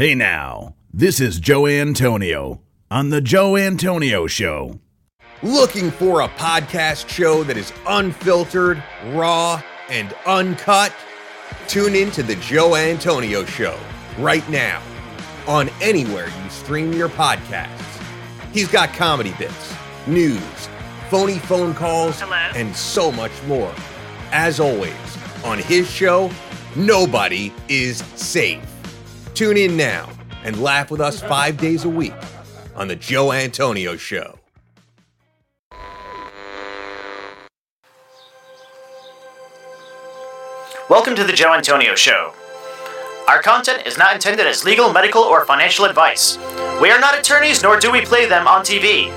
Hey now, this is Joe Antonio on The Joe Antonio Show. Looking for a podcast show that is unfiltered, raw, and uncut? Tune in to The Joe Antonio Show right now on anywhere you stream your podcasts. He's got comedy bits, news, phony phone calls, Hello? and so much more. As always, on his show, nobody is safe. Tune in now and laugh with us five days a week on The Joe Antonio Show. Welcome to the Joe Antonio Show. Our content is not intended as legal, medical, or financial advice. We are not attorneys, nor do we play them on TV.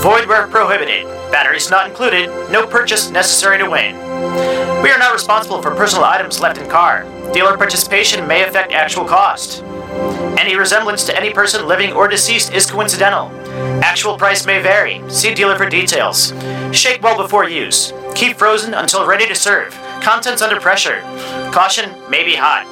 Void where prohibited. Batteries not included. No purchase necessary to win. We are not responsible for personal items left in car. Dealer participation may affect actual cost. Any resemblance to any person living or deceased is coincidental. Actual price may vary. See dealer for details. Shake well before use. Keep frozen until ready to serve. Contents under pressure. Caution may be hot.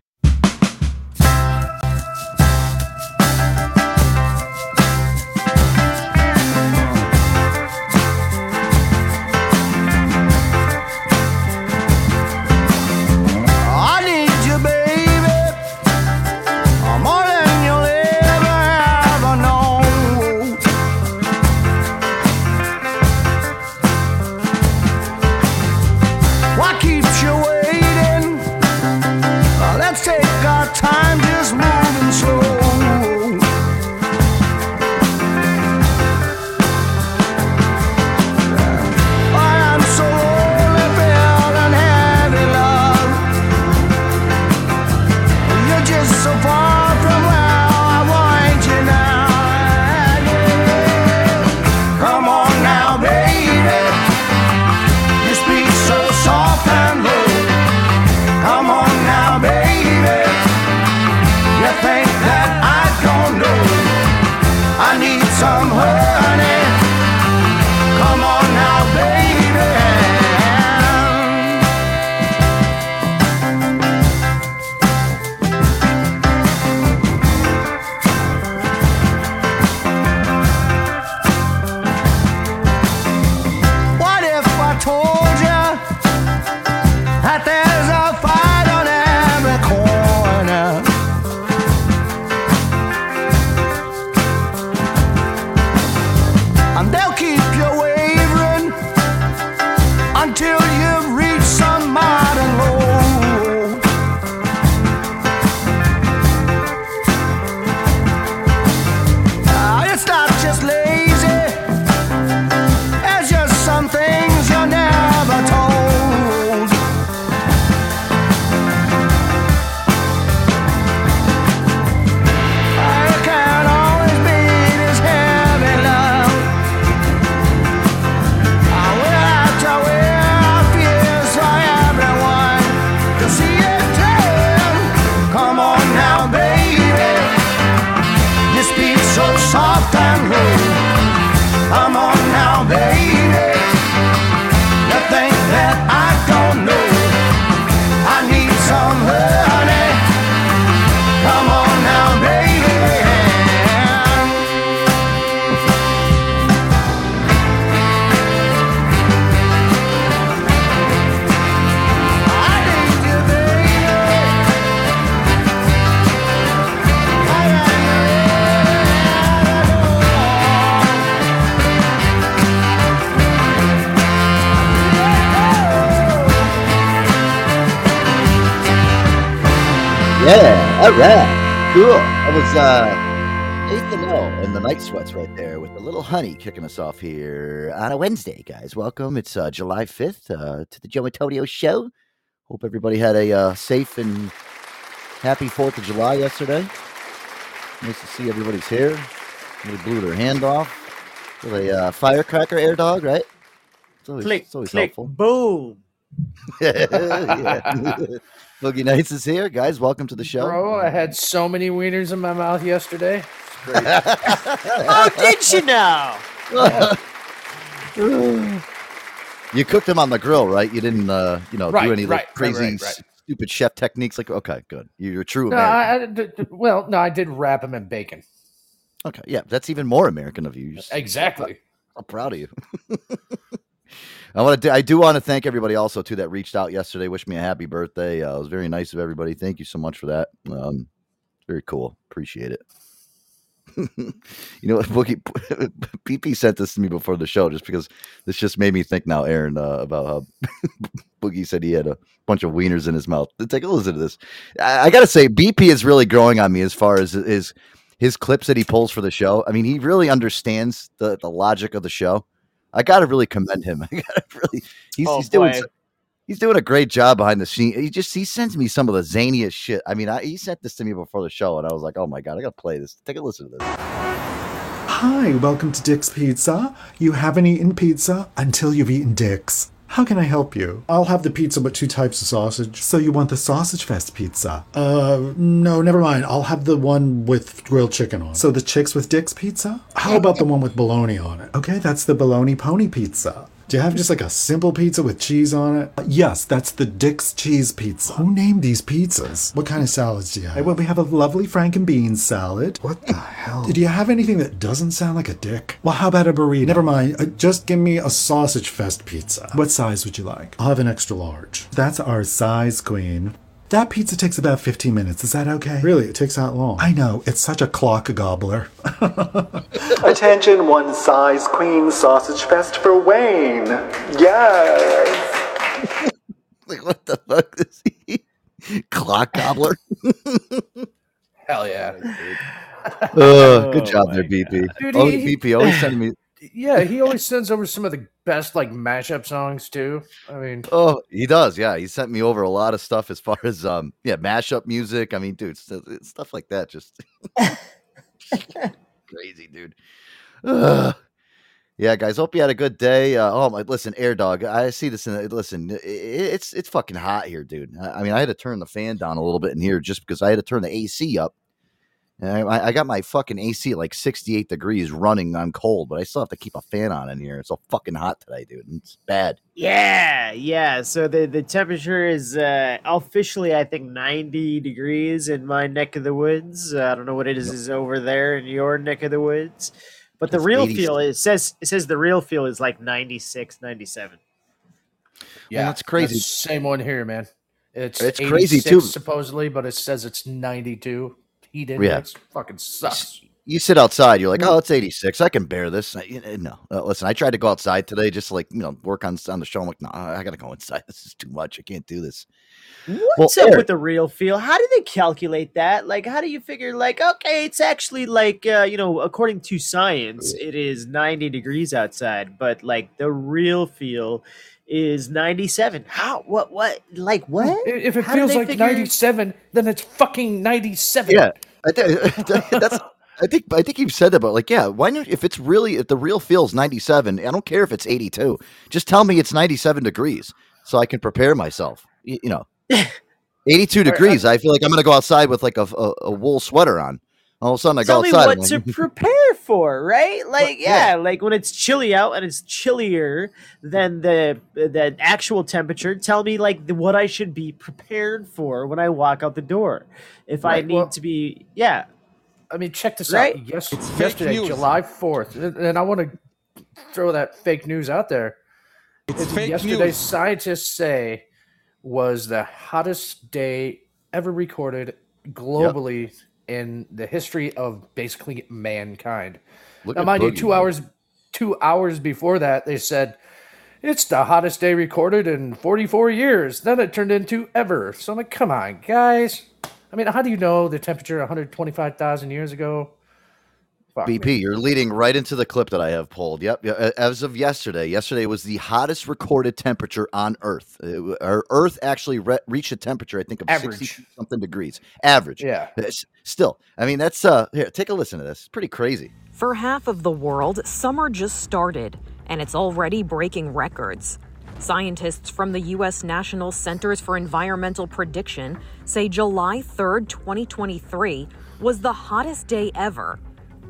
Yeah, all right, cool. That was uh, Nathaniel and the Night Sweats right there with a little honey kicking us off here on a Wednesday, guys. Welcome. It's uh, July 5th uh, to the Joe Antonio Show. Hope everybody had a uh, safe and happy 4th of July yesterday. Nice to see everybody's here. Somebody blew their hand off with a uh, firecracker air dog, right? It's always, Click, it's always click, helpful. boom. Yeah. Boogie Nights is here, guys. Welcome to the show. Bro, I had so many wieners in my mouth yesterday. Oh, did you now? You cooked them on the grill, right? You didn't, uh, you know, Right, do any like right, right, crazy, right, right. stupid chef techniques. Like, okay, good. You're a true No, American. I, I- d- d- well, no, I did wrap them in bacon. okay, yeah, that's even more American of you. You're just- Exactly. I'm proud of you. I want to. I do want to thank everybody also too that reached out yesterday. Wish me a happy birthday. Uh, it was very nice of everybody. Thank you so much for that. Um, very cool. Appreciate it. you know what, Boogie PP sent this to me before the show, just because this just made me think now, Aaron, uh, about how Boogie said he had a bunch of wieners in his mouth. Take a listen to this. I, I gotta say, BP is really growing on me as far as his his clips that he pulls for the show. I mean, he really understands the the logic of the show. I gotta really commend him. I gotta really. He's, Oh, he's doing. So, he's doing a great job behind the scene. He just he sends me some of the zaniest shit. I mean, I, he sent this to me before the show, and I was like, "Oh my god, I gotta play this. Take a listen to this." Hi, welcome to Dick's Pizza. You haven't eaten pizza until you've eaten Dick's. How can I help you? I'll have the pizza with two types of sausage. So you want the Sausage Fest pizza? Uh, no, never mind. I'll have the one with grilled chicken on. So the chicks with Dick's pizza? How about the one with bologna on it? Okay, that's the bologna pony pizza. Do you have just like a simple pizza with cheese on it? Uh, yes, that's the Dick's cheese pizza. Who named these pizzas? What kind of salads do you have? Well, we have a lovely Frank and beans salad. What the hell? Did you have anything that doesn't sound like a dick? Well, how about a burrito? Never mind. Uh, just give me a sausage fest pizza. What size would you like? I'll have an extra large. That's our size queen. That pizza takes about 15 minutes. Is that okay? Really, it takes that long. I know. It's such a clock gobbler. Attention, one size queen sausage fest for Wayne. Yes. Like, what the fuck is he? Clock gobbler. Hell yeah. Uh, good job there, BP. Dude, oh, he- BP always sending me. Yeah, he always sends over some of the best like mashup songs too. I mean, Oh, he does. Yeah, he sent me over a lot of stuff as far as um, yeah, mashup music. I mean, dude, st- st- stuff like that. Just crazy, dude. Ugh. Yeah, guys. Hope you had a good day. Uh, oh my, listen, Air Dog. I see this. In, listen, i- i- it's it's fucking hot here, dude. I, I mean, I had to turn the fan down a little bit in here just because I had to turn the AC up. And I, I got my fucking AC at like 68 degrees running on cold, but I still have to keep a fan on in here. It's so fucking hot today, dude. It's bad. Yeah, yeah. So the the temperature is uh, officially, I think, ninety degrees in my neck of the woods. Uh, I don't know what it is, is over there in your neck of the woods, but the It's real 86. feel it says it says the real feel is like 96, 97. yeah, that's crazy. Same one here, man. It's It's crazy, too. supposedly, but it says it's 92 heat Yeah. index. Fucking sucks. you sit outside, you're like, oh, it's 86. I can bear this. I, no, uh, listen, I tried to go outside today just to like, you know, work on on the show. I'm like, no, I got to go inside. This is too much. I can't do this. What's up Eric- with the real feel? How do they calculate that? Like, how do you figure, like, okay, it's actually like, uh, you know, according to science, it is 90 degrees outside, but like the real feel is 97. How? What? What? Like, what? If it How feels like figure- 97, then it's fucking 97. Yeah, I think that's. I think I think you've said that, but like, yeah, why not? If it's really if the real feels 97, I don't care if it's 82. Just tell me it's 97 degrees so I can prepare myself. You, you know, 82 degrees. I feel like I'm gonna go outside with like a, a, a wool sweater on. All of a sudden, I Tell go me outside. what I'm to prepare for, right? Like, yeah. yeah, like when it's chilly out and it's chillier than the the actual temperature. Tell me like the, what I should be prepared for when I walk out the door. If I need well- to be, yeah, I mean, check this Right? out. Yes, yesterday, July 4th, and- and I want to throw that fake news out there. It's fake news. yesterday, news. scientists say was the hottest day ever recorded globally in the history of basically mankind. Look now, mind you, two man. hours, two hours before that, they said it's the hottest day recorded in 44 years. Then it turned into ever. So I'm like, come on, guys. I mean, how do you know the temperature 125,000 years ago? Fuck me. BP, you're leading right into the clip that I have pulled. Yep. As of yesterday, yesterday was the hottest recorded temperature on Earth. It Our Earth actually re- reached a temperature, I think, of Average. 60 something degrees. Average. Yeah. It's- Still, I mean, that's, uh, here, take a listen to this. It's pretty crazy. For half of the world, summer just started, and it's already breaking records. Scientists from the U.S. National Centers for Environmental Prediction say July 3rd, 2023, was the hottest day ever,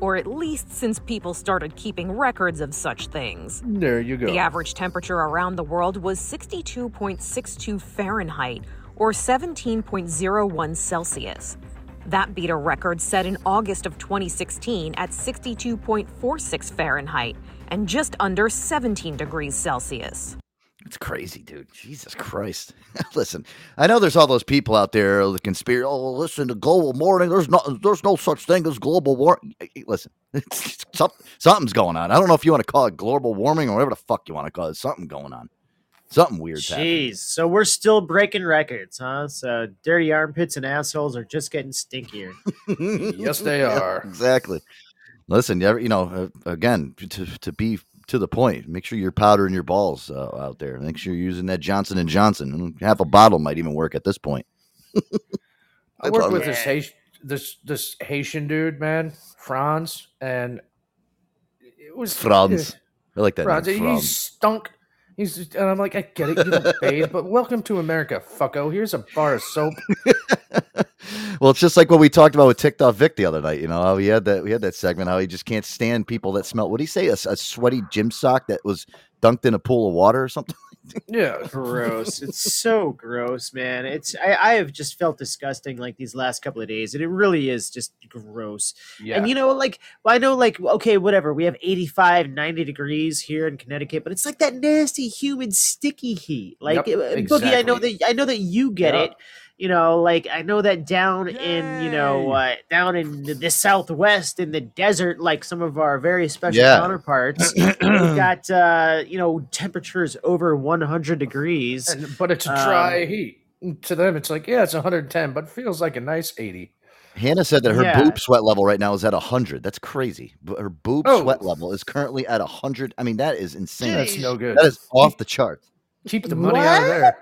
or at least since people started keeping records of such things. There you go. The average temperature around the world was 62.62 Fahrenheit or 17.01 Celsius. That beat a record set in August of 2016 at 62.46 Fahrenheit and just under 17 degrees Celsius. It's crazy, dude. Jesus Christ. listen, I know there's all those people out there, the conspiracy. Oh, listen to global warming. There's no, there's no such thing as global warming. Listen, some, something's going on. I don't know if you want to call it global warming or whatever the fuck you want to call it. Something going on. Something weird's happening. Jeez, so we're still breaking records, huh? So dirty armpits and assholes are just getting stinkier. yes, they Yeah, are. exactly. Listen, you, ever, you know, uh, again, to to be to the point, make sure you're powdering your balls uh, out there. Make sure you're using that Johnson and Johnson. Half a bottle might even work at this point. I work love with this Haitian, this this Haitian dude, man, Franz, and it was Franz. I like that. Franz, name, he Franz. stunk. He's and I'm like, I get it, you don't bathe, but welcome to America, fucko. Here's a bar of soap. well, it's just like what we talked about with TikTok Vic the other night. You know how we had that we had that segment how he just can't stand people that smell. What do you say? A sweaty gym sock that was dunked in a pool of water or something. Yeah, gross. It's so gross, man. It's I, I have just felt disgusting like these last couple of days, and it really is just gross. yeah. And you know, like well, I know, like okay, whatever. We have 85, 90 degrees here in Connecticut, but it's like that nasty, humid, sticky heat. Like Yep, uh, Boogie, I know that I know that you get Yeah. it. You know, like I know that down in you know uh, down in the, the southwest in the desert, like some of our very special Yeah. counterparts, we've got uh, you know temperatures over one hundred degrees. And, but it's a Um, dry heat. To them, it's like, yeah, it's 110, but feels like a nice 80. Hannah said that her Yeah. boob sweat level right now is at hundred. That's crazy. But her boob Oh. sweat level is currently at hundred. I mean, that is insane. That's no good. That is off the charts. Keep the money out of there.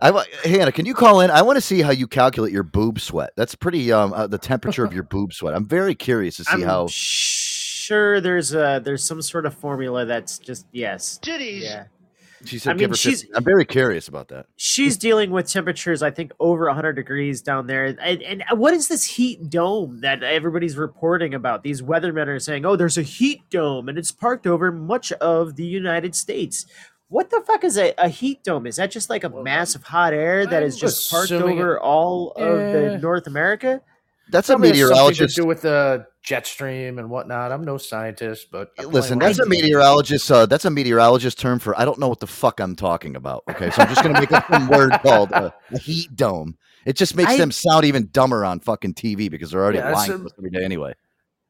I wa- Hannah, can you call in? I want to see how you calculate your boob sweat. That's pretty um uh, the temperature of your boob sweat. I'm very curious to see I'm how. sure there's a there's some sort of formula that's just yes. Yeah. She said, I mean, she's, 50. I'm very curious about that. She's dealing with temperatures, I think, over 100 degrees down there. And, and what is this heat dome that everybody's reporting about? These weathermen are saying, oh, there's a heat dome and it's parked over much of the United States. What the fuck is a, a heat dome? Is that just like a mass of hot air that is I'm just parked over it- all of the North America? That's a Probably has something meteorologist. to do with the jet stream and whatnot. I'm no scientist, but I'm Listen, playing that's a meteorologist. Uh, that's a meteorologist term for I don't know what the fuck I'm talking about. Okay, so I'm just gonna make up some word called uh, a heat dome. It just makes I- them sound even dumber on fucking TV because they're already Yeah, lying a- every day anyway.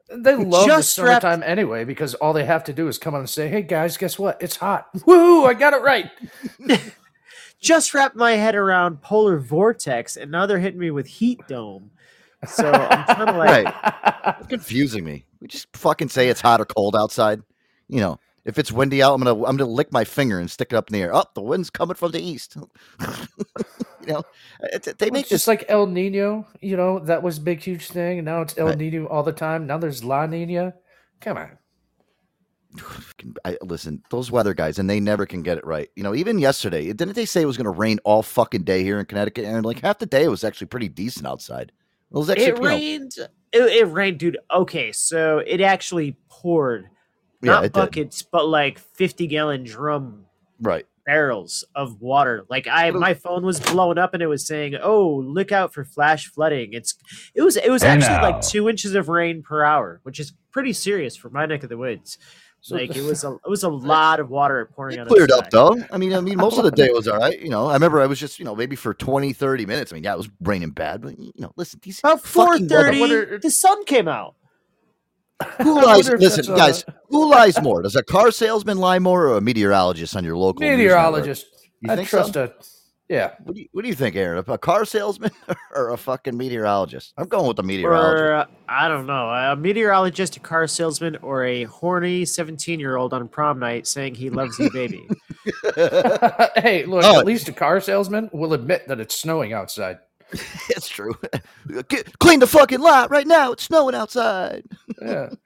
They love Just the wrapped- summertime anyway because all they have to do is come on and say, "Hey guys, guess what? It's hot. Woo! I got it right." Just wrapped my head around polar vortex, and now they're hitting me with heat dome. So I'm kind of like, Right. It's confusing me. We just fucking say it's hot or cold outside. You know, if it's windy out, I'm gonna I'm gonna lick my finger and stick it up in the air. Up, the wind's coming from the east. you know, uh, it, it- they make It's this just like El Nino. You know that was a big, huge thing, and now it's El Right. Nino all the time. Now there's La Nina. Come on. I, listen, those weather guys, and they never can get it right. You know, even yesterday, didn't they say it was going to rain all fucking day here in Connecticut? And like half the day, it was actually pretty decent outside. It was actually, it you know, rained. It, it rained, dude. Okay, so it actually poured, Yeah, not it did. buckets, but like fifty gallon drum right. Barrels of water. Like I, my phone was blowing up, and it was saying, "Oh, look out for flash flooding." It's, it was, it was Hey actually now. like two inches of rain per hour, which is pretty serious for my neck of the woods. So- like it was a, it was a lot of water pouring It out. cleared up though. I mean, I mean, most of the day was all right. You know, I remember I was just, you know, maybe for 20, 30 minutes. I mean, yeah, it was raining bad, but you know, listen, these About four fucking weather- thirty, wonder- the sun came out. Who lies? Listen, that's, uh, guys, who lies more? Does a car salesman lie more, or a meteorologist on your local? Meteorologist. You I think trust so? a Yeah. What do you What do you think, Aaron? A car salesman or a fucking meteorologist? I'm going with the meteorologist. Or uh, I don't know, a meteorologist, a car salesman, or a horny seventeen-year-old on prom night saying he loves you, baby. hey, look, Oh. at least a car salesman will admit that it's snowing outside. it's true. Get, clean the fucking lot right now. It's snowing outside. Yeah.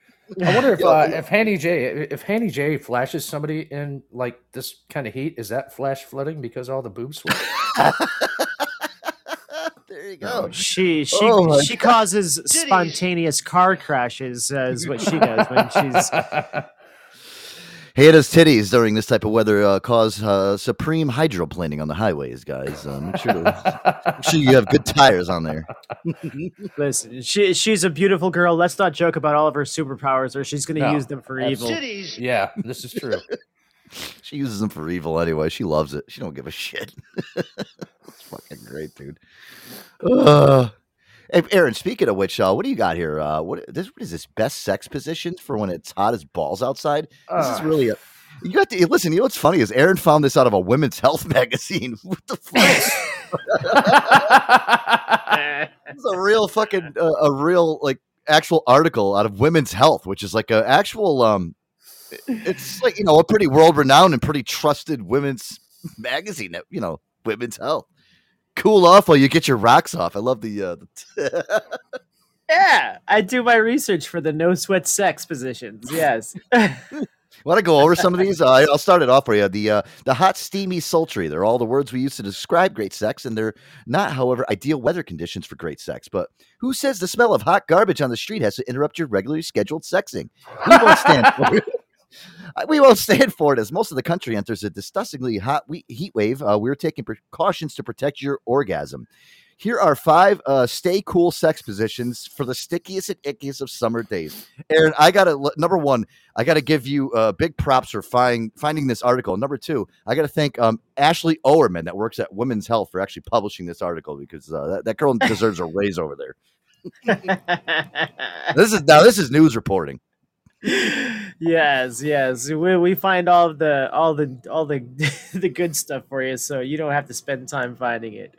I wonder if uh, if Hanny J if Hanny J flashes somebody in like this kind of heat, is that flash flooding because all the boobs sweat? there you No, go. she she Oh my she causes spontaneous car crashes. Uh, is what she does when she's. Hannah's titties during this type of weather uh, cause uh, supreme hydroplaning on the highways, guys. Uh, make, sure to, make sure you have good tires on there. Listen, she she's a beautiful girl. Let's not joke about all of her superpowers, or she's going to No, use them for evil. Titties. yeah, this is true. She uses them for evil anyway. She loves it. She don't give a shit. it's fucking great, dude. Uh, hey, Aaron. Speaking of which, uh, what do you got here? Uh, what this? What is this? Best sex positions for when it's hot as balls outside? This is Uh, really a. You got to listen. You know what's funny is Aaron found this out of a women's health magazine. What the fuck? It's a real fucking uh, a real like actual article out of Women's Health, which is like a actual um, it's like you know a pretty world renowned and pretty trusted women's magazine. That you know Women's Health. Cool off while you get your rocks off. I love the. Uh, the yeah, I do my research for the no sweat sex positions. Yes. Want to go over some of these? Uh, I'll start it off for you. The uh, the hot, steamy, sultry. They're all the words we use to describe great sex, and they're not, however, ideal weather conditions for great sex. But who says the smell of hot garbage on the street has to interrupt your regularly scheduled sexing? We won't stand for it. We won't stand for it as most of the country enters a disgustingly hot heat wave. Uh, we're taking precautions to protect your orgasm. Here are five uh, stay cool sex positions for the stickiest and ickiest of summer days. Aaron, I got to number one, I got to give you uh, big props for find, finding this article. Number two, I got to thank um, Ashley Oerman that works at Women's Health for actually publishing this article because uh, that, that girl deserves a raise over there. This is now this is news reporting. Yes, yes. We, we find all the all the all the the good stuff for you, so you don't have to spend time finding it.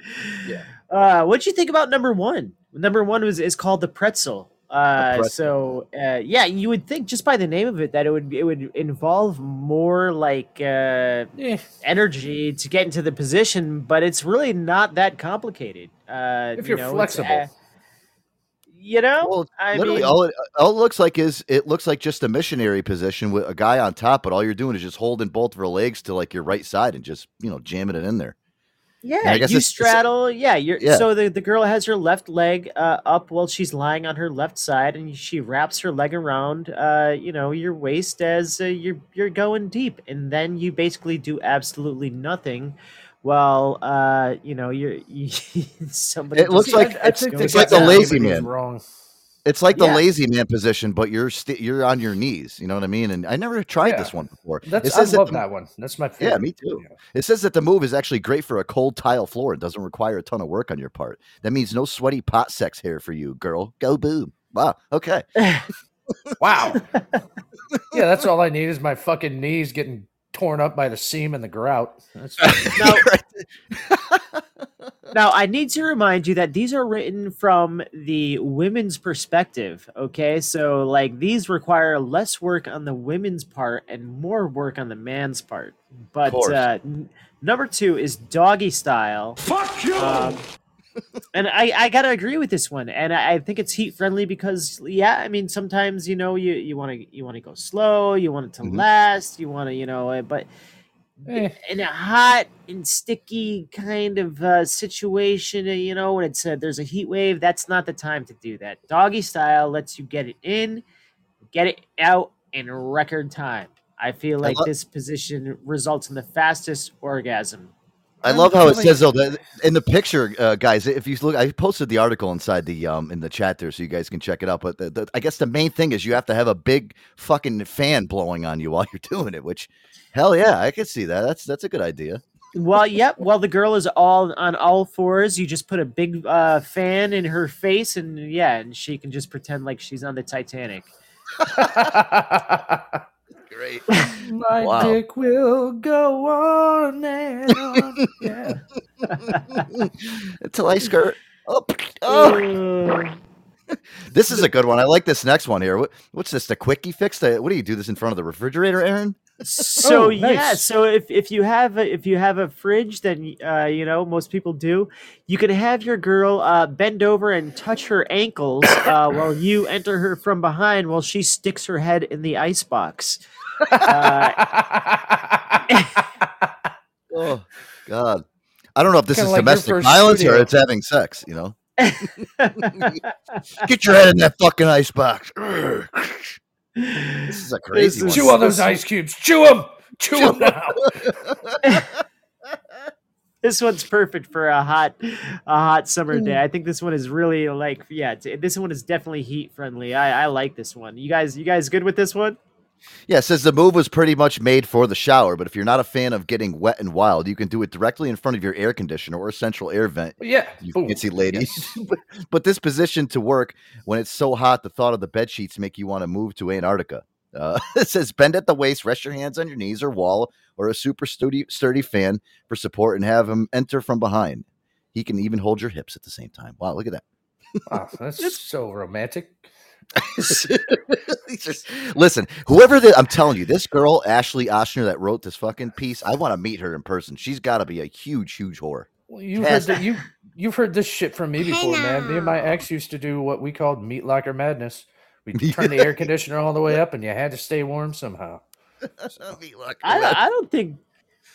Yeah. Uh, what do you think about number one? Number one was is called the pretzel. Uh, pretzel. so uh, yeah, you would think just by the name of it that it would it would involve more like uh, Eh, energy to get into the position, but it's really not that complicated. Uh, If you you're know, it's, flexible. You know, Well, I literally, mean, all it, all it looks like is it looks like just a missionary position with a guy on top, but all you're doing is just holding both of her legs to like your right side and just you know jamming it in there. Yeah, I guess you it's- it's- straddle. yeah, you're Yeah. so the, the girl has her left leg uh, up while she's lying on her left side, and she wraps her leg around, uh, you know, your waist as uh, you're you're going deep, and then you basically do absolutely nothing, while uh, you know you're you, somebody. It looks like- I, I think it's like the lazy man. wrong. It's like the Yeah. lazy man position, but you're st- you're on your knees. You know what I mean? And I never tried Yeah. this one before. That's it I says love the- that one. That's my favorite. Yeah, me too. It says that the move is actually great for a cold tile floor and doesn't require a ton of work on your part. That means no sweaty pot sex hair for you, girl. Go boom. Wow. Okay. Wow. yeah, that's all I need is my fucking knees getting torn up by the seam and the grout. Now, now, I need to remind you that these are written from the women's perspective. Okay, so like these require less work on the women's part and more work on the man's part. But uh, n- number two is doggy style. Fuck you. Um, and I, I gotta agree with this one, and I, I think it's heat friendly because yeah, I mean sometimes you know you you want to you want to go slow, you want it to Mhm. last, you want to you know, uh, but Eh. in a hot and sticky kind of uh, situation, uh, you know, when it's uh, there's a heat wave, that's not the time to do that. Doggy style lets you get it in, get it out in record time. I feel I like lo- this position results in the fastest orgasm. I love how it says though that in the picture, uh, guys. If you look, I posted the article inside the um in the chat there, so you guys can check it out. But the, the, I guess the main thing is you have to have a big fucking fan blowing on you while you're doing it. Which, hell yeah, I could see that. That's that's a good idea. Well, yep. Well, the girl is all on all fours, you just put a big uh, fan in her face, and yeah, and she can just pretend like she's on the Titanic. Great. my Wow. dick will go on and on. Yeah. Until I skirt. Oh, oh. this is a good one. I like this next one here. What, what's this? The quickie fix? The, what do you do this in front of the refrigerator, Aaron? So Oh, yeah, so if, if you have a, if you have a fridge, then uh, you know most people do. You can have your girl uh, bend over and touch her ankles uh, while you enter her from behind, while she sticks her head in the ice box. Uh, Oh God. I don't know if this Kinda is like domestic first violence or it's having sex, you know? Get your head in that fucking ice box. this is a crazy is- one. Chew on those ice cubes. Chew them. Chew them now. this one's perfect for a hot a hot summer day. I think this one is really like yeah, this one is definitely heat friendly. I, I like this one. You guys you guys good with this one? Yeah, it says the move was pretty much made for the shower, but if you're not a fan of getting wet and wild, you can do it directly in front of your air conditioner or central air vent. Yeah. You Boom. fancy ladies. but, but this position to work when it's so hot, the thought of the bed sheets make you want to move to Antarctica. Uh, it says bend at the waist, rest your hands on your knees or wall or a super sturdy, sturdy fan for support, and have him enter from behind. He can even hold your hips at the same time. Wow, look at that. Oh, that's so romantic. He's just- listen, whoever the, I'm telling you, this girl Ashley Oshner that wrote this fucking piece, I want to meet her in person. She's got to be a huge, huge whore. Well, you've Yes. heard that you you've heard this shit from me before, man. Me and my ex used to do what we called meat locker madness. We turn the air conditioner all the way up, and you had to stay warm somehow. I, don't- I don't think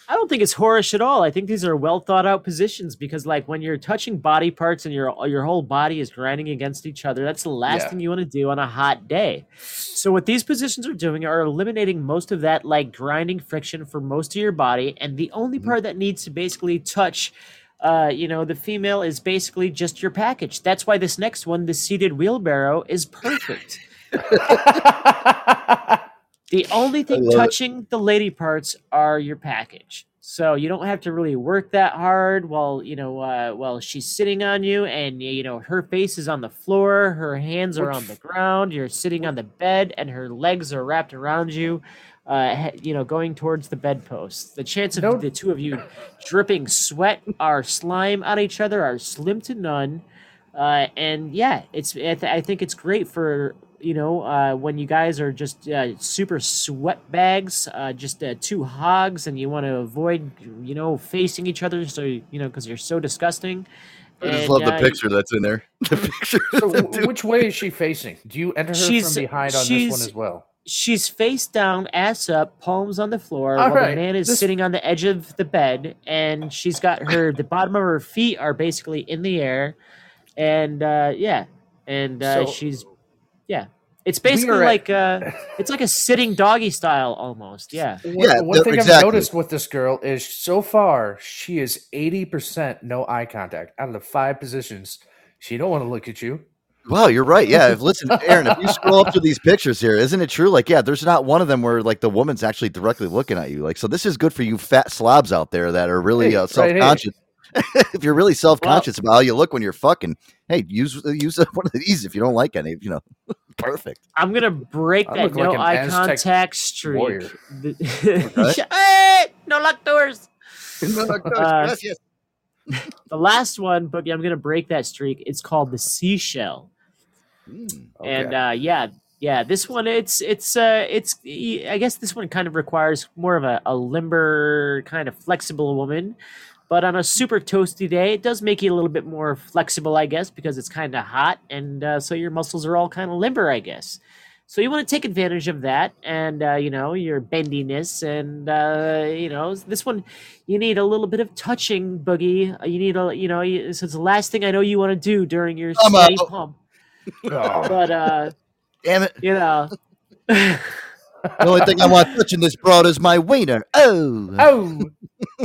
I don't think it's whorish at all. I think these are well thought out positions because, like, when you're touching body parts and your your whole body is grinding against each other, that's the last Yeah. thing you want to do on a hot day. So, what these positions are doing are eliminating most of that like grinding friction for most of your body, and the only part that needs to basically touch. Uh, you know, the female is basically just your package. That's why this next one, the seated wheelbarrow, is perfect. The only thing love it. touching the lady parts are your package. So you don't have to really work that hard while you know uh, while she's sitting on you, and you know her face is on the floor, her hands are on the ground. You're sitting on the bed, and her legs are wrapped around you. Uh, you know, going towards the bedpost. The chance of No- the two of you dripping sweat or slime on each other are slim to none. Uh, and yeah, it's I, th- I think it's great for you know uh, when you guys are just uh, super sweat bags, uh, just uh, two hogs, and you want to avoid you know facing each other, so you know because you're so disgusting. I just And, love the uh, picture that's in there. The picture. So, w- which way is she facing? Do you enter her She's- from behind on this one as well? She's face down, ass up, palms on the floor, All while right, the man is this- sitting on the edge of the bed, and she's got her the bottom of her feet are basically in the air, and uh, yeah, and uh, So- she's yeah, it's basically are at- like uh, it's like a sitting doggy style almost, yeah. Yeah, one th- thing exactly. I've noticed with this girl is so far she is eighty percent no eye contact out of the five positions. She don't want to look at you. Wow, you're right. Yeah, if, listen, Aaron, if you scroll up to these pictures here, isn't it true? Like, yeah, there's not one of them where like the woman's actually directly looking at you. Like, so this is good for you fat slobs out there that are really Hey, uh, right self here. conscious. if you're really self conscious about how you look when you're fucking, hey, use use one of these if you don't like any. You know, perfect. I'm gonna break I that look like no an eye Aztec contact streak. warrior. The- hey, no locked doors. Uh, the last one, Boogie, I'm gonna break that streak. It's called the seashell. And Okay. uh, yeah, yeah, this one it's it's uh it's I guess this one kind of requires more of a, a limber kind of flexible woman. But on a super toasty day, it does make you a little bit more flexible, I guess, because it's kind of hot, and uh, so your muscles are all kind of limber, I guess. So you want to take advantage of that, and uh, you know your bendiness, and uh, you know this one, you need a little bit of touching, boogie. Uh, You need a, you know, you, so it's the last thing I know you want to do during your I'm steady out. pump. Oh, But uh, Damn it! you know, The only thing I want touching this broad is my wiener. Oh, oh,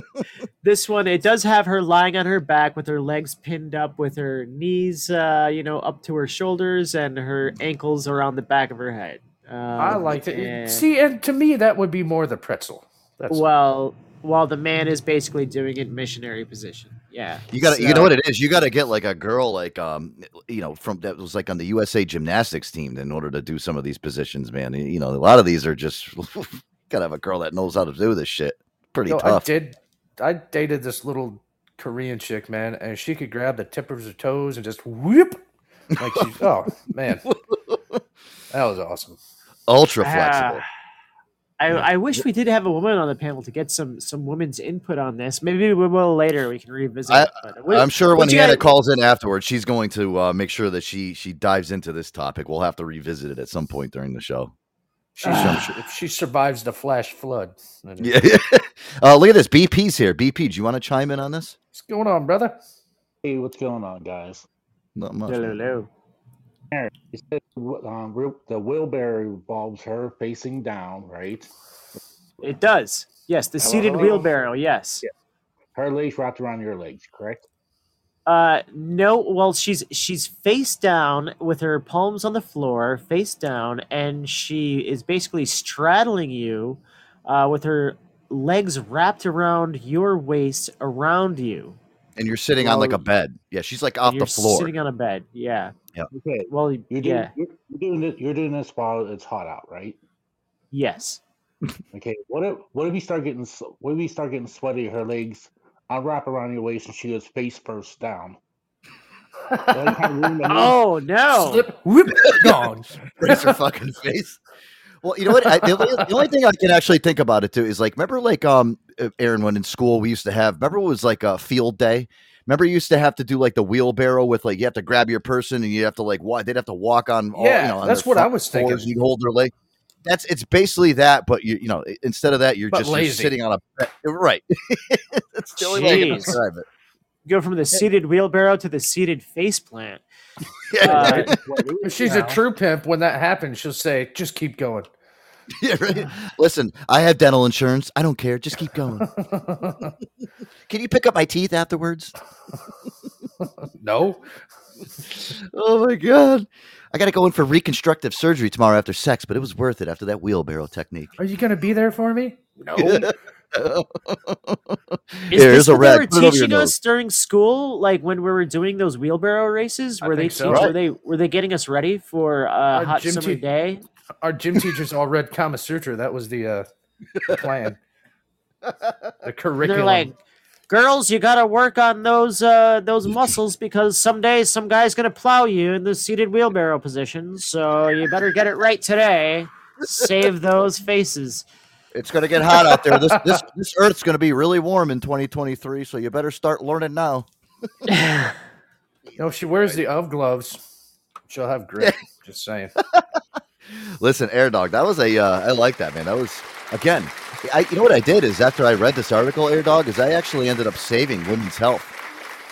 this one it does have her lying on her back with her legs pinned up, with her knees, uh, you know, up to her shoulders, and her ankles around the back of her head. Um, I like it. and- See, and to me, that would be more the pretzel. That's Well, while the man is basically doing it missionary position. Yeah, You got to, you know what it is. You got to get like a girl, like um, you know, from that was like on the USA gymnastics team in order to do some of these positions, man. You know, a lot of these are just got to have a girl that knows how to do this shit. Pretty No, I tough. did. I dated this little Korean chick, man, and she could grab the tip of her toes and just whoop. Like she's oh man, that was awesome. Ultra flexible. Ah, I, I wish we did have a woman on the panel to get some some women's input on this. Maybe we will later. We can revisit. I, it. But I'm sure when what you Hannah guys- calls in afterwards, she's going to uh, make sure that she she dives into this topic. We'll have to revisit it at some point during the show. She, if she survives the flash flood, then Yeah. uh, look at this. BP's here. BP, do you want to chime in on this? what's going on, brother? Hey, what's going on, guys? Not much. Hello, hello. Aaron, you said um, the wheelbarrow involves her facing down, right? It does. Yes, the seated wheelbarrow. Yes. Her legs wrapped around your legs, correct? Uh, no. Well, she's she's face down with her palms on the floor, face down, and she is basically straddling you, uh, with her legs wrapped around your waist, around you. And you're sitting on like a bed. Yeah, she's like off You're the floor. sitting on a bed. Yeah. Okay. Well, You're doing, yeah. you're, you're doing this. You're doing this while it's hot out, right? Yes. Okay. What if what if we start getting s- what if we start getting sweaty? Her legs unwrap around your waist, and she goes face first down. That kind of ruin the mood. Oh no. Slip, whoop, gone. Brace her fucking face. Well, you know what? I, the, only, the only thing I can actually think about it too is like, remember, like, um, uh, Aaron, when in school we used to have, remember, it was like a field day. Remember, you used to have to do like the wheelbarrow with like you have to grab your person and you have to like walk. They'd have to walk on. All, Yeah, you know, on that's what I was thinking. You'd hold their leg. That's it's basically that, but you you know instead of that you're But just you're sitting on a right. that's the only way I can describe it. Go from the seated wheelbarrow to the seated face plant. Yeah, Uh, right. If she's a true pimp, when that happens, she'll say, "Just keep going." Yeah, right. Listen, I have dental insurance. I don't care. Just keep going. Can you pick up my teeth afterwards? no, Oh my god. I got to go in for reconstructive surgery tomorrow after sex, but it was worth it after that wheelbarrow technique. are you gonna be there for me? No. Is Here's this what they were Put it over your teaching us during school, like when we were doing those wheelbarrow races? Were they think so. teach- were they were they getting us ready for a uh, hot summer te- day? Our gym teachers all read Kama Sutra. That was the, uh, the plan. The curriculum. they're like, "Girls, you got to work on those uh, those muscles because someday some guy's gonna plow you in the seated wheelbarrow position. So you better get it right today. Save those faces." It's going to get hot out there. This this this earth's going to be really warm in 2023, so you better start learning now. you know, if she wears the of gloves, she'll have grip. Just saying. Listen, Air Dog, that was a uh, I like that, man. That was again. I, you know what I did is after I read this article, Air Dog, is I actually ended up saving Women's Health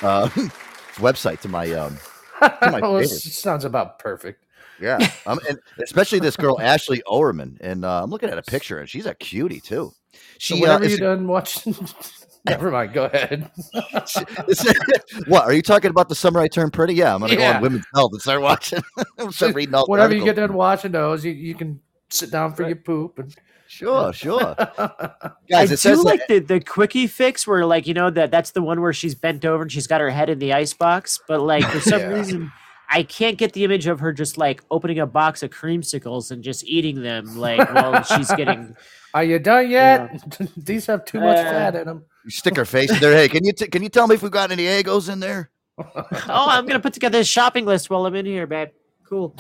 uh, website to my um to my well, sounds about perfect. Yeah, um, and especially this girl Ashley Oerman, and uh, I'm looking at a picture, and she's a cutie too. So She uh, whenever is- you done watching, never mind. Go ahead. what are you talking about? The summer I turned pretty? Yeah, I'm gonna go on Women's Health and start watching. start reading all the Whenever you get done watching those, you, you can sit down for your poop and Sure, sure. I Guys, do says like that, the the quickie fix where like you know that that's the one where she's bent over and she's got her head in the ice box, but like for some Yeah. reason I can't get the image of her just like opening a box of creamsicles and just eating them like while she's getting. Are you done yet? These have too much Uh, fat in them. you stick her face in there. Hey, can you t- can you tell me if we've got any egos in there? Oh, I'm gonna put together a shopping list while I'm in here, babe. Cool.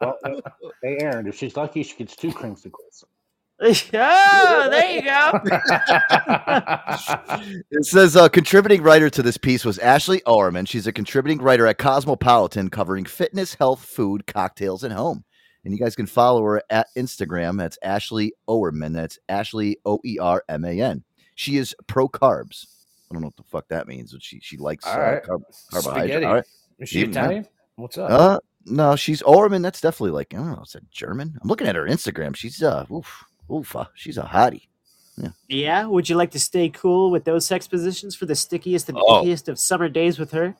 Well, hey, Aaron, if she's lucky, she gets two creamsicles. oh, there you go. It says uh, contributing writer to this piece was Ashley Oerman. She's a contributing writer at Cosmopolitan, covering fitness, health, food, cocktails, and home. And you guys can follow her at Instagram. That's Ashley Oerman. That's Ashley O E R M A N. She is pro carbs. I don't know what the fuck that means, but she she likes All uh, right. carb- carbohydrate. Spaghetti. All right. Is she Even that. Italian? What's up? Uh, no, she's Oerman. That's definitely like I don't know. It's a German. I'm looking at her Instagram. She's uh, oof, oof, uh, she's a hottie. Yeah. Would you like to stay cool with those sex positions for the stickiest and Oh. ickiest of summer days with her?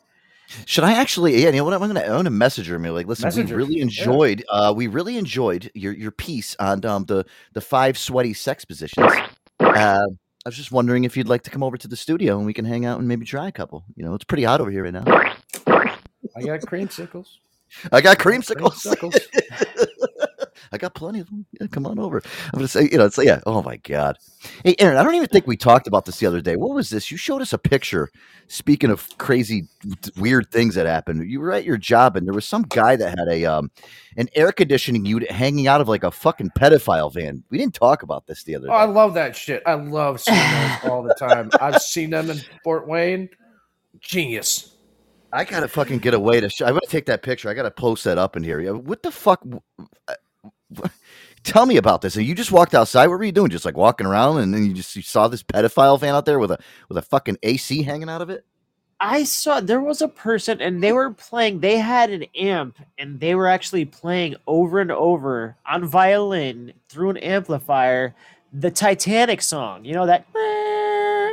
Should I actually? Yeah, you know what? I'm gonna, own a gonna message her and be like, listen, Message we really yeah. enjoyed, uh, we really enjoyed your your piece on um the the five sweaty sex positions. Uh, I was just wondering if you'd like to come over to the studio and we can hang out and maybe try a couple. You know, it's pretty hot over here right now. I got creamsicles. I got creamsicles. Creamsicles. I got plenty of them. Yeah, come on over. I'm gonna say, you know, it's like, yeah. Oh my god. Hey, Aaron, I don't even think we talked about this the other day. What was this? You showed us a picture. Speaking of crazy, weird things that happened, you were at your job, and there was some guy that had a um an air conditioning unit hanging out of like a fucking pedophile van. We didn't talk about this the other Oh, I love that shit. I love seeing those all the time. I've seen them in Fort Wayne. Genius. I gotta fucking get away to. Sh- I gotta take that picture. I gotta post that up in here. Yeah, What the fuck? Tell me about this. And You just walked outside. What were you doing? Just like walking around, and then you just you saw this pedophile van out there with a with a fucking AC hanging out of it. I saw there was a person and they were playing, they had an amp and they were actually playing over and over on violin through an amplifier the Titanic song. You know that?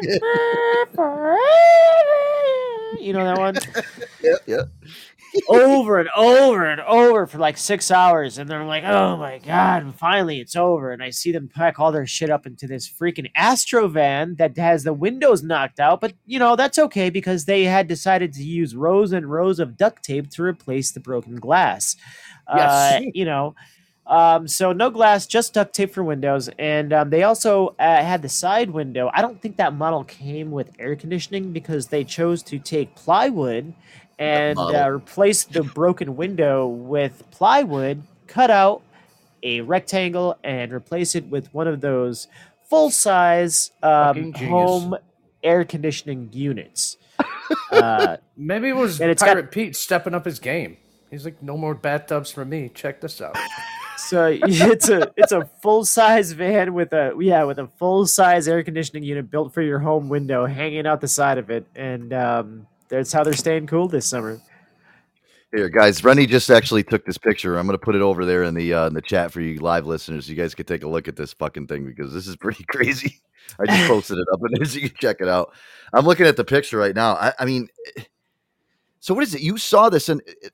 You know that one? Yeah, yeah. Over and over and over for like six hours. And they're like, oh my God, and finally it's over. And I see them pack all their shit up into this freaking Astro van that has the windows knocked out. But, you know, that's okay because they had decided to use rows and rows of duct tape to replace the broken glass. Yes. Uh, you know, um, so no glass, just duct tape for windows, and um, they also uh, had the side window. I don't think that model came with air conditioning because they chose to take plywood and uh, replace the broken window with plywood, cut out a rectangle, and replace it with one of those full size um, home air conditioning units. uh, Maybe it was And it's got- Pirate Pete stepping up his game. He's like, no more bathtubs for me. Check this out. So it's a it's a full size van with a yeah with a full size air conditioning unit built for your home window hanging out the side of it, and um, that's how they're staying cool this summer. Here, guys, Rennie just actually took this picture. I'm gonna put it over there in the uh, in the chat for you live listeners. You guys can take a look at this fucking thing because this is pretty crazy. I just posted it up in there so you can check it out. I'm looking at the picture right now. I, I mean, eh, so what is it? You saw this and it,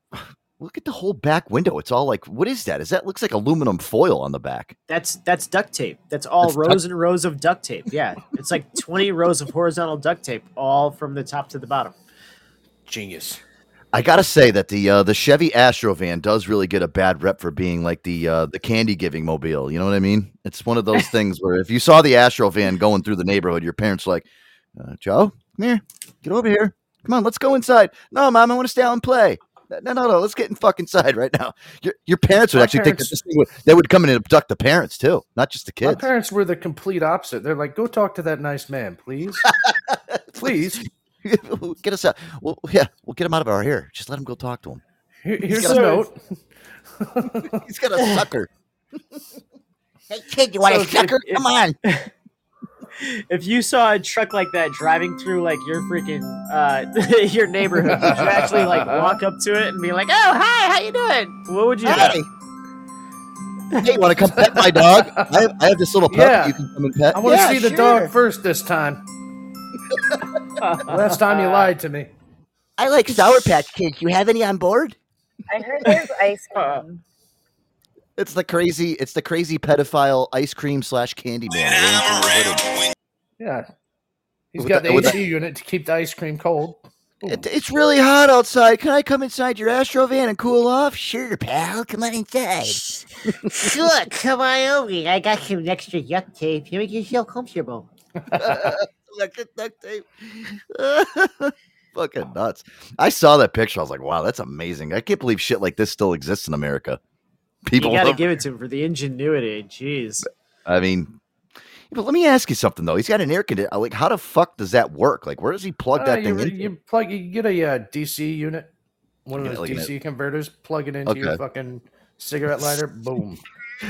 look at the whole back window. It's all like, what is that? Is that looks like aluminum foil on the back? That's that's duct tape. That's all That's duct- rows and rows of duct tape. Yeah, it's like 20 rows of horizontal duct tape, all from the top to the bottom. Genius. I gotta say that the uh, the Chevy Astro van does really get a bad rep for being like the uh, the candy giving mobile. You know what I mean? It's one of those things where if you saw the Astro van going through the neighborhood, your parents were like, uh, "Joe, come here, get over here, come on, let's go inside." No, mom, I want to stay out and play. No, no, no, let's get in fucking inside right now. Your your parents would My actually think that this thing would, they would come in and abduct the parents too, not just the kids. My parents were the complete opposite. They're like, go talk to that nice man, please. please. get us out. Well, yeah, we'll get him out of our hair. Just let him go talk to him. Here- He's here's got a a- note. He's got a sucker. hey kid, you want So a sucker? if- Come on. If you saw a truck like that driving through like your freaking uh, your neighborhood, would you actually like walk up to it and be like, "Oh, hi, how you doing?" What would you do? Hey. Hey, you want to come pet my dog? I have, I have this little puppy Yeah. you can come and pet. I want to Yeah, see the sure. dog first this time. Last time you lied to me. I like Sour Patch Kids. You have any on board? I heard there's ice uh, cream. It's the crazy. It's the crazy pedophile ice cream slash candy man. Yeah. He's With got the- the with AC unit to keep the ice cream cold. It, it's really hot outside. Can I come inside your Astro van and cool off? Sure, pal. Come on inside. Sure, come on over. I got some extra duct tape. You make yourself comfortable. Look at duct tape. Fucking nuts. I saw that picture. I was like, wow, that's amazing. I can't believe shit like this still exists in America. People, you gotta love- give it to him for the ingenuity. Jeez. I mean, but let me ask you something though. He's got an air conditioner. Like, how the fuck does that work? Like, where does he plug Uh, that you, thing in? you plug you get a uh, DC unit, one of those like an- DC converters, plug it into your fucking cigarette lighter, boom.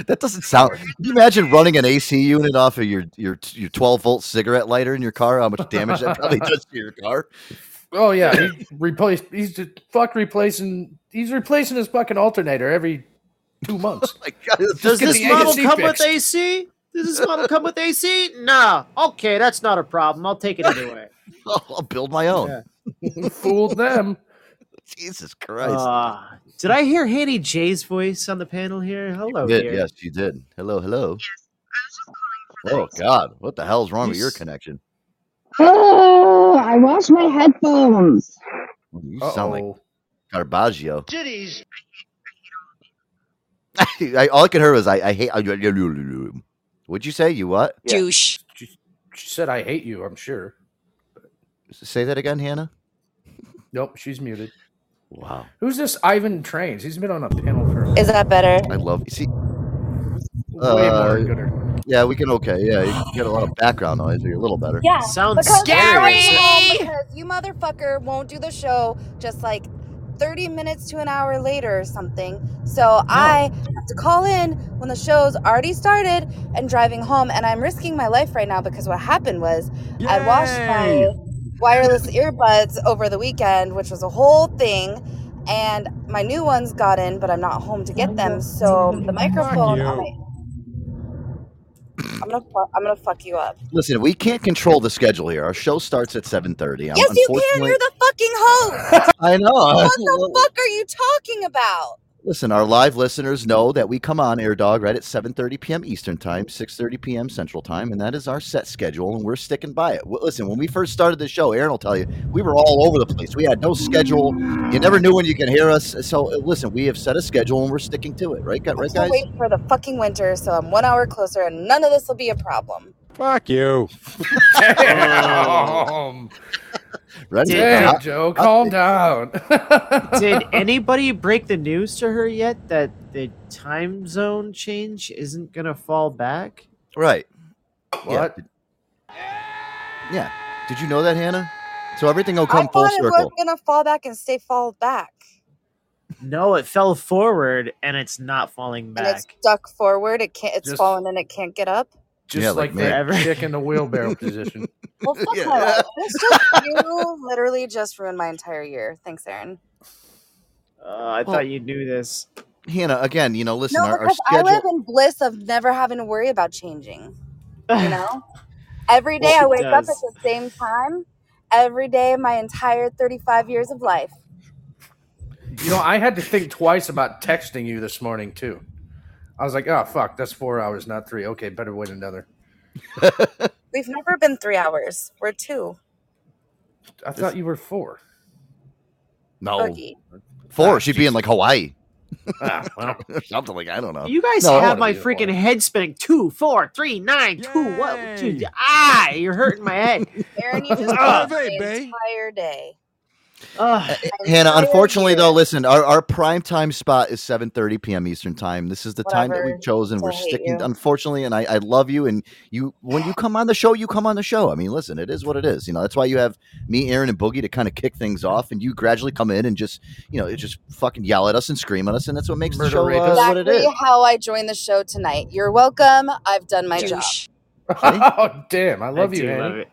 That doesn't sound. Can you imagine running an AC unit off of your your your 12 volt cigarette lighter in your car? How much damage that probably does to your car? Oh yeah, he replaced. He's just fuck replacing. He's replacing his fucking alternator every two months. Does Just get this the model AC come fixed. with AC? Does this model come with AC? Nah. Okay, that's not a problem. I'll take it anyway. I'll build my own. Fooled them. Jesus Christ. Uh, did I hear Hanny J's voice on the panel here? Hello, you did, dear. yes, you did. Hello, hello. Oh God, what the hell's wrong with your connection? Oh, I lost my headphones. You sound like Garbaggio. Titties. I, all I could hear was I, I hate. What'd you say? You what? Douche. She, she said, "I hate you." I'm sure. Say that again, Hannah. Nope, she's muted. Wow. Who's this Ivan Trains? He's been on a panel for Is that better? I love. See, way uh, more gooder. yeah, we can. Okay, yeah, you get a lot of background noise. You're a little better. Yeah. Sounds because scary. Because you motherfucker won't do the show just like 30 minutes to an hour later or something. So I have to call in when the show's already started and driving home. And I'm risking my life right now because what happened was I'd washed my wireless earbuds over the weekend, which was a whole thing. And my new ones got in, but I'm not home to get them. So the microphone. on my- I'm gonna, fu- I'm gonna fuck you up. Listen, we can't control the schedule here. Our show starts at seven thirty. Yes, you can. You're the fucking host. I know. What the fuck are you talking about? Listen, our live listeners know that we come on Air Dog right at 7:30 p.m. Eastern Time, 6:30 p.m. Central Time, and that is our set schedule, and we're sticking by it. Listen, when we first started the show, Aaron will tell you we were all over the place. We had no schedule. You never knew when you can hear us. So uh, listen, we have set a schedule, and we're sticking to it. Right, gu- I'm right, gonna guys? wait for the fucking winter, so I'm one hour closer, and none of this will be a problem. Fuck you. Damn. Ready? Damn, Uh, Joe, calm down. Did anybody break the news to her yet that the time zone change isn't gonna fall back? Right. What? Yeah. Did you know that, Hannah? So everything will I come full thought it was circle. gonna fall back and stay fall back, No, it fell forward and it's not falling and back. it's stuck forward. It can't. It's Just- fallen and it can't get up. Just Yeah, like, like that me. chick in the wheelbarrow position. Well, fuck Yeah. my life. Just you literally just ruined my entire year. Thanks, Aaron. Uh, I Well, thought you knew this. Hannah, again, you know, listen, No, our, our because I live in bliss of never having to worry about changing. You know, every day Well, I she wake up at the same time. Every day, of my entire 35 years of life. You know, I had to think twice about texting you this morning too. I was like, "Oh fuck, that's four hours, not three. Okay, better wait another." We've never been three hours. We're two. I thought you were four. no, Boogie. four. She'd be in like Hawaii. Ah, well, something like I don't know. You guys No, have my freaking boy. head spinning. Two, four, three, nine, two. What? Two, ah, you're hurting my head. Aaron, you just Ah. the entire day. Ugh. Hannah, unfortunately though, listen, our, our prime time spot is 7:30 p.m. Eastern time. This is the time that we've chosen. I We're sticking you. unfortunately, and I, I love you. And you when you come on the show, you come on the show. I mean, listen, it is what it is. You know, that's why you have me, Aaron, and Boogie to kind of kick things off, and you gradually come in and just, you know, just fucking yell at us and scream at us, and that's what makes the Murder show uh, rapist. what it Exactly how I joined the show tonight. You're welcome. I've done my job. Oh damn, I love I you, do Annie. love it.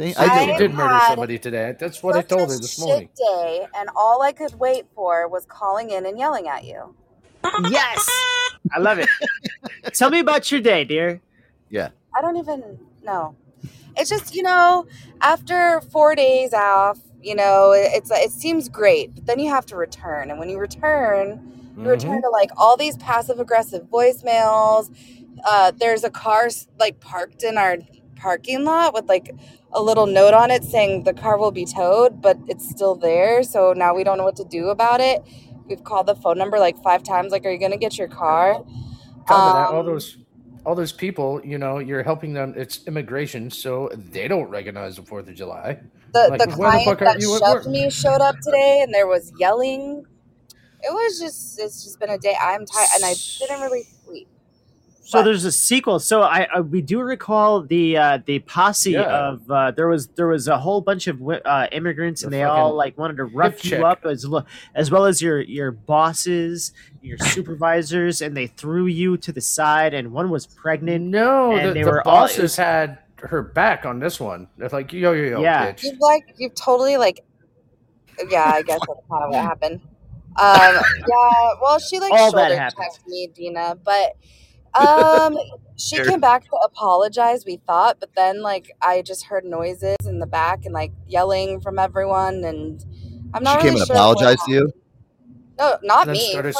See, I I did. I did murder somebody today. That's what I Such told a her this shit morning. day, and all I could wait for was calling in and yelling at you. Yes, I love it. Tell me about your day, dear. Yeah. I don't even know. It's just you know, after four days off, you know, it- it's it seems great, but then you have to return, and when you return, you return to like all these passive aggressive voicemails. Uh, there's a car like parked in our parking lot with like a little note on it saying the car will be towed, but it's still there. So now we don't know what to do about it. We've called the phone number like five times. Like, are you gonna get your car? Me that all Um, those all those people, you know, you're helping them. It's immigration, so they don't recognize the Fourth of July. The Like, the where the client that shoved me showed up today, and there was yelling. It was just it's just been a day. I'm tired, and I didn't really. So What? there's a sequel. So I, I we do recall the uh, the posse Yeah. of uh, there was there was a whole bunch of uh, immigrants and they all like wanted to rough you check. up as as well as your your bosses, your supervisors, and they threw you to the side. And one was pregnant. No, And the, they the were all- bosses had her back on this one. They're like, yo, yo, yo, Yeah. bitch. You've like you've totally like yeah, I guess that's kind of what happened. Um yeah, well she like All that shoulder happened. checked me, Dina, but um she Sure. came back to apologize, we thought, but then like I just heard noises in the back and like yelling from everyone and I'm not. She not came really and sure apologized to you. No, not me. started-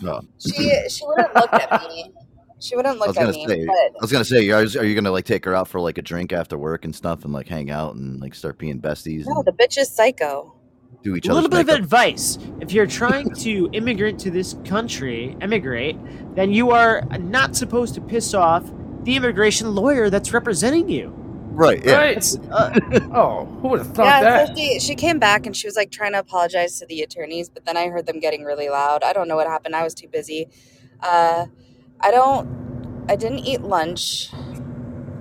No. She she wouldn't look at me. She wouldn't I look was at gonna me. say. But I was gonna say. Are, are you gonna like take her out for like a drink after work and stuff, and like hang out and like start being besties? no, And, the bitch is psycho. Do each a little bit makeup. of advice. If you're trying to immigrate to this country, emigrate, then you are not supposed to piss off the immigration lawyer that's representing you. Right. Yeah. Right. Uh, Oh, who would have thought Yeah, that? so she, she came back and she was like trying to apologize to the attorneys, but then I heard them getting really loud. I don't know what happened. I was too busy. Uh, I don't, I didn't eat lunch.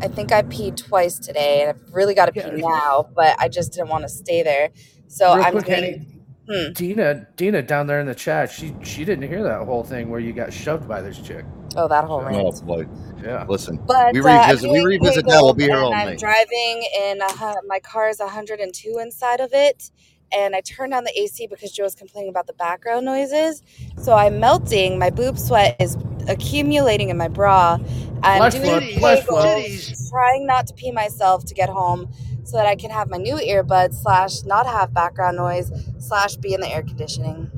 I think I peed twice today, and I've really got to pee Yeah. now, but I just didn't want to stay there. So Real I'm quick, doing- Henny, Hmm. Dina, Dina down there in the chat, she she didn't hear that whole thing where you got shoved by this chick. Oh, that whole So- rant. Oh boy. Yeah. Listen. But we uh, I'm revisit. we revisit that. We'll be here all and I'm night. driving and a, hu- my car is 102 inside of it, and I turned on the AC because Joe was complaining about the background noises. So I'm melting. My boob sweat is accumulating in my bra. I'm Flesh doing flood, flesh flood. Trying not to pee myself to get home, so that I can have my new earbuds slash not have background noise slash be in the air conditioning.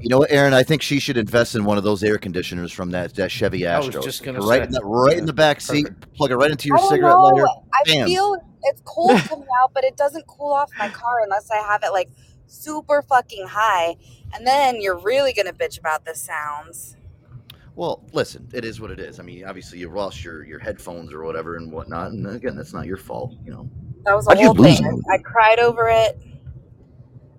You know what, Aaron? I think she should invest in one of those air conditioners from that, that Chevy I was Astro. just gonna right say. in the, right in the back seat. Plug it right into your I don't cigarette know. lighter. I Bam. feel it's cold coming out, but it doesn't cool off my car unless I have it like super fucking high. And then you're really gonna bitch about the sounds. Well, listen, it is what it is. I mean, obviously you lost your your headphones or whatever and whatnot, and again, that's not your fault. You know. That was a How'd you whole thing. them? I, I cried over it.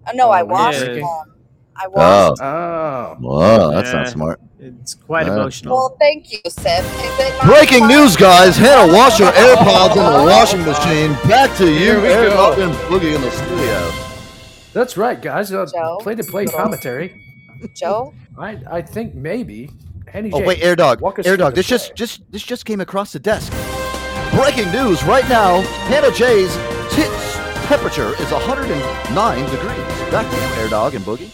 Oh, no, Oh, I washed drinking? them. I washed. Oh. Wow, that's not smart. it's quite Uh, emotional. Well, thank you, Sip. Is it not Breaking fun? news, guys! Hannah, wash your AirPods in the washing machine. Back to you, Here we Aaron go. Up and Boogie in the studio. That's right, guys. Uh, Joe? play to play commentary. Joe? I I think maybe Henny Oh J, wait, Air Dog, walk Air Dog. This just just this just came across the desk. Breaking news right now. Hannah J's tits temperature is 109 degrees. Back to you, Air Dog and Boogie.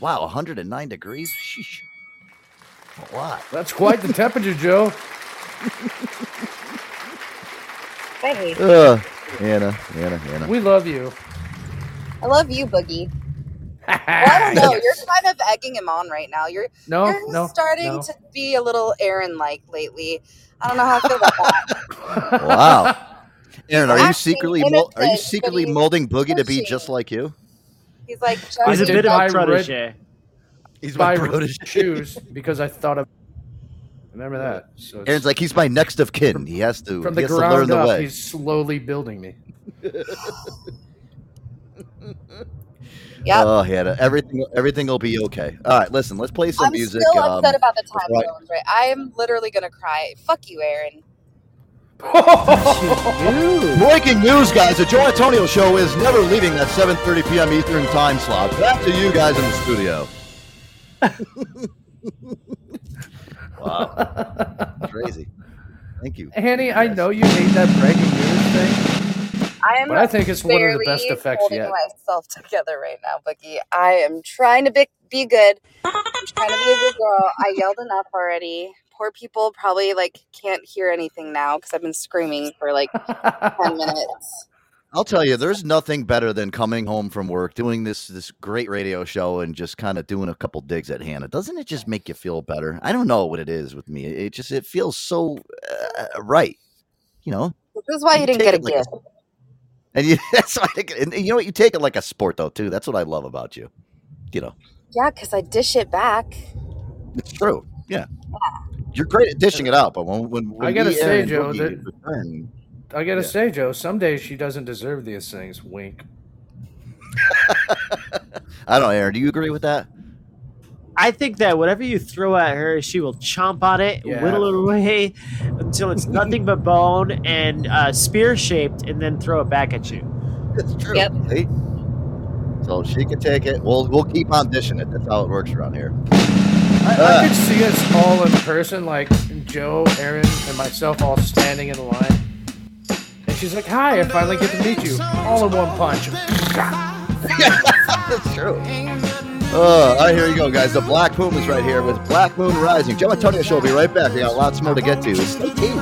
Wow, 109 degrees. Sheesh. A lot. That's quite the temperature, Joe. Hey, Uh, Hannah, Hannah, Hannah. We love you. I love you, Boogie. Well, I don't know. You're kind of egging him on right now. You're No, you're no, starting no. to be a little Aaron like lately. I don't know how I feel about that. Wow. Aaron, are you secretly mol- are you secretly molding Boogie to be just like you? He's like, I He's a did bit of buy a red- protege. He's my buy protege. shoes because I thought of. Remember that. So it's- Aaron's like he's my next of kin. He has to from he the has to learn ground the up, way. he's slowly building me. Yep. Oh, Hannah, everything everything will be okay. All right, listen, let's play some music. I'm still um, upset about the time before I- zones, right? I am literally gonna cry. Fuck you, Aaron. Breaking news, guys! The Joe Antonio Show is never leaving that 7:30 p.m. Eastern time slot. Back to you guys in the studio. wow, crazy. Thank you. Henny, I know you hate that breaking news thing, I am but I think it's one of the best barely effects holding yet. myself together right now, Boogie. I am trying to be, be good. I'm trying to be a good girl. I yelled enough already. Poor people probably like can't hear anything now because I've been screaming for like ten minutes. I'll tell you, there's nothing better than coming home from work, doing this this great radio show, and just kind of doing a couple digs at Hannah. Doesn't it just make you feel better? I don't know what it is with me. It just it feels so uh, right. You know, This is why you didn't get a it like a- gift. And you that's why I think, and you know what? You take it like a sport though too. That's what I love about you. You know, Yeah, because I dish it back. it's true. Yeah, you're great at dishing it out, but when when, when I gotta say, Joe, that- return, I gotta Yeah. say, Joe, some days she doesn't deserve these things. Wink. I don't know, Aaron. Do you agree with that? I think that whatever you throw at her, she will chomp on it, Yeah. whittle it away until it's nothing but bone and uh, spear shaped, and then throw it back at you. It's true. Yep. See? So she can take it. We'll we'll keep on dishing it. That's how it works around here. I, Ah. I could see us all in person, like Joe, Aaron, and myself, all standing in line. And she's like, "Hi, I finally get to meet you, all in one punch." That's true. Uh, all right, here you go, guys. The Black Pumas right here with Black Moon Rising. Joe Antonio Show will be right back. We got lots more to get to. Stay tuned.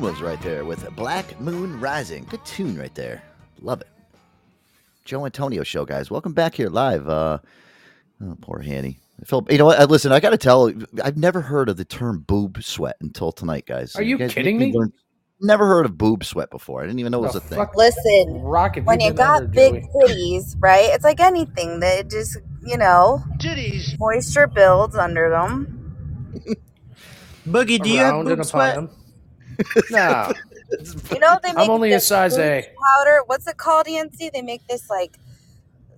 Pumas right there with Black Moon Rising. Good tune right there. Love it. Joe Antonio show, guys. Welcome back here live. Uh, oh, poor Hanny. I feel, you know what? Listen, I got to tell, I've never heard of the term boob sweat until tonight, guys. Are you guys kidding me? learn- Never heard of boob sweat before. I didn't even know it was a thing. Listen, Rocket, when you got big titties, right? It's like anything that just, you know, titties. Moisture builds under them. Boogie, do you have boob sweat? them. No. You know they I'm only a size A. powder. What's it called, ENC? They make this like,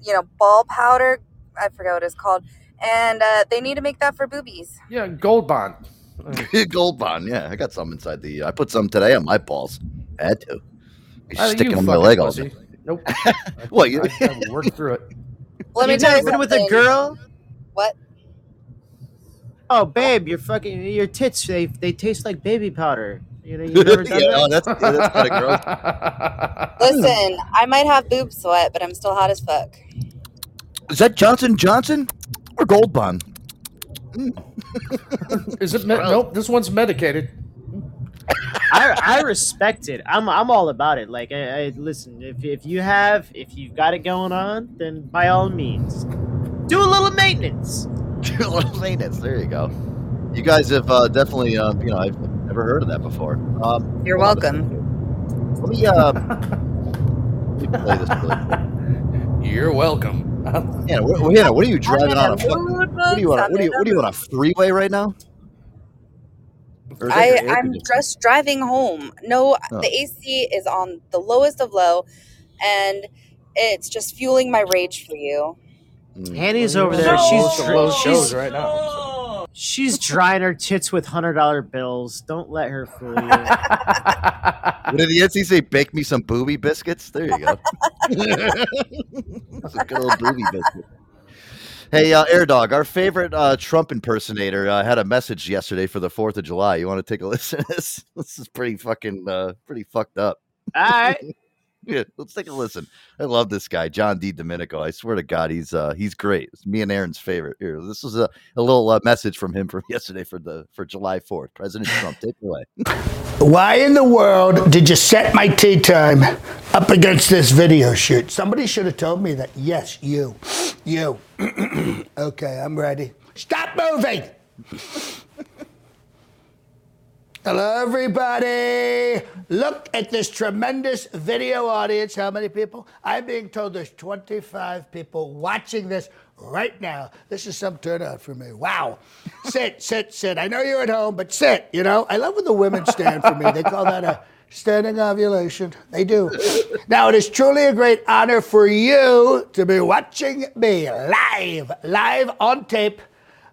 you know, ball powder. I forget what it's called. And uh, they need to make that for boobies. Yeah, Gold Bond. Gold Bond, yeah. I got some inside the. I put some today on my balls. had to. Uh, Sticking you them in my leg all pussy. day. Nope. What, you- I, I worked through it. Let me you tell never you been with a girl? What? Oh, babe, your fucking your tits they they taste like baby powder. You know, you never done Yeah, that? oh, that's- yeah, that's kinda gross. Listen, I might have boob sweat, but I'm still hot as fuck. Is that Johnson Johnson or Gold Bond? Is it? Me- nope. This one's medicated. I, I respect it. I'm I'm all about it. Like I, I listen, if if you have if you've got it going on, then by all means, do a little maintenance. Do a little maintenance. There you go. You guys have uh, definitely, um, you know, I've never heard of that before. Um, You're hold on a welcome. Let me, uh, let me play this really quick. You're welcome. Yeah, what, yeah, what are you driving on a a fucking? What are you on? What are you? in a What are you on a freeway right now? Or is that I, your air I'm just driving home. No, Oh. the AC is on the lowest of low, and it's just fueling my rage for you. Hanny's over there. you're She's on the she's shows right now. She's drying her tits with hundred dollar bills. Don't let her fool you. What did the NC say? Bake me some booby biscuits. There you go. That's a good old booby biscuit. Hey, uh, Air Dog, our favorite uh, Trump impersonator, uh, had a message yesterday for the Fourth of July. You want to take a listen this? This is pretty fucking, uh, pretty fucked up. All right. Yeah, let's take a listen. I love this guy, John Di Domenico. I swear to God, he's uh, he's great. It's me and Aaron's favorite. Here, this is a, a little uh, message from him from yesterday for the for July Fourth. President Trump, take it away. Why in the world did you set my tea time up against this video shoot? Somebody should have told me that. Yes, you. You. okay, I'm ready. Stop moving! Hello, everybody. Look at this tremendous video audience. How many people? I'm being told there's 25 people watching this right now. This is some turnout for me. Wow. sit, sit, sit. I know you're at home, but sit. You know, I love when the women stand for me. They call that a standing ovulation. They do. Now, it is truly a great honor for you to be watching me live, live on tape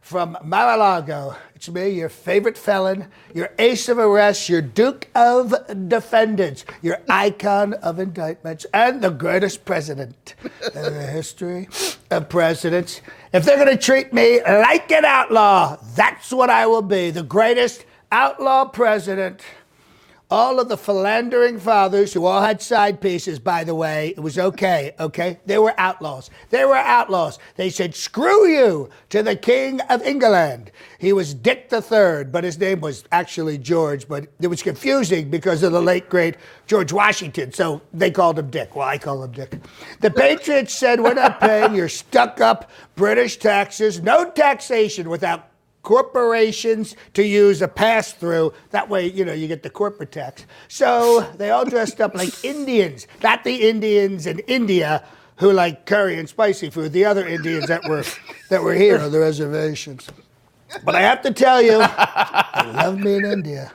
from Mar-a-Lago. It's me, your favorite felon, your ace of arrests, your duke of defendants, your icon of indictments, and the greatest president in the history of presidents. If they're going to treat me like an outlaw, that's what I will be the greatest outlaw president. All of the philandering fathers who all had side pieces, by the way, it was okay, okay? They were outlaws. They were outlaws. They said, screw you to the King of England. He was Dick the Third, but his name was actually George, but it was confusing because of the late, great George Washington, so they called him Dick. Well, I call him Dick. The Patriots said, we're not paying your stuck up British taxes, no taxation without corporations to use a pass through. That way, you know, you get the corporate tax. So they all dressed up like Indians, not the Indians in India who like curry and spicy food, the other Indians that were that were here on the reservations. But I have to tell you, they love me in India.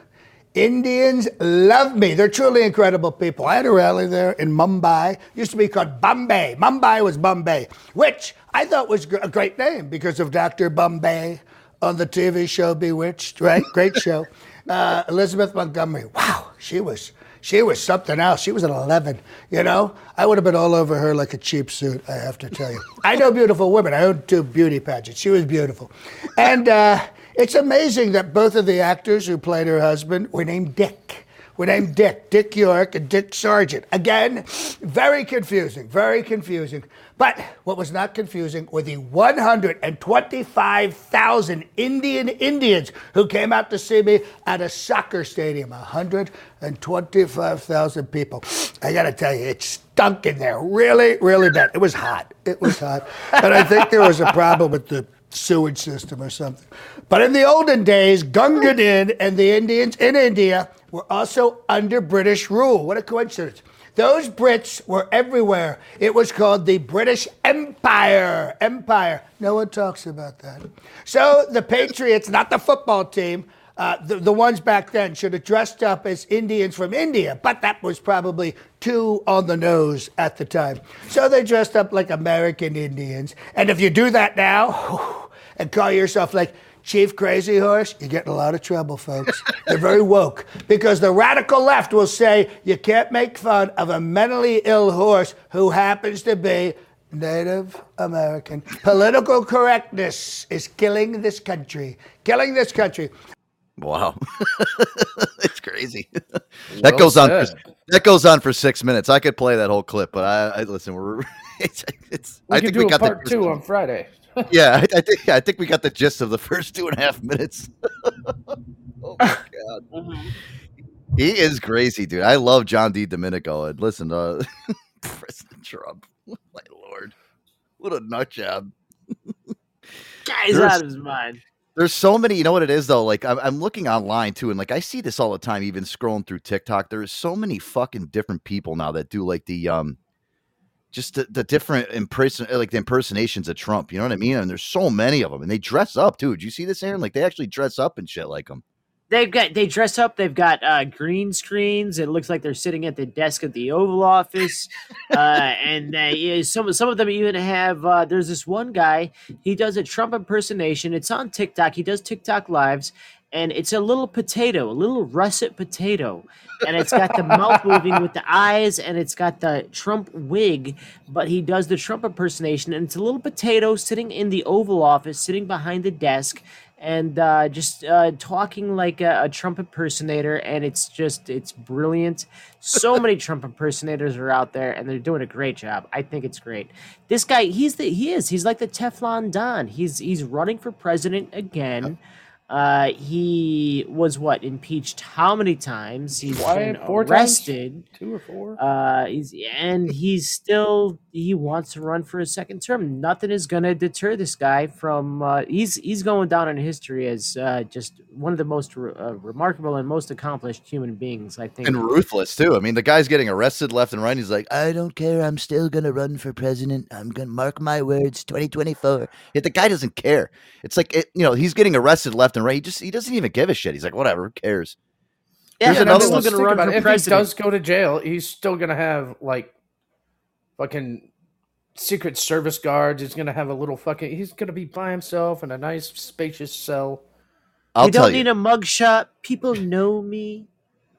Indians love me. They're truly incredible people. I had a rally there in Mumbai. Used to be called Bombay. Mumbai was Bombay, which I thought was a great name because of Dr. Bombay on the TV show Bewitched, right? Great show. Uh, Elizabeth Montgomery. Wow, she was she was something else. She was an 11, you know? I would have been all over her like a cheap suit, I have to tell you. I know beautiful women. I owned two beauty pageants. She was beautiful. And uh, it's amazing that both of the actors who played her husband were named Dick. were named Dick, Dick York, and Dick Sargent. Again, very confusing, very confusing. But what was not confusing were the 125,000 Indian Indians who came out to see me at a soccer stadium. 125,000 people. I got to tell you, it stunk in there really, really bad. It was hot. It was hot. and I think there was a problem with the sewage system or something. But in the olden days, Gunga Din and the Indians in India were also under British rule. What a coincidence. Those Brits were everywhere. It was called the British Empire. Empire. No one talks about that. So the Patriots, not the football team, uh, the, the ones back then should have dressed up as Indians from India, but that was probably too on the nose at the time. So they dressed up like American Indians. And if you do that now and call yourself like Chief Crazy Horse, you get in a lot of trouble, folks. They're very woke because the radical left will say you can't make fun of a mentally ill horse who happens to be Native American. Political correctness is killing this country. Killing this country. Wow, it's crazy. that Well goes on. For, that goes on for six minutes. I could play that whole clip, but I, I listen. We're it's. it's We I can think do we a got part the, two on Friday. Yeah, I, I think I think we got the gist of the first two and a half minutes. oh my god, he is crazy, dude. I love John Di Domenico. And listen, uh, President Trump. My lord, what a nut job. Guy's There's- out of his mind. There's so many. You know what it is though. Like I'm, I'm looking online too, and like I see this all the time, even scrolling through TikTok. There's so many fucking different people now that do like the um, just the, the different imperson like the impersonations of Trump. You know what I mean? And there's so many of them, and they dress up too. Did you see this, Aaron? Like they actually dress up and shit like them. They've got they dress up. They've got uh, green screens. It looks like they're sitting at the desk at the Oval Office, uh, and they, some some of them even have. Uh, there's this one guy. He does a Trump impersonation. It's on TikTok. He does TikTok lives, and it's a little potato, a little russet potato, and it's got the mouth moving with the eyes, and it's got the Trump wig. But he does the Trump impersonation, and it's a little potato sitting in the Oval Office, sitting behind the desk and uh, just uh, talking like a, a Trump impersonator, and it's just it's brilliant. So many Trump impersonators are out there, and they're doing a great job. I think it's great. This guy, he's the he is he's like the Teflon Don. He's he's running for president again. Uh, he was what impeached how many times? He's Why, been four times? arrested. Two or four? Uh, he's and he's still he wants to run for a second term. Nothing is going to deter this guy from. Uh, he's he's going down in history as uh, just one of the most re- uh, remarkable and most accomplished human beings. I think. And ruthless too. I mean, the guy's getting arrested left and right. He's like, I don't care. I'm still gonna run for president. I'm gonna mark my words. 2024. Yet the guy doesn't care. It's like it, you know he's getting arrested left and right. He just he doesn't even give a shit. He's like, whatever. Who cares? Yeah, Here's and another one. still going to run for it. If president. he does go to jail, he's still gonna have like fucking secret service guards. He's gonna have a little fucking. He's gonna be by himself in a nice spacious cell. I'll you tell don't you. need a mugshot. People know me.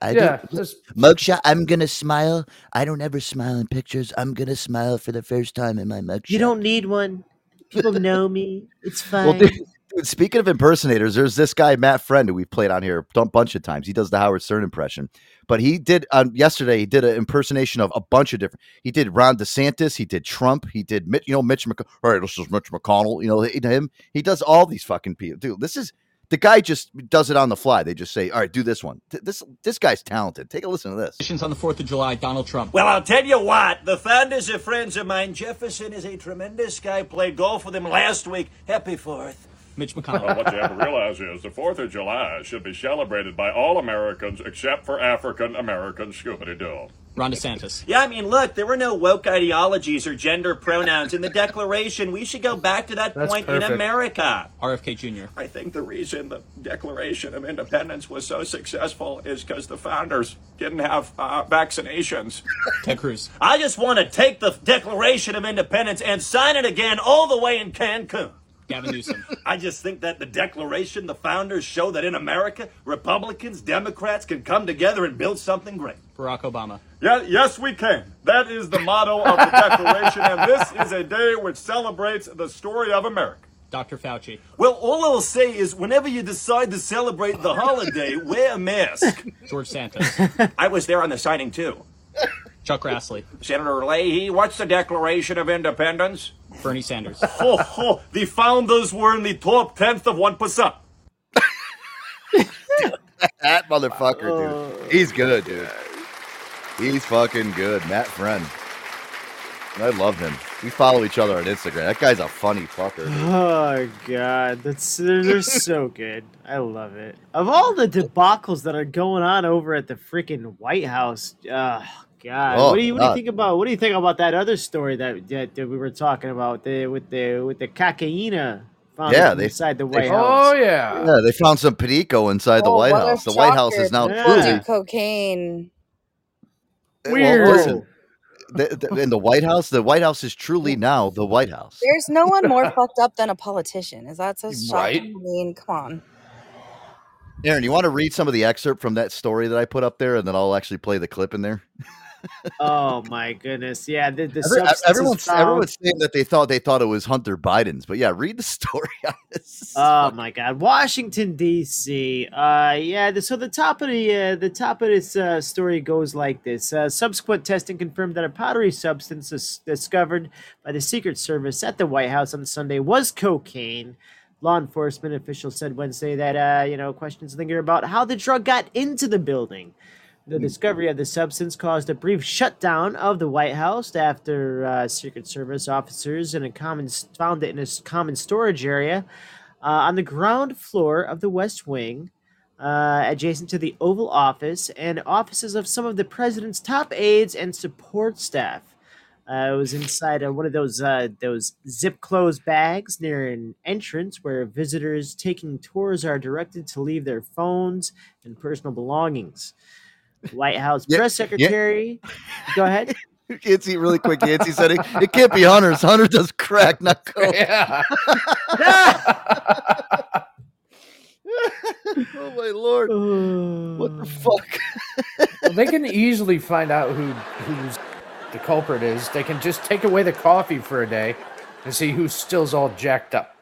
I Yeah, don't- just- mugshot. I'm gonna smile. I don't ever smile in pictures. I'm gonna smile for the first time in my mugshot. You don't need one. People know me. It's fine. Well, dude, dude, speaking of impersonators, there's this guy Matt Friend who we've played on here a bunch of times. He does the Howard Stern impression, but he did um, yesterday. He did an impersonation of a bunch of different. He did Ron DeSantis. He did Trump. He did Mitch. You know Mitch. Mc, all right, this is Mitch McConnell. You know him. He does all these fucking people. Dude, this is the guy. Just does it on the fly. They just say, "All right, do this one." This this guy's talented. Take a listen to this. on the 4th of July, Donald Trump. Well, I'll tell you what, the founders are friends of mine. Jefferson is a tremendous guy. Played golf with him last week. Happy Fourth. Mitch Well, McConnell. what you have to realize is the 4th of July should be celebrated by all Americans except for African Americans. Scoopity doo. Ron DeSantis. Yeah, I mean, look, there were no woke ideologies or gender pronouns in the Declaration. We should go back to that That's point in. America. RFK Jr. I think the reason the Declaration of Independence was so successful is because the founders didn't have uh, vaccinations. Ted Cruz. I just want to take the Declaration of Independence and sign it again all the way in Cancun. Gavin Newsom. I just think that the Declaration, the founders show that in America, Republicans, Democrats can come together and build something great. Barack Obama. Yeah, yes, we can. That is the motto of the Declaration, and this is a day which celebrates the story of America. Dr. Fauci. Well, all I'll say is whenever you decide to celebrate the holiday, wear a mask. George Santos. I was there on the signing too. Chuck Grassley. Senator Leahy, what's the Declaration of Independence? Bernie Sanders. Ho, ho, the founders were in the top tenth of 1%. that motherfucker, dude. He's good, dude. He's fucking good. Matt Friend. I love him. We follow each other on Instagram. That guy's a funny fucker. dude. Oh god, that's they're, they're so good. I love it. Of all the debacles that are going on over at the freaking White House, oh god, Oh, what do you what do you think about what do you think about that other story that that, that we were talking about the with the with the cocaina found Yeah, they- inside the they- White House? Oh yeah. Yeah, they found some perico inside the Oh, White House. The White House is now People truly do cocaine. Eh, well, Weird. listen, the, the, in the White House, the White House is truly now the White House. There's no one more fucked up than a politician. Is that so Right. shocking? I mean, come on. Aaron, you want to read some of the excerpt from that story that I put up there, and then I'll actually play the clip in there. Oh my goodness, yeah. The, the Every- everyone's found- everyone's saying that they thought they thought it was Hunter Biden's, but yeah, read the story. Oh my God, Washington D.C. Uh, yeah. The, so the top of the uh, the top of this uh, story goes like this: uh, Subsequent testing confirmed that a powdery substance dis- discovered by the Secret Service at the White House on Sunday was cocaine. Law enforcement officials said Wednesday that uh, you know questions linger about how the drug got into the building. The discovery of the substance caused a brief shutdown of the White House after uh, Secret Service officers in a common found it in a common storage area uh, on the ground floor of the West Wing, uh, adjacent to the Oval Office and offices of some of the president's top aides and support staff. Uh, it was inside one of those uh, those zip closed bags near an entrance where visitors taking tours are directed to leave their phones and personal belongings. White House Yeah, press yeah. secretary. Go ahead. Yancey, really quick, Yancey said it, it can't be Hunter's. Hunter does crack, not coke. Yeah. oh my lord! what the fuck? Well, they can easily find out who who's the culprit is. They can just take away the coffee for a day and see who still's all jacked up.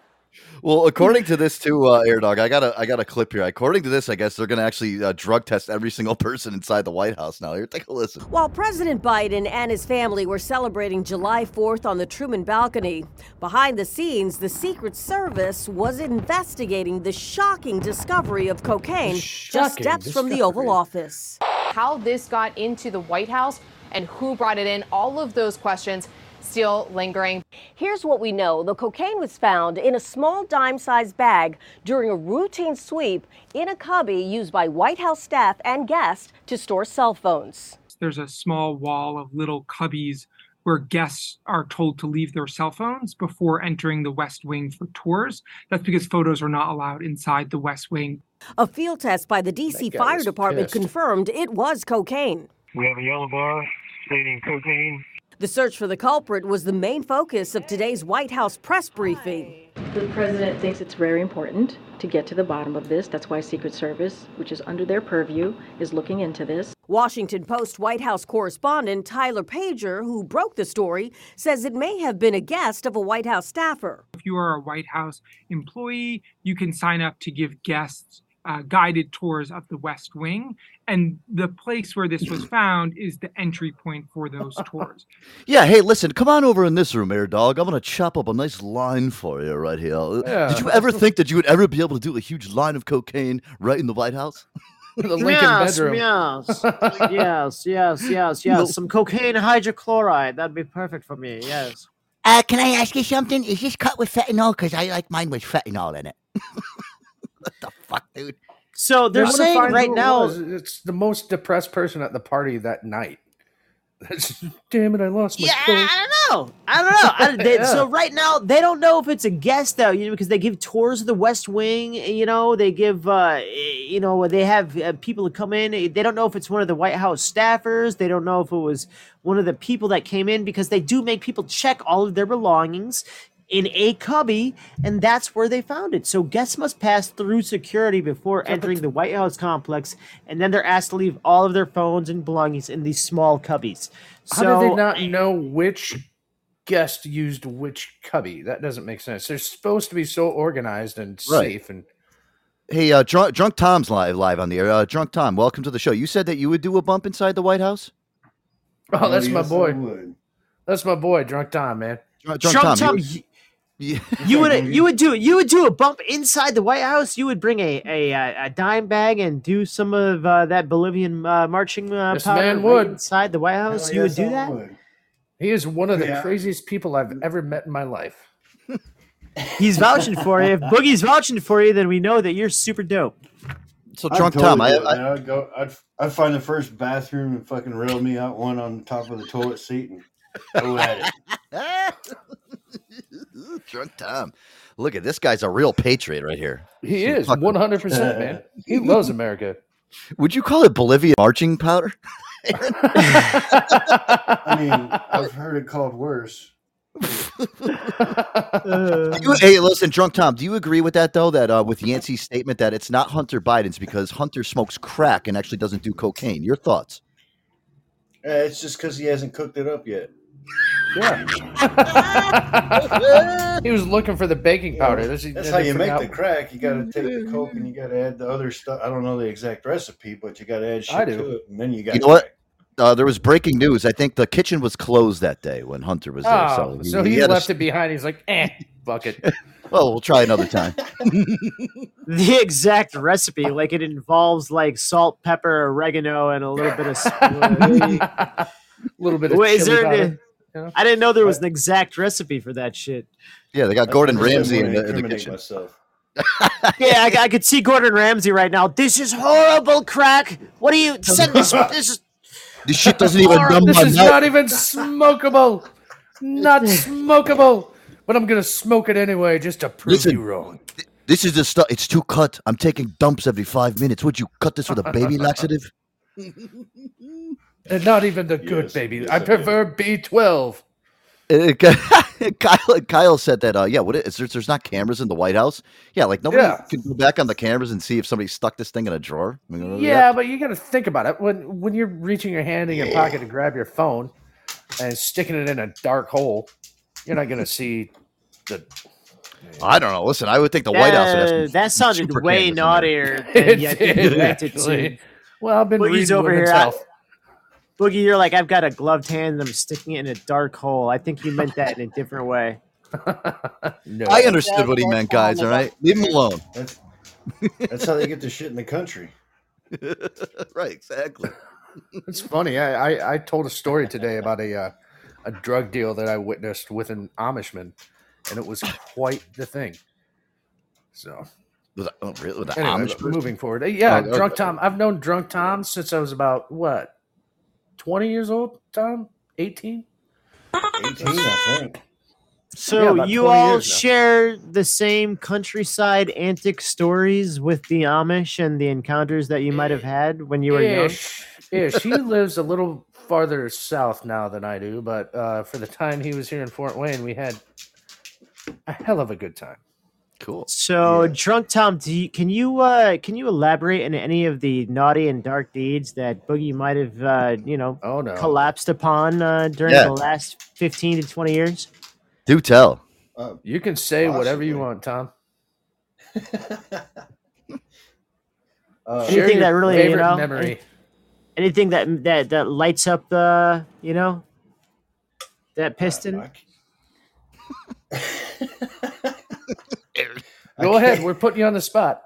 Well, according to this too, uh, Air Dog, I got a I got a clip here. According to this, I guess they're gonna actually uh, drug test every single person inside the White House now. Here, take a listen. While President Biden and his family were celebrating July 4th on the Truman balcony, behind the scenes, the Secret Service was investigating the shocking discovery of cocaine just shocking steps from the Oval Office. How this got into the White House and who brought it in, all of those questions still lingering. Here's what we know the cocaine was found in a small dime sized bag during a routine sweep in a cubby used by White House staff and guests to store cell phones. There's a small wall of little cubbies where guests are told to leave their cell phones before entering the West Wing for tours. That's because photos are not allowed inside the West Wing. A field test by the DC Fire Department pissed. confirmed it was cocaine. We have a yellow bar stating cocaine. The search for the culprit was the main focus of today's White House press briefing. The president thinks it's very important to get to the bottom of this. That's why Secret Service, which is under their purview, is looking into this. Washington Post White House correspondent Tyler Pager, who broke the story, says it may have been a guest of a White House staffer. If you are a White House employee, you can sign up to give guests uh, guided tours of the West Wing. And the place where this was found is the entry point for those tours. Yeah, hey, listen, come on over in this room, Air Dog. I'm gonna chop up a nice line for you right here. Uh, Yeah. Did you ever think that you would ever be able to do a huge line of cocaine right in the White House? the yes, Yes, yes, yes, yes, yes. Some cocaine hydrochloride. That'd be perfect for me. Yes. Uh, can I ask you something? Is this cut with fentanyl? Because I like mine with fentanyl in it. What the fuck, dude? So they're They saying right who it now. was. it's the most depressed person at the party that night. Damn it! I lost my. Yeah, coat. I don't know. I don't know. I, they, Yeah. So right now they don't know if it's a guest though, you know, because they give tours of the West Wing. You know, they give, uh, you know, they have uh, people to come in. They don't know if it's one of the White House staffers. They don't know if it was one of the people that came in because they do make people check all of their belongings in a cubby, and that's where they found it. So guests must pass through security before entering the White House complex, and then they're asked to leave all of their phones and belongings in these small cubbies. How so did they not know which guest used which cubby? That doesn't make sense. They're supposed to be so organized and Right. safe and Hey, uh, drunk, drunk Tom's live live on the air. Uh, drunk Tom, welcome to the show. You said that you would do a bump inside the White House. Oh, that's my yes, I boy. That's my boy, Drunk Tom, man. Drunk, Drunk Tom, you- you, you would you would do you would do a bump inside the White House. You would bring a a, uh, a dime bag and do some of uh, that Bolivian uh, marching uh, This powder man right would. inside the White House. you would do that. He is one of the Yeah. craziest people I've ever met in my life. He's vouching for you. If Boogie's vouching for you, then we know that you're super dope. So I'd drunk totally Tom, I, I. I'd go. I'd I'd find the first bathroom and fucking rail me out one on top of the toilet seat and go at it. drunk Tom. Look at this guy's a real patriot right here. He is one hundred percent, man. He loves America. Would you call it Bolivia marching powder? I mean, I've heard it called worse. Uh, You- hey, listen, drunk Tom. Do you agree with that though? That uh, with Yancey's statement that it's not Hunter Biden's because Hunter smokes crack and actually doesn't do cocaine. Your thoughts? Eh, it's just because he hasn't cooked it up yet. Yeah. he was looking for the baking powder. That's, That's how you make the crack. You got to take the coke and you got to add the other stuff. I don't know the exact recipe, but you got to add shit I do. to it, and then you got. You know what? Uh, there was breaking news. I think the kitchen was closed that day when Hunter was there. Oh, so so he, had a left s- it behind. He's like, eh, fuck it. Well, we'll try another time. the exact recipe, like it involves like salt, pepper, oregano, and a little bit of. A little bit of Wait, is chili there? Powder, you know? I didn't know there was an exact recipe for that shit. Yeah, they got That's Gordon what Ramsay in the, in the kitchen. Myself. Yeah, I, I could see Gordon Ramsay right now. This is horrible crack. What do you send this? This is This shit doesn't even numb This my is mouth. not even smokable. Not smokable. But I'm gonna smoke it anyway just to prove Listen, you wrong. This is the stuff. It's too cut. I'm taking dumps every five minutes. Would you cut this with a baby laxative? And not even the good Yes, baby. yes, I I prefer B12. Uh, Kyle, Kyle said that. Uh, yeah, what is there, there's not cameras in the White House? Yeah, like nobody Yeah. can go back on the cameras and see if somebody stuck this thing in a drawer. I mean, uh, Yeah, but you got to think about it. When when you're reaching your hand in your pocket to grab your phone and sticking it in a dark hole, you're not gonna see the. I don't know. Listen, I would think the White House would have Uh, some that sounded way cameras in there. naughtier than you I think you did, meant it actually. to. Well, I've been Boogie's reading over Women's here. I- Health. Boogie, you're like, I've got a gloved hand and I'm sticking it in a dark hole. I think you meant that in a different way. No. I understood what he meant, guys. All right, leave him alone. That's, that's how they get the shit in the country. right, exactly. It's funny. I, I, I told a story today about a uh, a drug deal that I witnessed with an Amishman, and it was quite the thing. So Was that, oh, really? With the anyway, Amish moving forward, Uh, yeah, Oh, drunk okay. Tom. I've known drunk Tom since I was about what twenty years old. Tom, eighteen. 18, I think. So Yeah, you all share the same countryside antic stories with the Amish and the encounters that you might have had when you were young. Ish, ish. He lives a little farther south now than I do, but uh, for the time he was here in Fort Wayne, we had a hell of a good time. Cool. So, drunk Tom, do you, can you uh, can you elaborate on any of the naughty and dark deeds that Boogie might have uh, you know Oh no. collapsed upon uh, during Yeah. the last fifteen to twenty years? Do tell. Uh, You can say whatever you want, Tom. uh, Anything that really, you know, memory. Anything that that that lights up the you know that piston. Go ahead. We're putting you on the spot.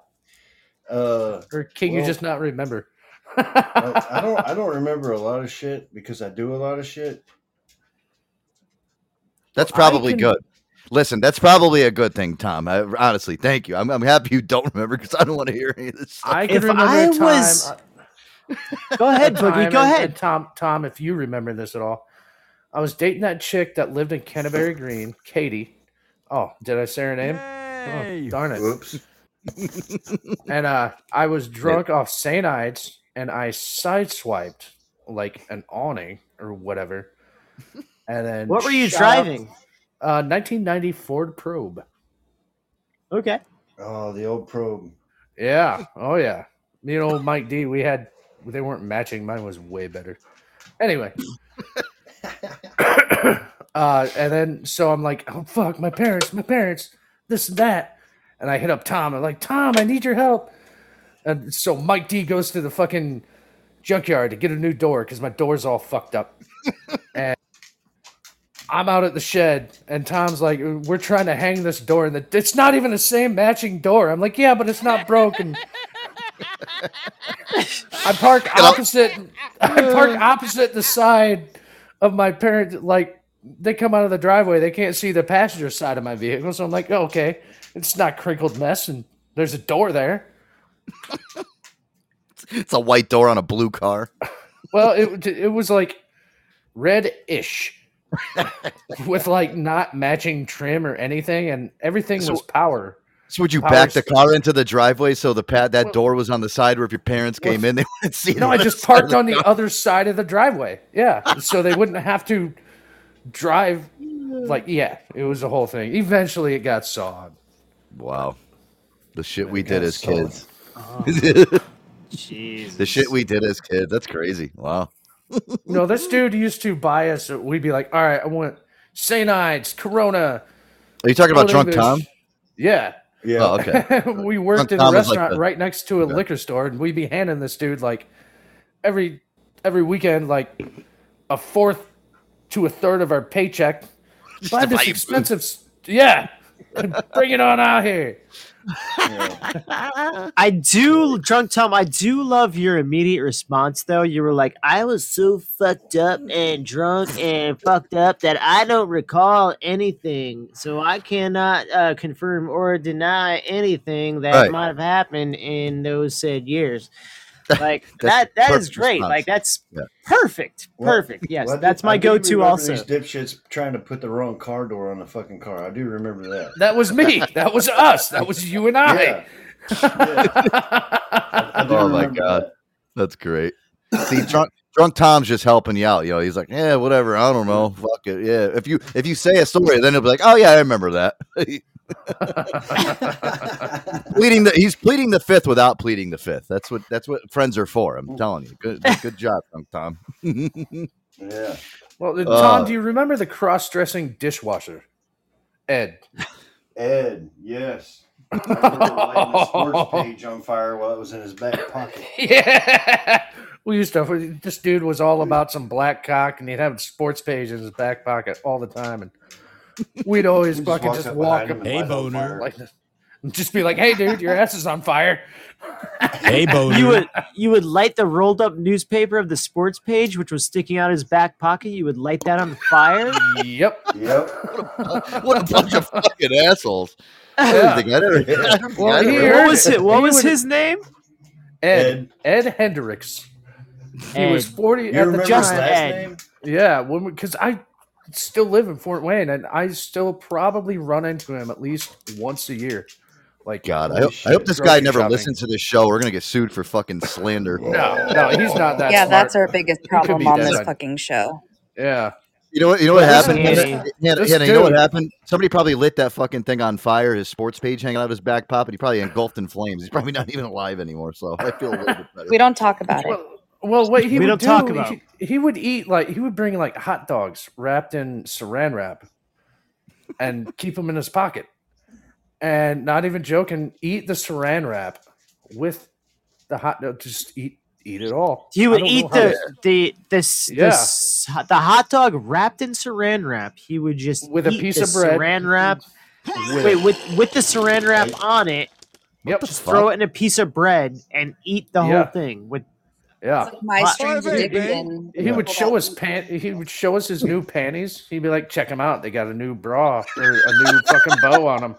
Uh, Or can you just not remember? I, I don't. I don't remember a lot of shit because I do a lot of shit. That's probably can- good. Listen, that's probably a good thing, Tom. I, honestly, thank you. I'm, I'm happy you don't remember because I don't want to hear any of this. Stuff. I can If remember I a time. was- Go ahead, a Boogie. Go and- ahead. and Tom, Tom, if you remember this at all, I was dating that chick that lived in Canterbury Green, Katie. Oh, did I say her name? Oh, darn it. Whoops. and uh, I was drunk off St. Ides, and I sideswiped like an awning or whatever. And then What were you shot up- driving? Uh, 1990 Ford Probe. Okay. Oh, the old probe. Yeah. Oh yeah. You know, Mike D. We had they weren't matching. Mine was way better. Anyway, Uh, and then so I'm like, oh fuck, my parents, my parents, this and that. And I hit up Tom. I'm like, Tom, I need your help. And so Mike D goes to the fucking junkyard to get a new door because my door's all fucked up. and I'm out at the shed, and Tom's like, "We're trying to hang this door, and the, it's not even the same matching door." I'm like, "Yeah, but it's not broken." I park opposite. I park opposite the side of my parent. Like they come out of the driveway, they can't see the passenger side of my vehicle, so I'm like, oh, "Okay, it's not crinkled mess, and there's a door there." It's a white door on a blue car. Well, it it was like red-ish. with like not matching trim or anything, and everything So- was power. So would you Power back the steering. car into the driveway so the pad that door was on the side where if your parents came in, they wouldn't see? It? No, I just parked on the car? other side of the driveway. Yeah, so they wouldn't have to drive. Like, yeah, it was a whole thing. Eventually, it got sawed. Wow, the shit we did as sawed. kids. Oh, Jesus. the shit we did as kids. That's crazy. Wow. No, this dude used to buy us. We'd be like, "All right, I want St. Ides, Corona." Are you talking about Old Drunk English." Tom? Yeah. Yeah. Oh, okay. we worked Drunk in Tom a is like restaurant the- right next to a liquor store, and we'd be handing this dude like every every weekend, like a fourth to a third of our paycheck. Buy this buy expensive, s- yeah. Bring it on out here. I do, drunk Tom. I do love your immediate response, though. You were like, "I was so fucked up and drunk and fucked up that I don't recall anything, so I cannot uh, confirm or deny anything that Right. might have happened in those said years." Like that. That is great. response. Like that's Yeah. perfect. Well, Perfect. Yes, well, I do- that's my go-to. remember Also, these dipshits trying to put the wrong car door on the fucking car. I do remember that. That was me. That was us. That was you and I. Yeah. I do Oh my god, that. that's great. See, drunk, drunk Tom's just helping you out. You know, he's like, yeah, whatever. I don't know. Fuck it. Yeah. If you if you say a story, then he'll be like, oh yeah, I remember that. pleading the he's pleading the fifth without pleading the fifth. That's what that's what friends are for. I'm telling you. Good good job, Tom. Yeah. Well, uh, Uh, Tom, do you remember the cross-dressing dishwasher? Ed. Ed, yes. I remember lighting the sports page on fire while it was in his back pocket. Yeah. We used to. This dude was all about some black cock, and he'd have a sports page in his back pocket all the time, and we'd always We just fucking just walk behind up, him Hey, light it on boner. like, and just be like, "Hey, dude, your ass is on fire." Hey, boner. you would you would light the rolled up newspaper of the sports page, which was sticking out of his back pocket. You would light that on fire. Yep. Yep. what a bunch of fucking assholes. I Yeah. didn't think I never, I don't think Well, I he never- heard What was it. it? What He was would- his name? Ed. Ed Hendricks. He was forty You at the remember his Just time. last Ed. name? Yeah, because I still live in Fort Wayne, and I still probably run into him at least once a year. Like God, I holy hope, I hope this guy never shopping. listens to this show. We're gonna get sued for fucking slander. No, no, he's not that. yeah, smart. that's our biggest problem be on dead this fucking show. Yeah. You know what? You know what Well, happened? this- Hannah, Hannah, Hannah, you know what happened? Somebody probably lit that fucking thing on fire. His sports page hanging out of his back pocket. He probably engulfed in flames. He's probably not even alive anymore. So I feel a little bit better. We don't talk about it. Well, well, what he We would do, talk about. He, he would eat like he would bring like hot dogs wrapped in Saran wrap, and keep them in his pocket, and not even joking, eat the Saran wrap with the hot dog. Just eat eat it all. He would eat the the the, Yeah. the hot dog wrapped in Saran wrap. He would just With a piece the of bread. Saran wrap. With Wait, with with the Saran wrap on it. Yep. Just throw it in a piece of bread and eat the Yeah. whole thing with Yeah. My Hot- strange addiction. He would show us pant. He would show us his new panties. He'd be like, "Check them out. They got a new bra or a new fucking bow on them."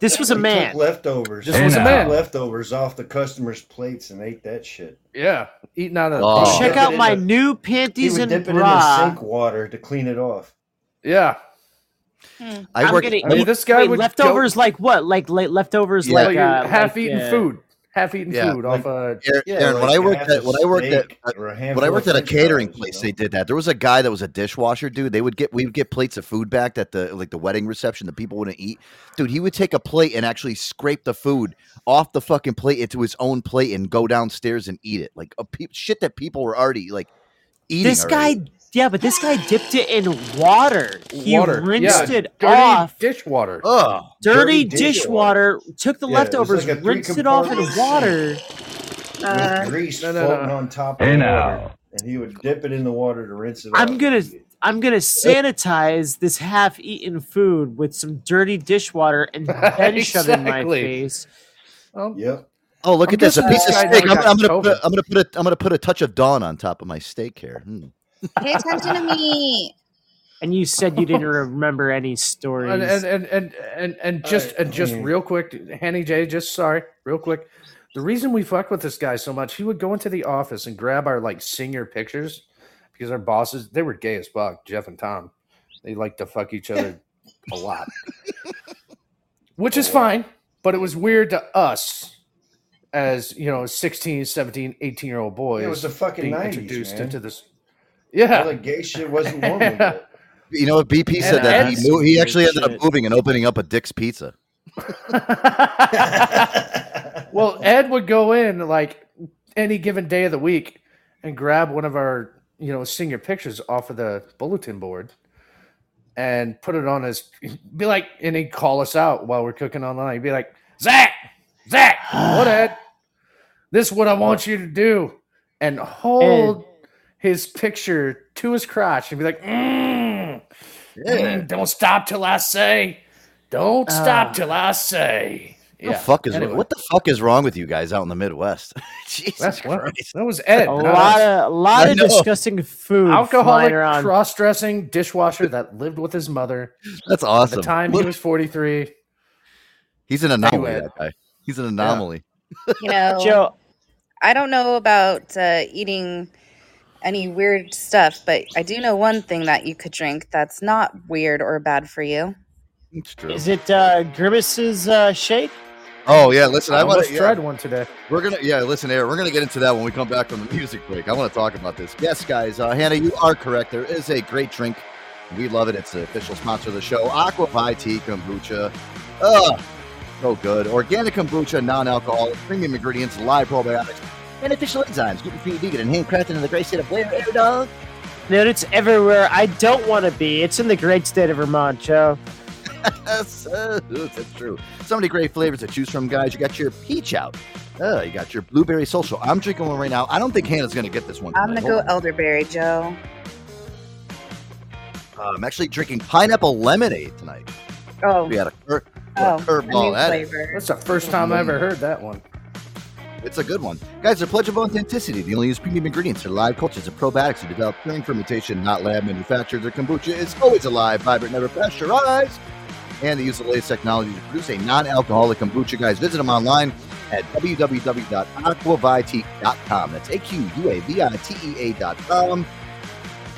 This was a He man. Took leftovers. This was a man. Leftovers off the customers' plates and ate that shit. Yeah, eating out of. Oh. the Check out my the- new He panties would and dip it in the sink water to clean it off. Yeah, I I'm worked. gonna I mean, eat- this guy wait, would leftovers like what? Like, like leftovers Yeah. like like uh, half-eaten like, uh, food, half-eaten Yeah, food like- off a. Aaron, Yeah, Aaron, when I worked at a when I worked at steak or a when I worked at a catering fries, place, you they did that. There was a guy that was a dishwasher dude. They would get we would get plates of food back that the like the wedding reception the people wouldn't eat. Dude, he would take a plate and actually scrape the food off the fucking plate into his own plate and go downstairs and eat it. Like a pe- shit that people were already like eating. this guy already. Yeah, but this guy dipped it in water. He Water, rinsed yeah, it dirty off. dishwater. Oh, Dirty, dirty dishwater. Took the Yeah, leftovers, like rinsed it off in compartment water. with Uh, grease no, no, floating no. on top Hey of the now. water, and he would dip it in the water to rinse it I'm off. gonna I'm gonna sanitize this half-eaten food with some dirty dishwater and then shove it in my face. face. Yep. Oh, look I'm at this! A piece of steak. I'm, I'm gonna put. I'm gonna put. A, I'm gonna put a touch of dawn on top of my steak here. Hmm. Pay attention to me. And you said you didn't remember any stories. And and and and and, and just and just real quick, Hannah J, just sorry, real quick. The reason we fuck with this guy so much, he would go into the office and grab our like senior pictures because our bosses they were gay as fuck, Jeff and Tom. They like to fuck each other a lot. Which is fine, but it was weird to us as, you know, 16, 17, 18 year old boys. it was the fucking being 90s, introduced man. into this. Yeah. All the gay shit wasn't normal. yet. You know what? BP said And that he moved, he actually ended shit. up moving and opening up a Dick's Pizza. well, Ed would go in like any given day of the week and grab one of our, you know, senior pictures off of the bulletin board and put it on his be like and he'd call us out while we're cooking online. He'd be like, Zach, Zach, what Ed? This is what I want you to do. And hold his picture to his crotch and be like, mm, mm, don't stop till I say. Don't stop Ah. till I say. What the fuck is anyway. what the fuck is wrong with you guys out in the Midwest? Jesus That's what, Christ! that was Ed. a not lot us. of a lot I of know. disgusting food alcoholic cross-dressing dishwasher that lived with his mother. That's awesome. At awesome. the time Look, he was 43. he's an anomaly. Ed. That guy. He's an anomaly. You know, Joe, I don't know about uh, eating any weird stuff, but I do know one thing that you could drink that's not weird or bad for you. It's true. is it uh, Grimace's uh, shake? Oh yeah, listen, I I want almost to. tried one today. We're gonna, yeah, listen, Aaron, we're gonna get into that when we come back from the music break. I want to talk about this. Yes, guys, uh, Hannah, you are correct. There is a great drink. We love it. It's the official sponsor of the show, Aqua ViTea Kombucha. Ugh, so good. Organic kombucha, non-alcoholic, premium ingredients, live probiotics, beneficial enzymes, gluten-free, vegan, and handcrafted in the great state of Blair, Air Dog. Dude, it's everywhere I don't want to be. It's in the great state of Vermont, Joe. Yes, uh, that's true. So many great flavors to choose from, guys. You got your peach out. Uh, you got your blueberry social. I'm drinking one right now. I don't think Hannah's gonna get this one. I'm gonna go on. elderberry, Joe. Uh, I'm actually drinking pineapple lemonade tonight. Oh, We had a, cur- oh, a a new curveball at flavor. That's the first time I ever heard that one. It's a good one. Guys, the pledge of authenticity. They only use premium ingredients. They're live cultures of probiotics who develop during fermentation, not lab manufactured. Their kombucha is always alive, vibrant, never pasteurized. And they use the latest technology to produce a non-alcoholic kombucha. Guys, visit them online at www.aquavitea.com. That's A-Q-U-A-V-I-T-E-A.com.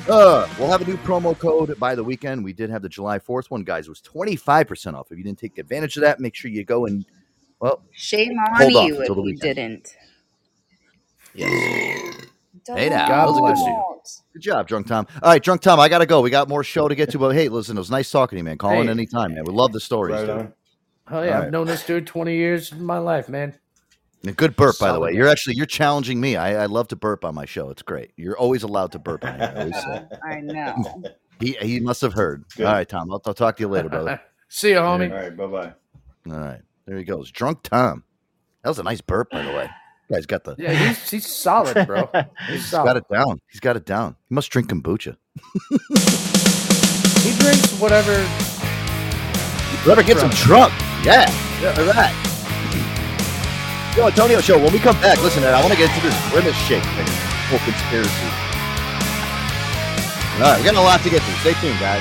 Uh, we'll have a new promo code by the weekend. We did have the July 4th one, guys. It was 25% off. If you didn't take advantage of that, make sure you go and, well, Shame on Hold you until if you didn't. yes. Don't. Hey now. God That was a bless good you. Good job, Drunk Tom. All right, Drunk Tom, I got to go. We got more show to get to, but hey, listen, it was nice talking to you, man. Call in Hey. anytime, man. We love the stories. Right dude. Oh yeah, All I've right. known this dude 20 years in my life, man. And good burp, by the way. guy. You're actually you're challenging me. I, I love to burp on my show. It's great. You're always allowed to burp on here. I always say. I know. He he must have heard. Good. All right, Tom. I'll, I'll talk to you later, brother. See you, All homie. All right, bye bye. All right, there he goes. Drunk Tom. That was a nice burp, by the way. You guys got the Yeah, he's he's solid, bro. He's he's got it down. He's got it down. He must drink kombucha. He drinks whatever. Whoever gets him drunk. Yeah. yeah all right. Yo, Antonio Show, when we come back, listen, Ed, I want to get into this grimace shake thing. Whole conspiracy. All right, we got a lot to get to. Stay tuned, guys.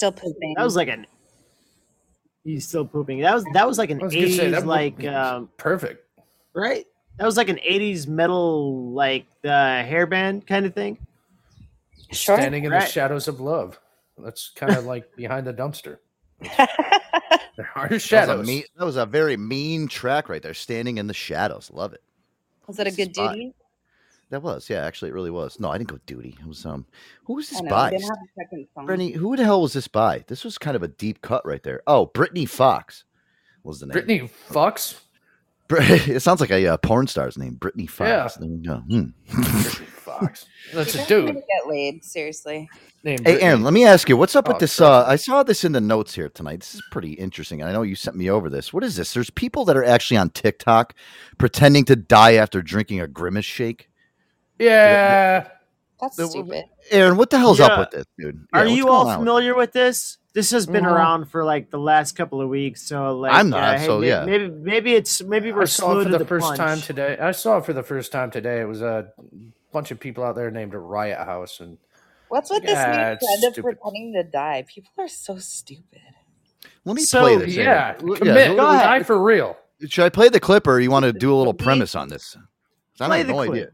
still pooping. That was like an. He's still pooping. That was that was like an was gonna say, eighties that would like um, perfect. right. That was like an eighties metal like the hairband kind of thing. Standing in the shadows of love. That's kind of like behind the dumpster. there are That was, a shadows. mean, that was a very mean track right there. Standing in the shadows. Love it. Was that a good Spot. duty? That was, yeah, actually, it really was. No, I didn't go duty. It was um, who was this know, by? didn't have a. Britny, who the hell was this by? This was kind of a deep cut right there. Oh, Britny Fox was the name. Britny Fox. It sounds like a uh, porn star's name, Britny Yeah. Fox. There you go. Hmm. Fox. That's a dude. Get laid, seriously. Named Hey, Aaron, let me ask you, what's up with Oh, this? Uh, I saw this in the notes here tonight. This is pretty interesting. I know you sent me over this. What is this? There's people that are actually on TikTok pretending to die after drinking a grimace shake. Yeah. That's stupid. Aaron, what the hell's Yeah. up with this, dude? Are Yeah, what's you all familiar with this? This has been Mhm. around for like the last couple of weeks. So like, I'm not, uh, hey, so may- yeah. maybe maybe it's maybe we're I saw slow it for the, the first punch. time today. I saw it for the first time today. It was a bunch of people out there named a Riot House, and What's with this Yeah, new trend of pretending to die? People are so stupid. Let me So, play this. yeah, Aaron. Commit. so- Go ahead. Die for real. Should I play the clip or you want to do a little premise on this? I Play have the no clip. idea.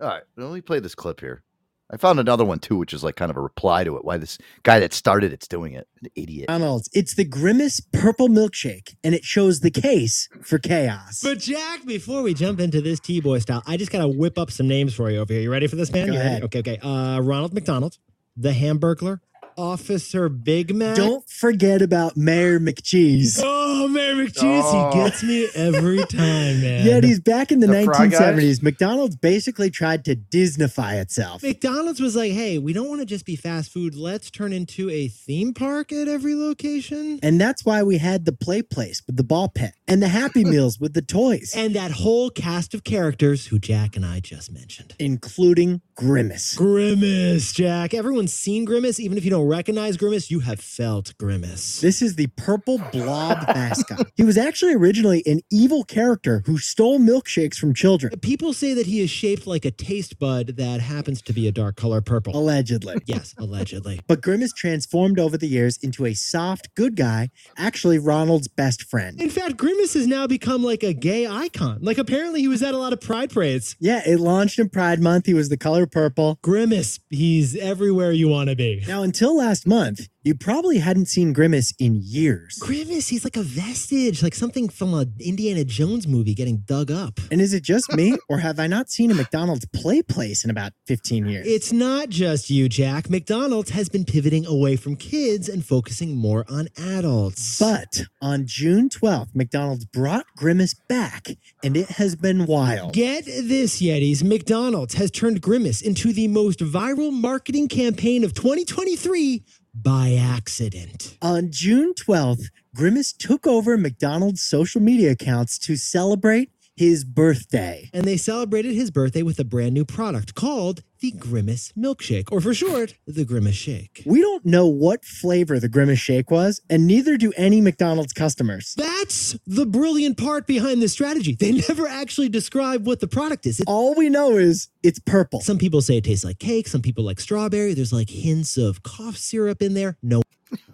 All right, let me play this clip here. I found another one too, which is like kind of a reply to it. Why this guy that started it's doing it? An idiot. McDonald's. It's the Grimace Purple Milkshake, and it shows the case for chaos. But Jack, before we jump into this T-boy style, I just gotta whip up some names for you over here. You ready for this, man? Go You ready? ahead. Okay, okay. Uh, Ronald McDonald, the Hamburglar, Officer Big Mac. Don't forget about Mayor McCheese. Oh, Mayor McCheese, Oh. he gets me every time, man. Yet he's back in the, The 1970s. McDonald's basically tried to Disneyfy itself. McDonald's was like, hey, we don't want to just be fast food. Let's turn into a theme park at every location. And that's why we had the play place with the ball pit and the Happy Meals with the toys, And that whole cast of characters who Jack and I just mentioned. including Grimace. Grimace, Jack. Everyone's seen Grimace. Even if you don't recognize Grimace, you have felt Grimace. This is the purple blob mascot. He was actually originally an evil character who stole milkshakes from children. People say that he is shaped like a taste bud that happens to be a dark color purple. Allegedly. Yes, allegedly. But Grimace transformed over the years into a soft, good guy, actually Ronald's best friend. In fact, Grimace has now become like a gay icon. Like apparently he was at a lot of pride parades. Yeah, it launched in Pride Month. He was the color purple. Grimace, he's everywhere you want to be. Now, until last month, you probably hadn't seen Grimace in years. Grimace, he's like a vestige, like something from a Indiana Jones movie getting dug up. And is it just me, or have I not seen a McDonald's play place in about 15 years? It's not just you, Jack. McDonald's has been pivoting away from kids and focusing more on adults. But on June 12th, McDonald's brought Grimace back, and it has been wild. Get this, Yetis. McDonald's has turned Grimace into the most viral marketing campaign of 2023 by accident. On June 12th, Grimace took over McDonald's social media accounts to celebrate his birthday. And they celebrated his birthday with a brand new product called the Grimace Milkshake, or for short, the Grimace Shake. We don't know what flavor the Grimace Shake was, and neither do any McDonald's customers. That's the brilliant part behind this strategy. They never actually describe what the product is. It- All we know is it's purple. some people say it tastes like cake, some people like strawberry. There's like hints of cough syrup in there. No.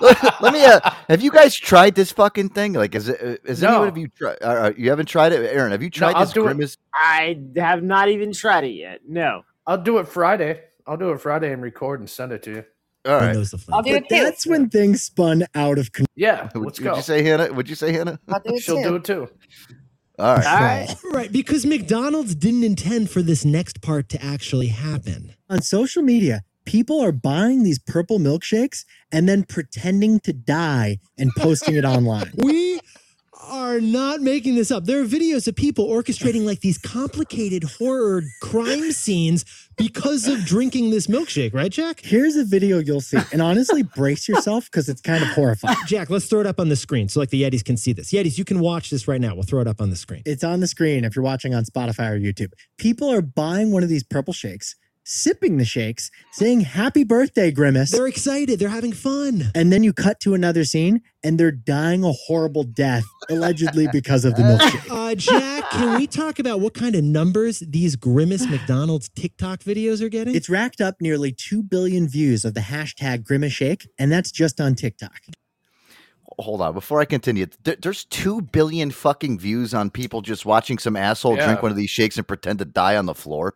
Let me. Uh, have you guys tried this fucking thing? Like, is it? Is No. anyone of you tried? Uh, uh, you haven't tried it, Aaron? Have you tried I'll this do it. grimace? I have not even tried it yet. No. I'll do it Friday. I'll do it Friday and record and send it to you. All He right. knows the I'll flavor. do But it too. that's when things spun out of control. Yeah, Would, let's would go. you say Hannah? Would you say Hannah? I'll do it She'll too. do it too. All right. All right. Right, because McDonald's didn't intend for this next part to actually happen. On social media, people are buying these purple milkshakes and then pretending to die and posting it online. We are not making this up. There are videos of people orchestrating like these complicated horror crime scenes because of drinking this milkshake, right, Jack? Here's a video you'll see. And honestly, brace yourself because it's kind of horrifying. Jack, let's throw it up on the screen so like the Yetis can see this. Yetis, you can watch this right now. We'll throw it up on the screen. It's on the screen if you're watching on Spotify or YouTube. People are buying one of these purple shakes, sipping the shakes, saying happy birthday, Grimace. They're excited. They're having fun. And then you cut to another scene and they're dying a horrible death, allegedly because of the milkshake. Uh, Jack, can we talk about what kind of numbers these Grimace McDonald's TikTok videos are getting? It's racked up nearly 2 billion views of the hashtag Grimace Shake, and that's just on TikTok. Hold on, before I continue, there, there's two billion fucking views on people just watching some asshole Yeah. drink one of these shakes and pretend to die on the floor.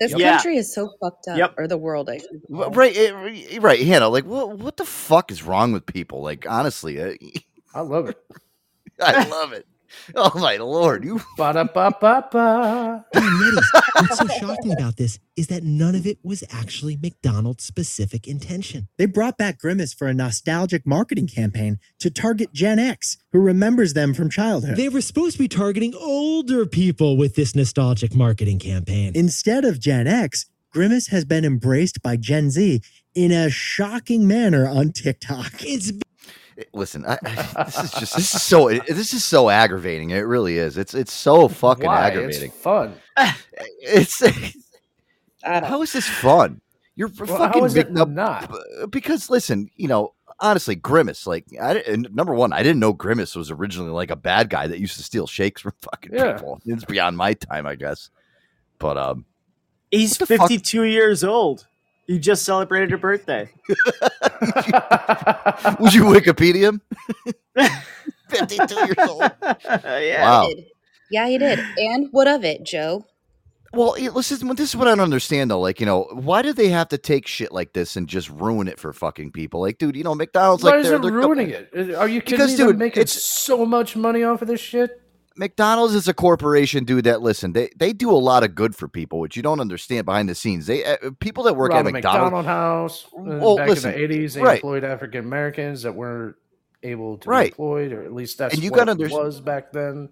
This Yeah. country is so fucked up, Yep. or the world, I should Right, right, Hannah. Like, what, what the fuck is wrong with people? Like, honestly, eh, I love it. I love it. Oh my lord, you ba da ba ba ba. Hey, Yetis, what's so shocking about this is that none of it was actually McDonald's specific intention. They brought back Grimace for a nostalgic marketing campaign to target Gen X, who remembers them from childhood. They were supposed to be targeting older people with this nostalgic marketing campaign. Instead of Gen X, Grimace has been embraced by Gen Z in a shocking manner on TikTok. It's listen. I, I, this is just this is so this is so aggravating. It really is. It's it's so fucking Why? aggravating. It's fun. It's how is this fun? You're Well, fucking how is it big up- not? because listen, you know, honestly, Grimace. Like, I number one, I didn't know Grimace was originally like a bad guy that used to steal shakes from fucking Yeah. people. It's beyond my time, I guess. But um, He's What the fuck? 52 years old. You just celebrated a birthday. would you Wikipedia him? Fifty-two years old. Uh, yeah. Wow. Yeah, he did. And what of it, Joe? Well, listen, this is what I don't understand though. Like, you know, why do they have to take shit like this and just ruin it for fucking people? Like, dude, you know, McDonald's Why like is they're, it they're ruining it? Is- Are you kidding Because, me? dude, They're making it's- so much money off of this shit. McDonald's is a corporation, dude. That listen, they they do a lot of good for people, which you don't understand behind the scenes. They uh, people that work at McDonald's. McDonald house uh, Well, back listen, in the eighties. They right. employed African Americans that weren't able to Right. be employed, or at least that's And you what gotta was back then.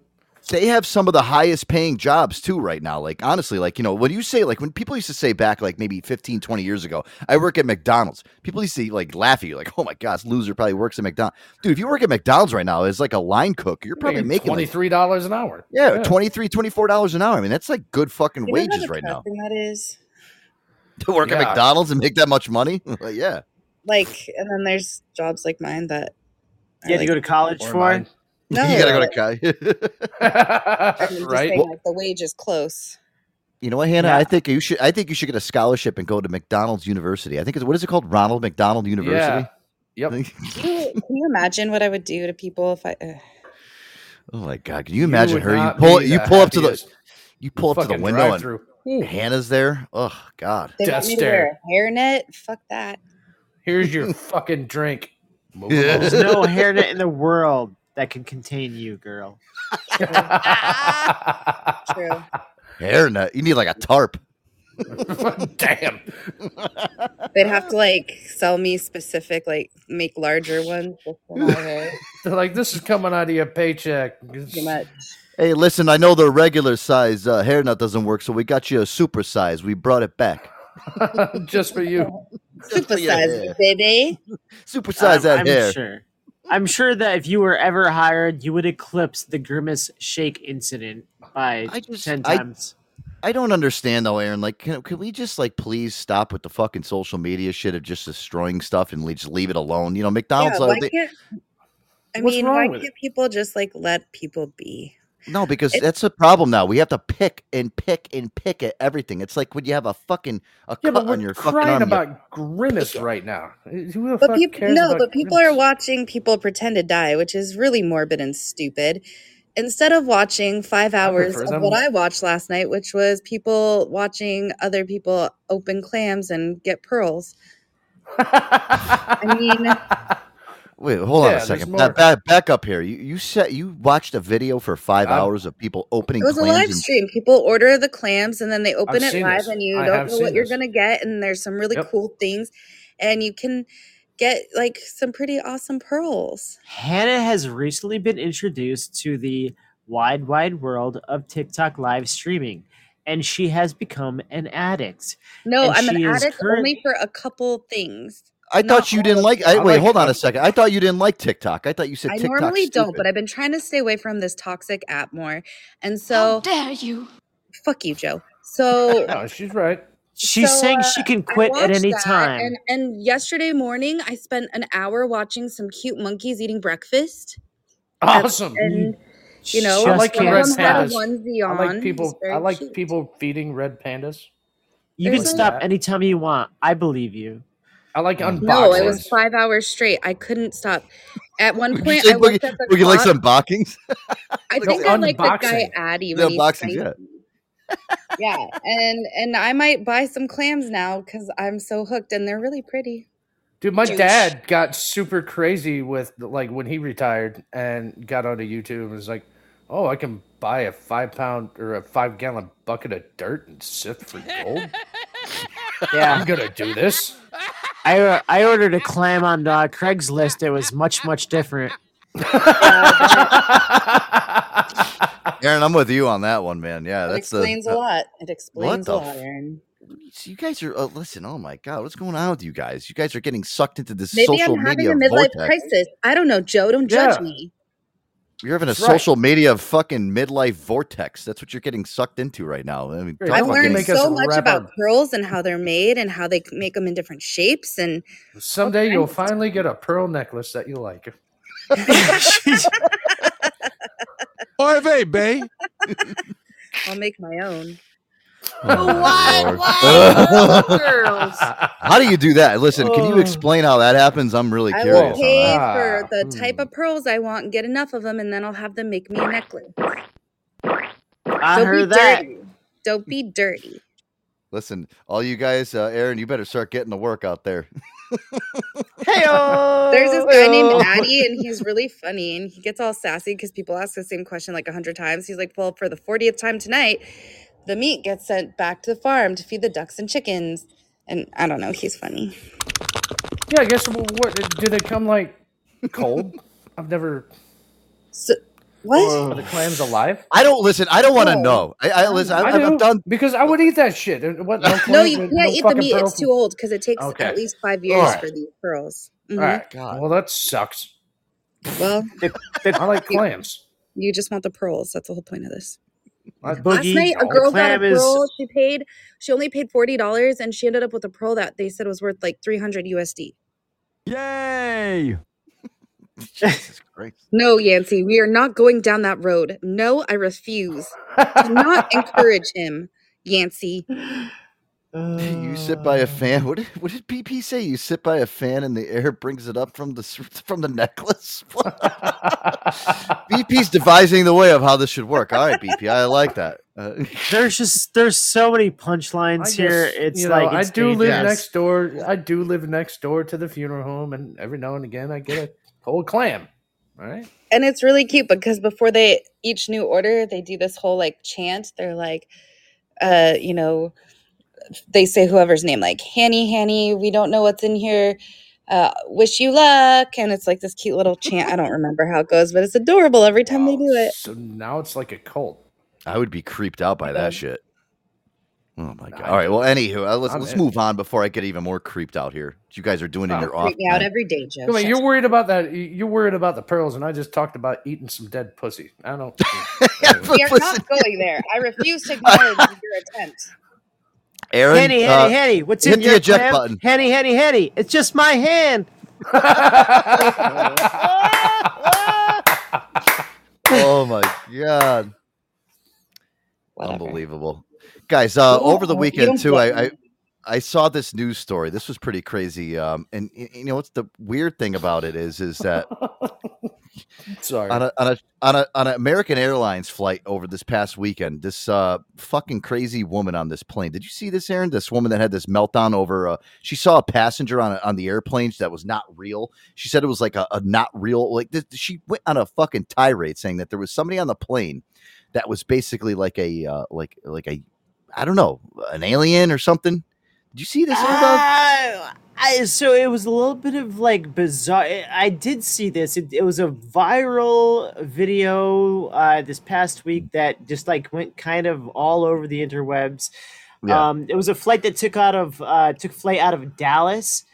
They have some of the highest paying jobs too right now. Like honestly like you know when you say like when people used to say back like maybe 15 20 years ago i work at mcdonald's people used to like laugh at you like oh my gosh loser probably works at mcdonald's dude if you work at mcdonald's right now as like a line cook you're probably making twenty like, three dollars an hour. yeah, 23 24 dollars an hour. I mean that's like good fucking You wages right now. That is? To work at mcdonald's and make that much money? Yeah. Like, and then there's jobs like mine that You had to go to college for? mine. No, you gotta go to college right? saying, like the wage is close. you know what hannah Yeah. i think you should i think you should get a scholarship and go to mcdonald's university i think it's what is it called ronald mcdonald university Yeah. Yep. Can you, can you imagine what I would do to people if I? Uh, Oh my god! Can you imagine would her? You pull be you pull up to the you pull up to the window and drive-through. Hannah's there. Oh god! they Death want me to stare. wear a hairnet. Fuck that. Here's your fucking drink. Yeah. There's no hairnet in the world that can contain you, girl. True. Hairnet. You need like a tarp. Damn. They'd have to like sell me specific, like make larger ones just for my hair. They're like, this is coming out of your paycheck. Too much. Hey, listen. I know the regular size uh, hairnet doesn't work, so we got you a super size. We brought it back. Just for you. Super size, baby. Super size Um, that I'm hair. sure. I'm sure that if you were ever hired, you would eclipse the Grimace Shake incident by I just- ten times. I don't understand though, Aaron. Like, can, can we just like please stop with the fucking social media shit of just destroying stuff and just leave it alone? You know, McDonald's. yeah, uh, they- I mean, why can't people just like let people be? No, because It- that's a problem now. We have to pick and pick and pick at everything. It's like when you have a fucking a Yeah, cut on your fucking crying arm. you- about grimace right now. Uh, who the But fuck people, cares no, about but people Grimace? are watching people pretend to die, which is really morbid and stupid. Instead of watching five hours of them- what I watched last night, which was people watching other people open clams and get pearls. I mean, Wait, hold on a second. more. Back, back, back up here. You you said you watched a video for 5 I've- hours of people opening it was a clams. live and- stream. People order the clams and then they open I've it live, this. and you I don't know seen what you're gonna get. And there's some really Yep. cool things, and you can get like some pretty awesome pearls. Hannah has recently been introduced to the wide, wide world of TikTok live streaming, and she has become an addict. No, And I'm an addict current- only for a couple things. I not thought you didn't like. I, I wait, hold on a second. I thought you didn't like TikTok. I thought you said TikTok. I TikTok. normally don't, but I've been trying to stay away from this toxic app more. And so, dare you? fuck you, Joe. So, No, she's right. She's So, saying uh, she can I quit at any time. And, and yesterday morning, I spent an hour watching some cute monkeys eating breakfast. Awesome. And you know, I like the red of them had a pandas. onesie I like people. I like cute. people feeding red pandas. You I can stop that. anytime you want. I believe you. I like unboxing. No, it was five hours straight. I couldn't stop. At one you point, I looked at the Boogie likes clock. unboxings? I No, think I like the guy. Addy The when he's unboxings, yeah. yeah, and and I might buy some clams now because I'm so hooked, and they're really pretty. Dude, my Douche. dad got super crazy with like when he retired and got onto YouTube and was like, "Oh, I can buy a five pound or a five gallon bucket of dirt and sift for gold." Yeah. I'm gonna do this. I I ordered a clam on uh, Craigslist. It was much much different. Aaron, I'm with you on that one, man. Yeah, that that's explains the, a lot. It explains a lot, f- Aaron. You guys are uh, listen. Oh my god, what's going on with you guys? You guys are getting sucked into this Maybe social I'm having media a midlife vortex. crisis. I don't know, Joe. Don't judge me. You're having a right. social media fucking midlife vortex. That's what you're getting sucked into right now. I mean, I've learned getting- so much about pearls and how they're made and how they make them in different shapes. And Someday you'll finally get a pearl necklace that you like. Oy vey, bay. I'll make my own. Lord. How do you do that? Listen, can you explain how that happens? I'm really I curious. will pay on that. for the Hmm. type of pearls I want and get enough of them, and then I'll have them make me a necklace. I Don't heard be that. dirty. Don't be dirty. Listen, all you guys, uh, Aaron, you better start getting to work out there. Hey, There's this guy named Addy, and he's really funny, and he gets all sassy because people ask the same question like a hundred times. He's like, "Well, for the fortieth time tonight, the meat gets sent back to the farm to feed the ducks and chickens." And I don't know, he's funny. Yeah, I guess. wh- What do they come like cold? I've never. So, what? Are the clams alive? I don't listen. I don't want to No. know. I, I listen. I, I I've, do, I've done. because I would eat that shit. What? No, No, you can't eat the meat. pearl- It's too old because it takes Okay. at least five years Alright. for these pearls. All Mhm. right. God. Well, that sucks. Well, I like clams. you just want the pearls. That's the whole point of this. I- Last night, a girl got a clam is- pearl. She paid. She only paid forty dollars, and she ended up with a pearl that they said was worth like three hundred USD. Yay! Jesus Christ. No, Yancy, we are not going down that road. No, I refuse. Do not encourage him, Yancey. You sit by a fan. What did, what did BP say? You sit by a fan and the air brings it up from the from the necklace. BP's devising the way of how this should work. All right, BP, I like that. Uh, There's just there's so many I punchlines here. It's you know, like I it's do live next door. I do live next door to the funeral home, and every now and again I get a cold clam. All right. And it's really cute because before they each new order, they do this whole like chant. They're like, uh, you know, they say whoever's name, like Hanny, Hanny, we don't know what's in here. Uh, wish you luck. And it's like this cute little chant. I don't remember how it goes, but it's adorable every time they do it. So now it's like a cult. I would be creeped out by Yeah. that shit. Oh my god! All right, well, anywho, uh, let's I'm let's in. move on before I get even more creeped out here. You guys are doing in Oh, your off. Me out every day, Joe. Come on, you're worried about that. You're worried about the pearls, and I just talked about eating some dead pussy. I don't. We are not going there. I refuse to acknowledge your attempt. Aaron, Henny, uh, Henny, Henny, what's hit in the your eject clam? button. Henny, Henny, Henny. It's just my hand. oh my god! Unbelievable, guys! Uh, over the weekend too, I, I. I saw this news story. This was pretty crazy. Um, and you know what's the weird thing about it is, is that Sorry. on a on a on a on an American Airlines flight over this past weekend, this uh fucking crazy woman on this plane. Did you see this, Aaron? This woman that had this meltdown over. Uh, she saw a passenger on a, on the airplane that was not real. She said it was like a, a not real. Like this, she went on a fucking tirade saying that there was somebody on the plane that was basically like a uh, like like a I don't know an alien or something. Did you see this? Uh, I, so it was a little bit of like bizarre. I- did see this. It, it was a viral video uh, this past week that just like went kind of all over the interwebs. Yeah. Um, it was a flight that took out of uh, took flight out of Dallas,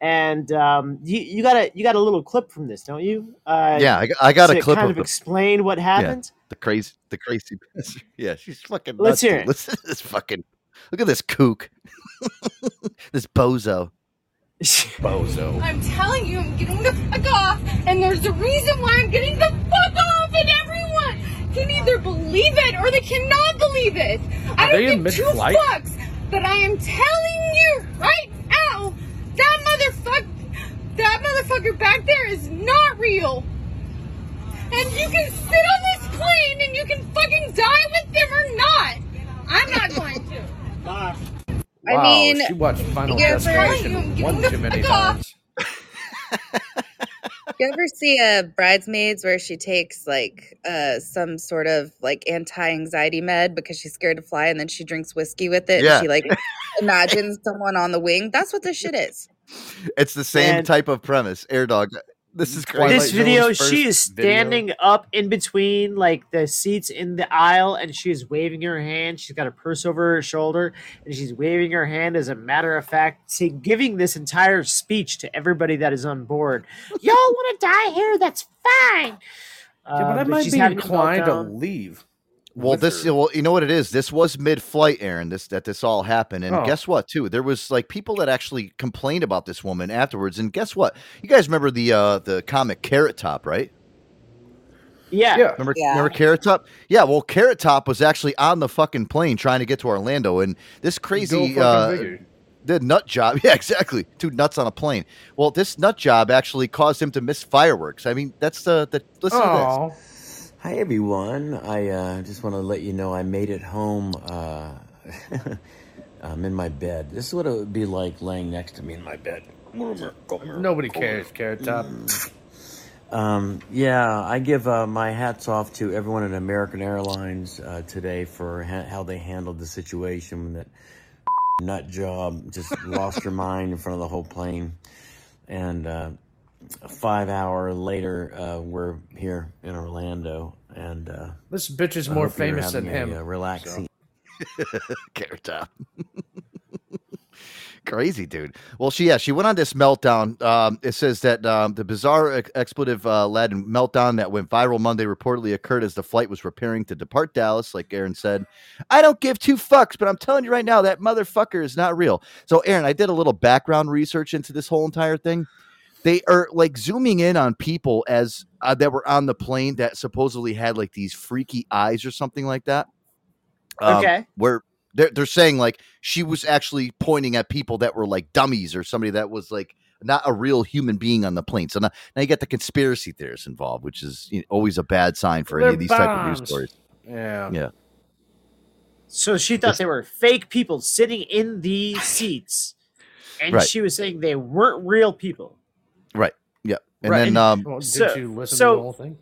and um, you you got a you got a little clip from this, don't you? Uh, Yeah, I, got- I got to a clip kind of of the- explain what yeah, happened. the crazy the crazy. yeah, she's fucking. Let's nuts, hear it. Listen to this fucking. Look at this kook. this bozo. Bozo. I'm telling you, I'm getting the fuck off, and there's a reason why I'm getting the fuck off, and everyone can either believe it or they cannot believe it. I Are they don't in give two mid-flight? fucks, but I am telling you right now, that motherfucker, that motherfucker back there is not real. And you can sit on this plane and you can fucking die with them or not. I'm not going to. Wow, I mean, she watched Final you ever- Destination one too many times. You ever see a bridesmaids where she takes like uh some sort of like anti-anxiety med because she's scared to fly and then she drinks whiskey with it Yeah. and she like imagines someone on the wing? That's what this shit is. It's the same And- type of premise. Air dog. This is crazy. this video, she is standing up in between like the seats in the aisle, and she is waving her hand. She's got a purse over her shoulder, and she's waving her hand as a matter of fact, say, giving this entire speech to everybody that is on board. Y'all want to die here? That's fine. Yeah, but Uh, I might be inclined to leave. Well, this her. well, you know what it is. This was mid-flight, Aaron. This that this all happened, and Oh. guess what? Too there was like people that actually complained about this woman afterwards. And guess what? You guys remember the uh the comic Carrot Top, right? Yeah. Remember, remember Carrot Top? Yeah. Well, Carrot Top was actually on the fucking plane trying to get to Orlando, and this crazy uh, the nut job. Yeah, exactly. Two nuts on a plane. Well, this nut job actually caused him to miss fireworks. I mean, that's the the listen to Oh, this. Hi everyone. I uh, just want to let you know I made it home. Uh, I'm in my bed. This is what it would be like laying next to me in my bed. nobody cares, Carrot Top. Um, yeah, I give uh, my hats off to everyone at American Airlines uh, today for ha- how they handled the situation when that nut job just lost her mind in front of the whole plane. And uh, five hour later, uh, we're here in Orlando, and uh, This bitch is I more famous than having a, him, uh, relaxing. Carrot Top. Crazy dude. Well, she yeah she went on this meltdown. Um, it says that um, the bizarre ex- expletive uh, laden meltdown that went viral Monday reportedly occurred as the flight was preparing to depart Dallas. Like Aaron said, I don't give two fucks, but I'm telling you right now that motherfucker is not real. So Aaron, I did a little background research into this whole entire thing. They are like zooming in on people as uh, that were on the plane that supposedly had like these freaky eyes or something like that. Um, Okay. Where they're they're saying like she was actually pointing at people that were like dummies or somebody that was like not a real human being on the plane. So now, now you get the conspiracy theorists involved, which is you know, always a bad sign for any They're of these type of news stories. Yeah. Yeah. So she thought they were fake people sitting in the seats, and Right. she was saying they weren't real people. Right. Yeah. And Right. then um Well, did So- you listen so- to the whole thing?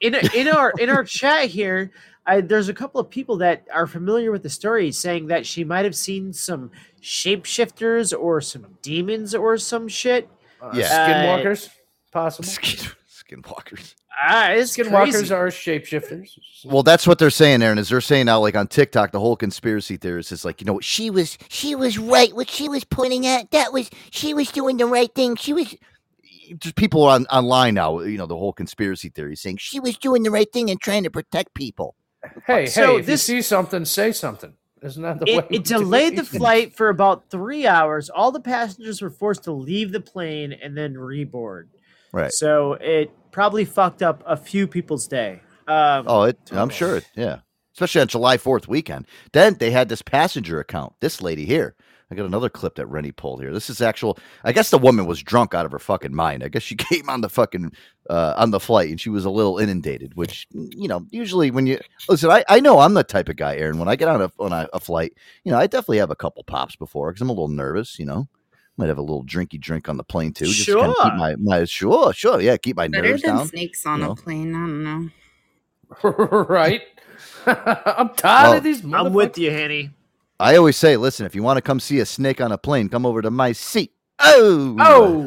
in in our in our chat here, I, there's a couple of people that are familiar with the story saying that she might have seen some shapeshifters or some demons or some shit. Uh, Yeah. Skinwalkers, possible. skinwalkers. Ah, it's Skinwalkers crazy. are shapeshifters. Well, that's what they're saying, Aaron. Is they're saying now, like on TikTok, the whole conspiracy theorist is like, you know, She was she was right. What she was pointing at, that was she was doing the right thing. She was just people on online now, you know, the whole conspiracy theory saying she was doing the right thing and trying to protect people. Hey, So hey, if this- you see something, say something. Isn't that the way? It, we it delayed the flight for about three hours. All the passengers were forced to leave the plane and then reboard. Right. So it probably fucked up a few people's day. Um, Oh, it, I'm sure it, yeah. Especially on July 4th weekend. Then they had this passenger account. This lady here. I got another clip that Rennie pulled here. This is actual. I guess the woman was drunk out of her fucking mind. I guess she came on the fucking uh, on the flight and she was a little inundated. Which you know, usually when you listen, I, I know I'm the type of guy, Aaron. When I get on a on a, a flight, you know, I definitely have a couple pops before because I'm a little nervous. You know, might have a little drinky drink on the plane too. Just to Sure. keep my my sure sure yeah keep my Better nerves than down. snakes on you a plane. I don't know. right? I'm tired Well- of these. I'm with you, Henny. I always say, listen, if you want to come see a snake on a plane, come over to my seat. Oh, oh,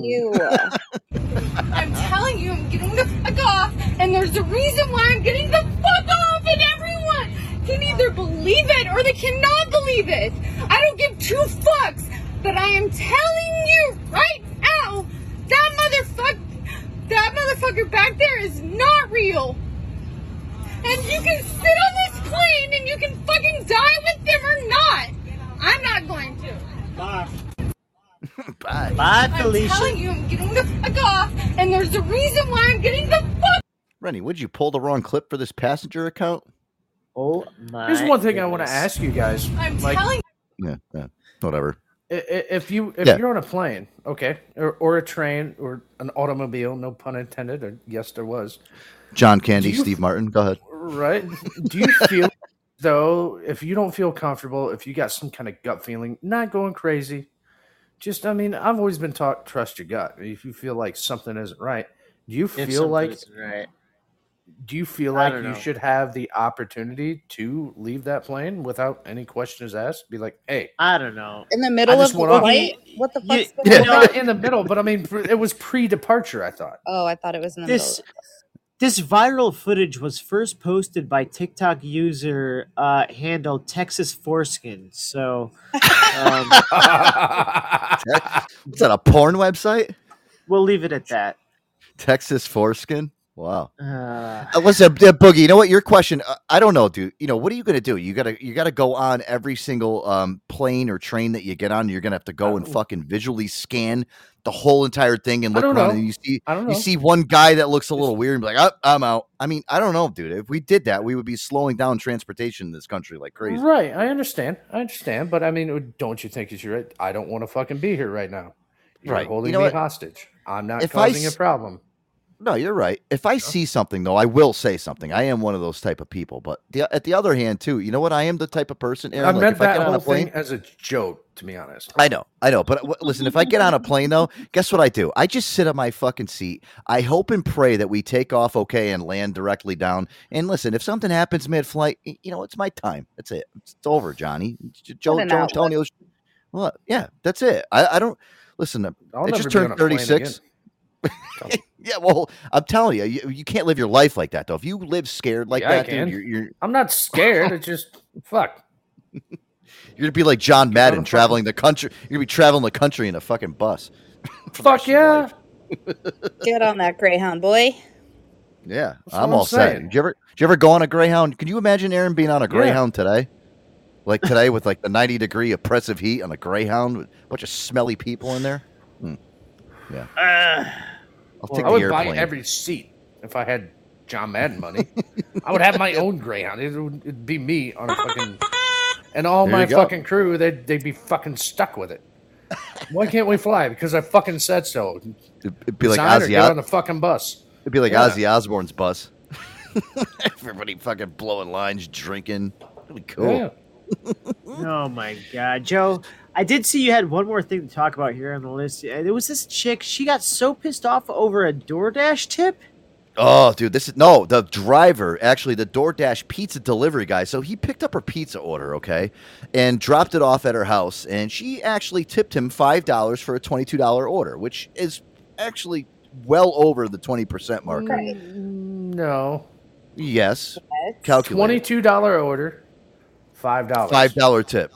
I'm telling you, I'm getting the fuck off, and there's a reason why I'm getting the fuck off, and everyone can either believe it or they cannot believe it. I don't give two fucks, but I am telling you right now, that motherfucker, that motherfucker back there is not real. And you can sit on this and you can fucking die with them or not. I'm not going to. Bye. Bye. Bye, Felicia. I'm telling you, I'm getting the fuck off, and there's a reason why I'm getting the fuck. Rennie, would you pull the wrong clip for this passenger account? Oh my! Here's one thing goodness. I want to ask you guys. I'm like, telling. Yeah, yeah, whatever. If you if yeah. you're on a plane, okay, or, or a train or an automobile, no pun intended, or yes, there was. John Candy, you, Steve Martin, go ahead. Right? Do you feel though if you don't feel comfortable, if you got some kind of gut feeling, not going crazy, just I mean, I've always been taught trust your gut. If you feel like something isn't right, do you If feel like right. do you feel I like you should have the opportunity to leave that plane without any questions asked? Be like, hey, I don't know. In the middle of the flight? What the fuck? You- you know- not in the middle, but I mean, it was pre-departure. I thought. Oh, I thought it was in the This middle. This viral footage was first posted by TikTok user uh, handle Texas Foreskin. So um, Is that a porn website? we'll leave it at that. Texas foreskin. Wow. Uh, Uh, listen, uh, Boogie. You know what? Your question. Uh, I don't know, dude. You know what are you going to do? You gotta you gotta go on every single um, plane or train that you get on. You're gonna have to go and fucking visually scan the whole entire thing and look around, know. and you see I don't know. you see one guy that looks a little weird, and be like, oh, I'm out. I mean, I don't know, dude. If we did that, we would be slowing down transportation in this country like crazy. Right, I understand. I understand, but I mean, don't you think it's right? I don't want to fucking be here right now. You're Right. You holding know me what? hostage. I'm not If causing a s- problem. No, you're right. If I see something though, I will say something. I am one of those type of people. But the, at the other hand, too, you know what? I am the type of person. Aaron, I like, meant if I that get on a plane, thing as a joke, to be honest. I know, I know. But w- listen, if I get on a plane though, guess what I do? I just sit on my fucking seat. I hope and pray that we take off okay and land directly down. And listen, if something happens mid-flight, you know, it's my time. That's it. It's, it's over, Johnny. Joe, an Joe outlet. Antonio's. Well, yeah, that's it. I, I don't listen. uh, I'll I just turned a plane thirty-six. yeah, well, I'm telling you, you, you can't live your life like that though. If you live scared like Yeah, I that, can. dude, you're, you're I'm not scared. It's just fuck. you're gonna be like John Madden traveling the country. You're gonna be traveling the country in a fucking bus. Fuck yeah. Get on that Greyhound boy. Yeah, That's I'm what I'm all set. saying. Did you ever, did you ever go on a Greyhound? Can you imagine Aaron being on a Yeah. Greyhound today? Like today with like the 90 degree oppressive heat on a Greyhound with a bunch of smelly people in there. Hmm. Yeah, I'll take I the would buy every seat if I had John Madden money. I would have my own Greyhound. It would it'd be me on a fucking, and all There my fucking crew. They'd they'd be fucking stuck with it. Why can't we fly? Because I fucking said so. It'd be like Designer, Ozzy. get Os- on the fucking bus. It'd be like Yeah. Ozzy Osbourne's bus. Everybody fucking blowing lines, drinking. Really cool. Yeah. oh my god, Joe! I did see you had one more thing to talk about here on the list. There was this chick. She got so pissed off over a DoorDash tip. Oh, dude, this is no the driver. Actually, the DoorDash pizza delivery guy. So he picked up her pizza order, okay, and dropped it off at her house. And she actually tipped him five dollars for a twenty-two dollar order, which is actually well over the twenty percent mark. No. Yes, calculate Twenty-two dollar order, five dollars. five dollar tip.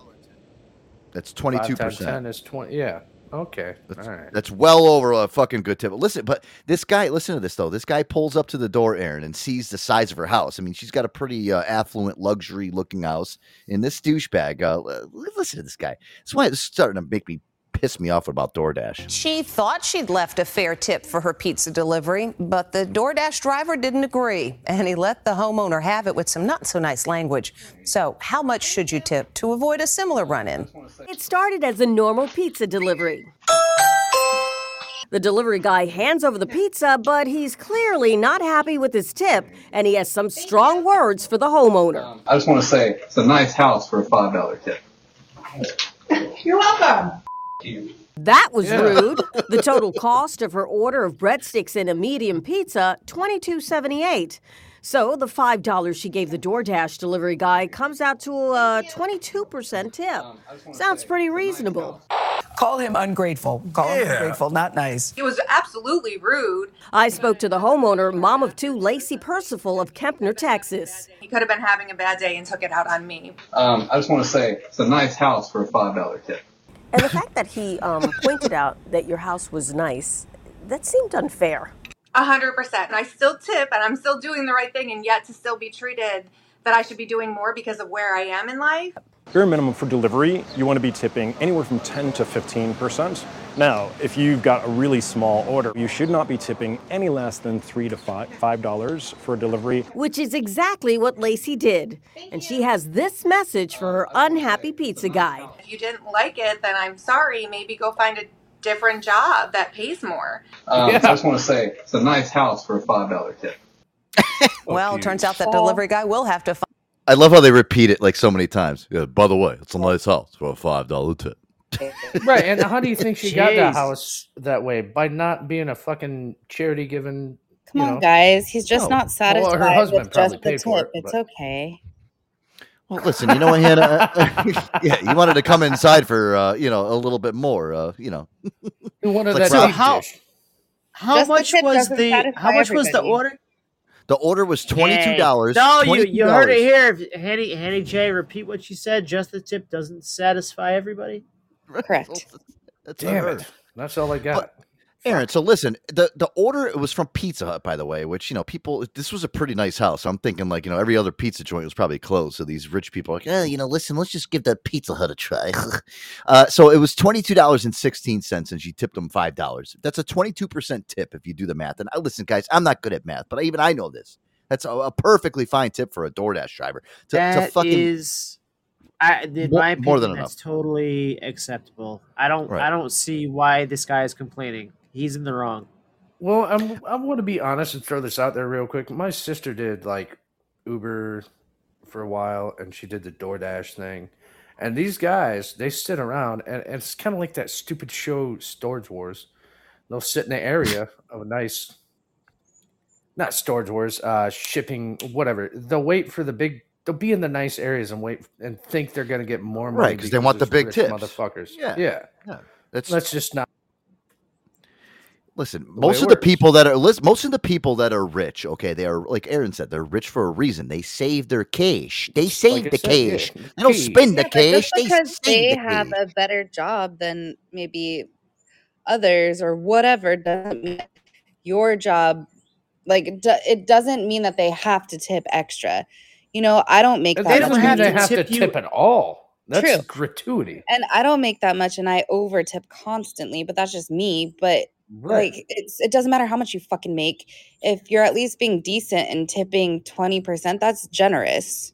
That's twenty two percent. Ten is twenty. Yeah. Okay. All right. That's well over a fucking good tip. Listen, but this guy, listen to this though. This guy pulls up to the door, Aaron, and sees the size of her house. I mean, she's got a pretty uh, affluent, luxury-looking house. And this douchebag, uh, listen to this guy. That's why it's starting to make me piss me off about DoorDash. She thought she'd left a fair tip for her pizza delivery, but the DoorDash driver didn't agree, and he let the homeowner have it with some not so nice language. So, how much should you tip to avoid a similar run in? It started as a normal pizza delivery. The delivery guy hands over the pizza, but he's clearly not happy with his tip, and he has some strong words for the homeowner. I just want to say it's a nice house for a five dollar tip. You're welcome. That was Yeah. rude. The total cost of her order of breadsticks and a medium pizza, twenty-two seventy-eight. So the five dollars she gave the DoorDash delivery guy comes out to a twenty-two percent tip. Sounds pretty reasonable. Call him ungrateful. Call him ungrateful, not nice. He was absolutely rude. I spoke to the homeowner, mom of two, Lacey Percival of Kempner, Texas. He could have been having a bad day and took it out on me. Um, I just want to say it's a nice house for a five dollar tip. And the fact that he um, pointed out that your house was nice, that seemed unfair. A hundred percent. And I still tip and I'm still doing the right thing and yet to still be treated that I should be doing more because of where I am in life. Bare minimum for delivery, you want to be tipping anywhere from 10 to 15%. Now, if you've got a really small order, you should not be tipping any less than three to five five dollars for a delivery. Which is exactly what Lacey did. And she has this message for her unhappy pizza guy. If you didn't like it, then I'm sorry. Maybe go find a different job that pays more. Um, so I just want to say it's a nice house for a five dollar tip. Well, it turns out that delivery guy will have to find. I love how they repeat it like so many times. Yeah, by the way, it's a nice house for a five dollar tip. right, and how do you think she got that Jeez. house that way? By not being a fucking charity given. Come you on, know? guys. He's just No. not satisfied Well, her husband with probably just the paid for tip. it, It's but- okay. Well, listen, you know what, Hannah? yeah, you wanted to come inside for uh, you know a little bit more. Uh, you know, You wanted Like that Rob- deep how- dish. How Just the much tip was doesn't the satisfy how much was the everybody. order? The order was twenty two dollars. No, you you heard it here. Hanny Hanny J, repeat what she said. Just the tip doesn't satisfy everybody. Correct. That's Damn it. That's all I got. Aaron, so listen, the the order it was from Pizza Hut, by the way, which you know people. This was a pretty nice house. I'm thinking like you know every other pizza joint was probably closed. So these rich people are like, Oh, you know, listen, let's just give the Pizza Hut a try. uh, so it was twenty two dollars and sixteen cents, and she tipped them five dollars. That's a twenty two percent tip if you do the math. And I listen, guys, I'm not good at math, but even I know this. That's a, a perfectly fine tip for a DoorDash driver. To, to fucking is, I, in More- my opinion, more than that's totally acceptable. I don't Right. I don't see why this guy is complaining. He's in the wrong. Well, I'm I want to be honest and throw this out there real quick. My sister did like Uber for a while, and she did the DoorDash thing. And these guys, they sit around, and, and it's kind of like that stupid show, Storage Wars. They'll sit in the area of a nice, not Storage Wars, uh, shipping, whatever. They'll wait for the big. They'll be in the nice areas and wait and think they're going to get more money right? Because they want the big tips. motherfuckers. Yeah, yeah. yeah. That's Let's just not. Listen, way most it of the people that are listen, most of the people that are rich, okay, they are like Aaron said, they're rich for a reason. They save their cash. They save I the cash. the They don't spend the Yeah, but just cash. They because they save the have cash. a better job than maybe others or whatever doesn't mean your job like it it doesn't mean that they have to tip extra. You know, I don't make It that doesn't much mean they money. have to tip at all. That's True. gratuity. and I don't make that much and I over tip constantly, but that's just me. But Right. like it's it doesn't matter how much you fucking make. If you're at least being decent and tipping 20%, that's generous.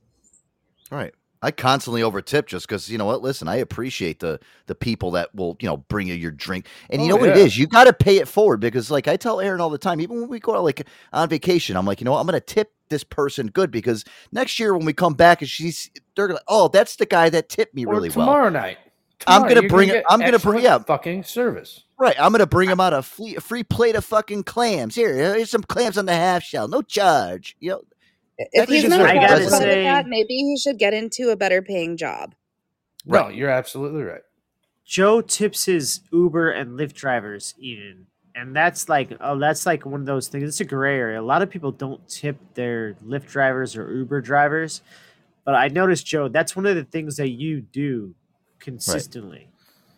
Right. I constantly overtip just because you know what? Listen, I appreciate the the people that will you know bring you your drink, and you Oh, know what it is. You got to pay it forward because, like I tell Aaron all the time, even when we go out like on vacation, I'm like, you know, what? I'm going to tip this person good because next year when we come back and she's they're gonna, oh, that's the guy that tipped me Or really well. tomorrow night. I'm gonna bring it. get I'm gonna bring yeah. fucking service. Right, I'm gonna bring him out a free, a free plate of fucking clams. Here, here's some clams on the half shell, no charge. You know, If he's not a I gotta present. satisfied with that, maybe he should get into a better paying job. No, you're absolutely right. Joe tips his Uber and Lyft drivers even, and that's like oh that's like one of those things. It's a gray area. A lot of people don't tip their Lyft drivers or Uber drivers, but I noticed Joe. That's one of the things that you do consistently.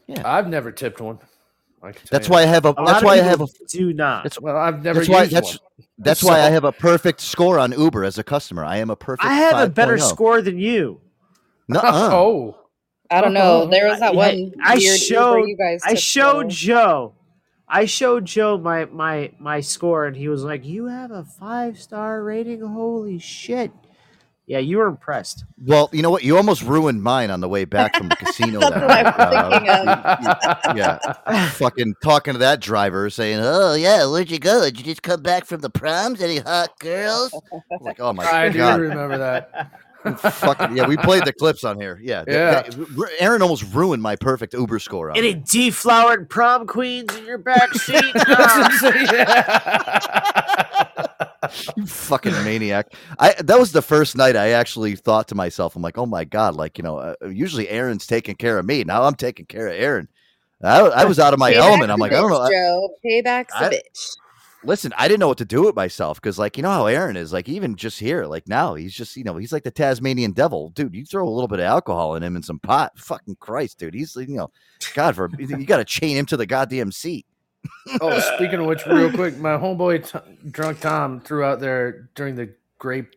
Yeah. I've never tipped one. I can tell that's you why I have a. A That's why I have a. do not. That's well, I've never That's why. used That's one. that's why I have a perfect score on Uber as a customer. I am a perfect. I have a better 5.0. score than you. Nuh-uh. oh, I don't know. There was that I- one I weird Uber showed you guys I showed Joe. Joe. I showed Joe my my my score and he was like, "You have a 5-star rating. Holy shit." Yeah, you were impressed. Well, you know what? You almost ruined mine on the way back from the casino. That's that what I night. was thinking Uh, yeah, fucking talking to that driver, saying, "Oh, yeah, where'd you go? Did you just come back from the proms? Any hot girls? like, oh my god. I do remember that. fucking yeah." We played the clips on here. Yeah, Yeah. that- that- Aaron almost ruined my perfect Uber score. On Any it. deflowered prom queens in your back seat? you fucking maniac! I that was the first night I actually thought to myself, I'm like, oh my god, like you know, uh, usually Aaron's taking care of me. Now I'm taking care of Aaron. I, I was out of my Payback's element. I'm like, I don't know. Joe. Payback's a I- bitch. listen, I didn't know what to do with myself because, like, you know how Aaron is. Like, even just here, like now, he's just, you know, he's like the Tasmanian devil, dude. You throw a little bit of alcohol in him and some pot, fucking Christ, dude. He's, you know, God, for you got to chain him to the goddamn seat. Oh, speaking of which, real quick, my homeboy t- drunk Tom threw out there during the grape,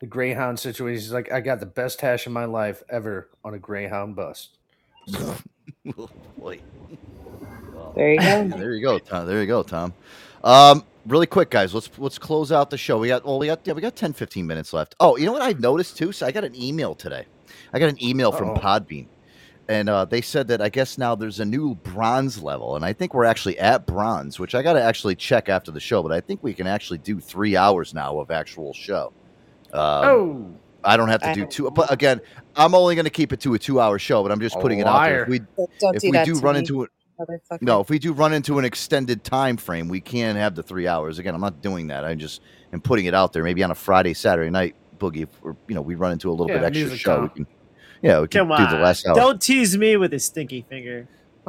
the Greyhound situation. He's like, "I got the best hash in my life ever on a Greyhound bus." So, Boy. There you go. there you go, Tom. There you go, Tom. Um, really quick, guys. Let's let's close out the show. We got well, we got yeah, we got 10, 15 minutes left. Oh, you know what I've noticed too? So I got an email today. I got an email from Uh-oh. Podbean, and uh, they said that I guess now there's a new bronze level, and I think we're actually at bronze, which I got to actually check after the show. But I think we can actually do three hours now of actual show. Um, Oh. I don't have to I do two. But again, I'm only going to keep it to a two-hour show. But I'm just A putting it out there. If we Don't if do we that do run me, into it, no, if we do run into an extended time frame, we can have the three hours. Again, I'm not doing that. I just am putting it out there. Maybe on a Friday, Saturday night, boogie, if we're, you know, we run into a little Yeah, bit extra music show. We can, yeah, we can Come do on. the last hour. Don't tease me with a stinky finger.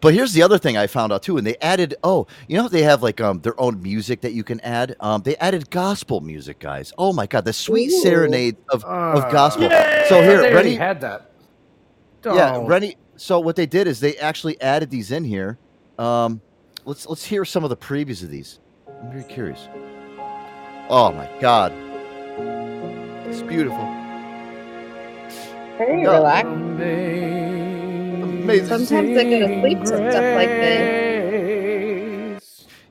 but here's the other thing I found out too, and they added. Oh, you know they have like um their own music that you can add. Um, they added gospel music, guys. Oh my god, the sweet Ooh. serenade of, of Uh, gospel. yeah, So here, they already ready? had that. Yeah, Don't. Rennie. So what they did is they actually added these in here. Um, let's let's hear some of the previews of these. I'm very curious. Oh my god, it's beautiful. Very Yeah. relaxed. Amazing. Sometimes I go to sleep to stuff like this.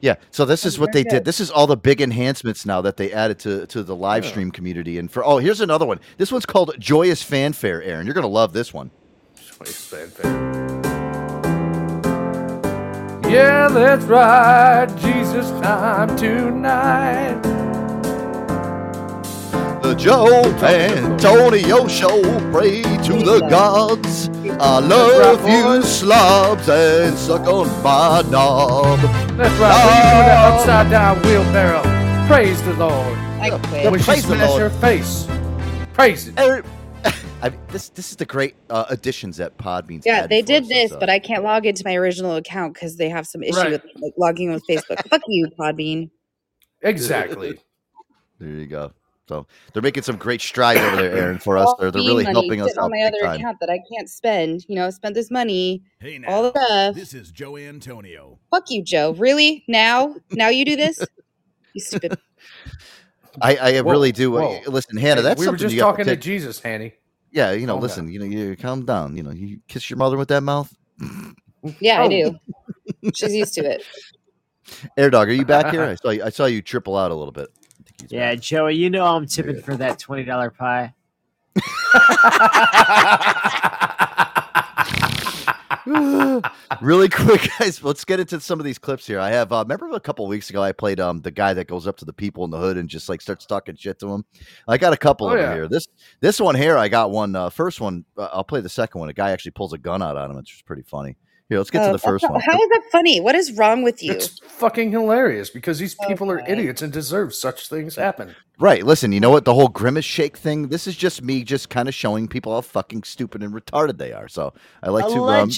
Yeah, so this is what they did. This is all the big enhancements now that they added to to the live stream community. And for oh, here's another one. This one's called Joyous Fanfare. Aaron, you're gonna love this one. Joyous Fanfare. Yeah, that's right. Jesus time tonight. The Joe Antonio Show. Pray to the gods. I love you, slobs, and suck on my knob. That's right. When you do that upside down wheelbarrow, praise the Lord. I When quit. she praise the smash Lord. her face, praise it. Aaron, I, this this is the great uh, additions that Podbean's Yeah, they did this, so. but I can't log into my original account because they have some issue Right. with like logging in with Facebook. Fuck you, Podbean. Exactly. There you go. So they're making some great strides over there, Aaron, for us. They're, they're really money helping us sitting out on my other time. account that I can't spend. You know, I spent this money, Hey all now, the stuff. this is Joe Antonio. Fuck you, Joe. Really? Now? Now you do this? You stupid. I, I Whoa, really do. whoa. Listen, Hannah, that's we were something just talking to take- Jesus, Hanny. Yeah, you know, Calm listen, you know, you calm down. You know, you kiss your mother with that mouth. Yeah, Oh. I do. Oh. She's used to it. Air dog, are you back here? I saw you, I saw you triple out a little bit. Yeah, Joey, you know I'm tipping for that twenty dollar pie. really quick, guys. Let's get into some of these clips here. I have. Uh, remember a couple weeks ago, I played um the guy that goes up to the people in the hood and just like starts talking shit to them. I got a couple Oh, over yeah. here. This this one here, I got one. Uh, first one, uh, I'll play the second one. A guy actually pulls a gun out on him. It's pretty funny. Here, let's get Oh, to the first that's- one. How is that funny? What is wrong with you? It's fucking hilarious because these people are idiots and deserve such things happen. Right. Listen, you know what? The whole grimace shake thing, this is just me just kind of showing people how fucking stupid and retarded they are. So I like to. Um,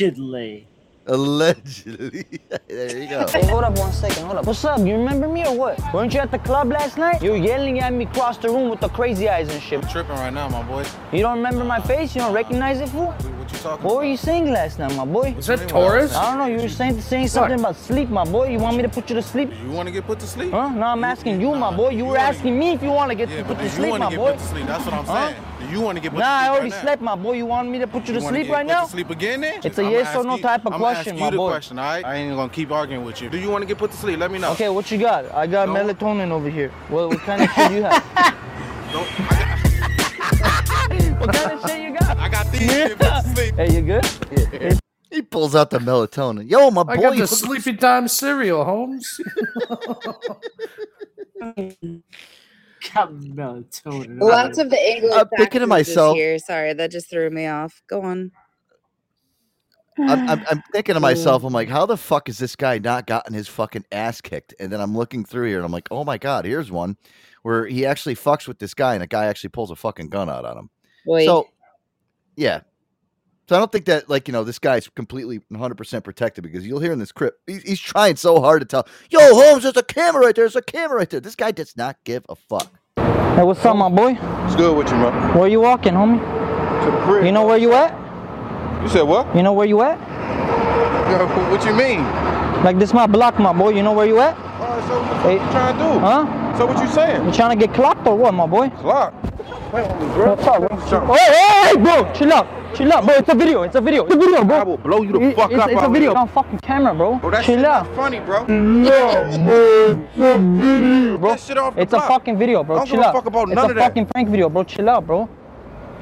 Allegedly. allegedly. there you go. Hey, hold up one second, hold up. What's up? You remember me or what? Weren't you at the club last night? You were yelling at me across the room with the crazy eyes and shit. I'm tripping right now, my boy. You don't remember my face? You don't recognize it, fool? What you talking What were you saying last night, my boy? Was that Taurus? I don't know. You were saying saying something about sleep, my boy. You want me to put you to sleep? You want to get put to sleep? Huh? No, I'm asking you, my boy. You were asking me if you want to get Yeah, to but put do to you sleep, want my to get boy. put to sleep? That's what I'm saying. Do you want to get put Nah, to I sleep already right now? slept, my boy. You want me to put you, You to sleep get right put now? To sleep again, then? It's a I'ma yes or no you- type of I'ma question, ask my you the boy. question, all right? I ain't gonna keep arguing with you. Do you want to get put to sleep? Let me know. Okay, what you got? I got melatonin over here. What, what kind of shit you have? what kind of shit you got? I got these shit put to sleep. Hey, you good? Yeah. He pulls out the melatonin. Yo, my boy. I got the sleepy time cereal, Holmes. Got melatonin. Lots of the English I'm thinking to myself- here. Sorry, that just threw me off. Go on. I'm, I'm, I'm thinking to myself, I'm like, how the fuck has this guy not gotten his fucking ass kicked? And then I'm looking through here and I'm like, oh my God, here's one where he actually fucks with this guy and the guy actually pulls a fucking gun out on him. Boy. So, yeah. So I don't think that, like, you know, this guy's completely 100% protected because you'll hear in this clip, he's, he's trying so hard to tell, yo, Holmes, there's a camera right there. There's a camera right there. This guy does not give a fuck. Hey, what's up, my boy? What's good with you, bro? Where you walking, homie? To the crib. You know where you at? You said what? You know where you at? What you mean? Like this my block, my boy. You know where you at? So what Hey. you trying to do? Huh? So what you saying? You trying to get clocked or what, my boy? Clock. What's up, bro? Hey, hey, hey, bro, chill out, chill out, bro. It's a video, it's a video, it's a video, bro. I will blow you the fuck it's, up It's a out video here. on fucking camera, bro. Bro, that chill shit out. funny, bro. No, bro, That shit off the it's a fucking video, bro. I don't chill give a out. fuck about it's none a of that. fucking prank video, bro. Chill out, bro.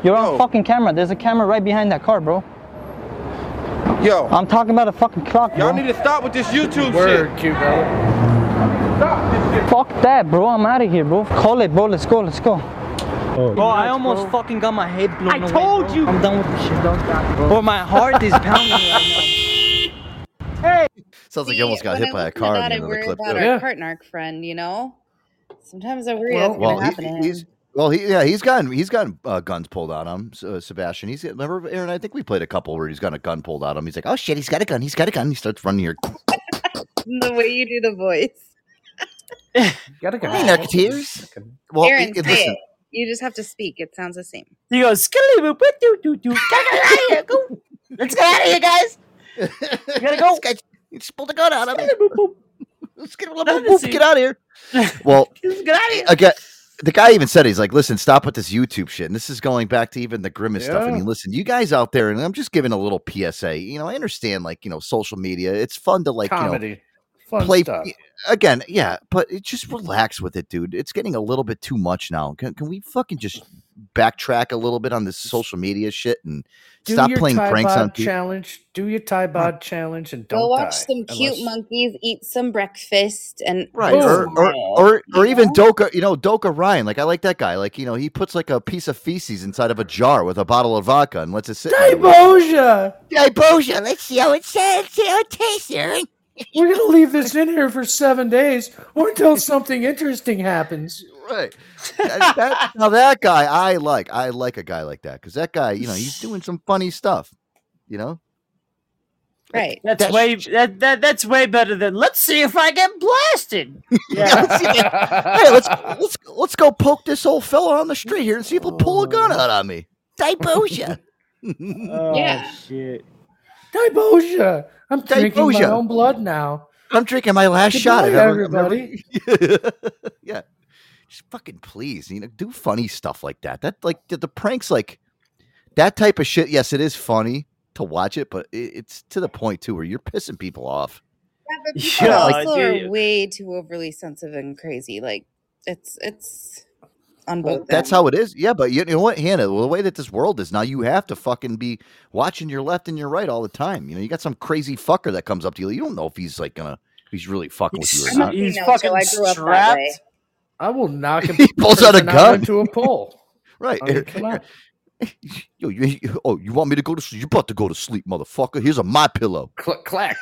You're on fucking camera. There's a camera right behind that car, bro. Yo. I'm talking about a fucking clock, bro. Y'all need to stop with this YouTube Word, shit. cute brother. Fuck that, bro. I'm out of here, bro. Call it, bro. Let's go. Let's go. bro, I almost bro. fucking got my head blown I away, told bro. you. I'm done with this shit, Don't stop, bro. Bro, my heart is pounding right now. Hey. Sounds like you almost got when hit I by a car that, at the I end of the worry clip. about too. our Cartnark friend, you know? Sometimes I worry Well, that's well, gonna he- happen to him. he's well, he yeah, he's gotten he's gotten uh, guns pulled on him. Uh, Sebastian, he's remember Aaron. I think we played a couple where he's got a gun pulled on him. He's like, oh shit, he's got a gun. He's got a gun. He starts running here. the way you do the voice. Gotta go. Narcoteers. Well, Aaron, it- listen, it. You just have to speak. It sounds the same. He goes, "Skilly boop, boop, doo, doo, doo. Get out of here, go. Let's get out of here, guys. You gotta go. He just pulled a gun out of me. Let's get, get out of here. Well, get out of here. again, the guy even said he's like, listen, stop with this YouTube shit. And this is going back to even the grimace stuff. I mean, listen, you guys out there, and I'm just giving a little PSA. You know, I understand, like, you know, social media. It's fun to like, you know, Comedy. Fun play stuff. again. Yeah, but it, just relax with it, dude. It's getting a little bit too much now. Can, can we fucking just backtrack a little bit on this social media shit and Do stop playing Tide pranks Bod on people? challenge. Do your Tide Pod challenge and don't Go watch die. some cute Unless- monkeys eat some breakfast and Right, or, or or or even know? Doka, you know, Doka Ryan. Like I like that guy. Like you know, he puts like a piece of feces inside of a jar with a bottle of vodka and lets it sit. there. Boja! Boja, let's see how it let's see how it tastes, Aaron. We're gonna leave this in here for seven days or until something interesting happens. Right. That- that- now that guy, I like. I like a guy like that because that guy, you know, he's doing some funny stuff. You know. Right. That's That way that, that that's way better than let's see if I get blasted. Yeah. hey, let's let's let's go poke this old fella on the street here and see if he'll pull a gun out on me. Diboja. oh, Yeah. shit. Diboja! I'm drinking my own blood now. I'm drinking my last shot. Goodbye, ever, I've everybody. yeah. Just fucking please, you know, do funny stuff like that. That like the, the pranks, like that type of shit. Yes, it is funny to watch it, but it, it's to the point too where you're pissing people off. Yeah, but people Yeah, also dude. are way too overly sensitive and crazy. Like it's it's on Well, both. that's ends. how it is. Yeah, but you know what, Hannah? Well, the way that this world is now, you have to fucking be watching your left and your right all the time. You know, you got some crazy fucker that comes up to you. You don't know if he's like gonna, he's really fucking with you or I'm not. He's female, fucking so I grew strapped. way. I will knock him. He pulls out a gun. into a pole. Right. I mean, come on. Yo, you, you- oh, you want me to go to sleep? You about to go to sleep, motherfucker? Here's a my pillow. Clack, clack.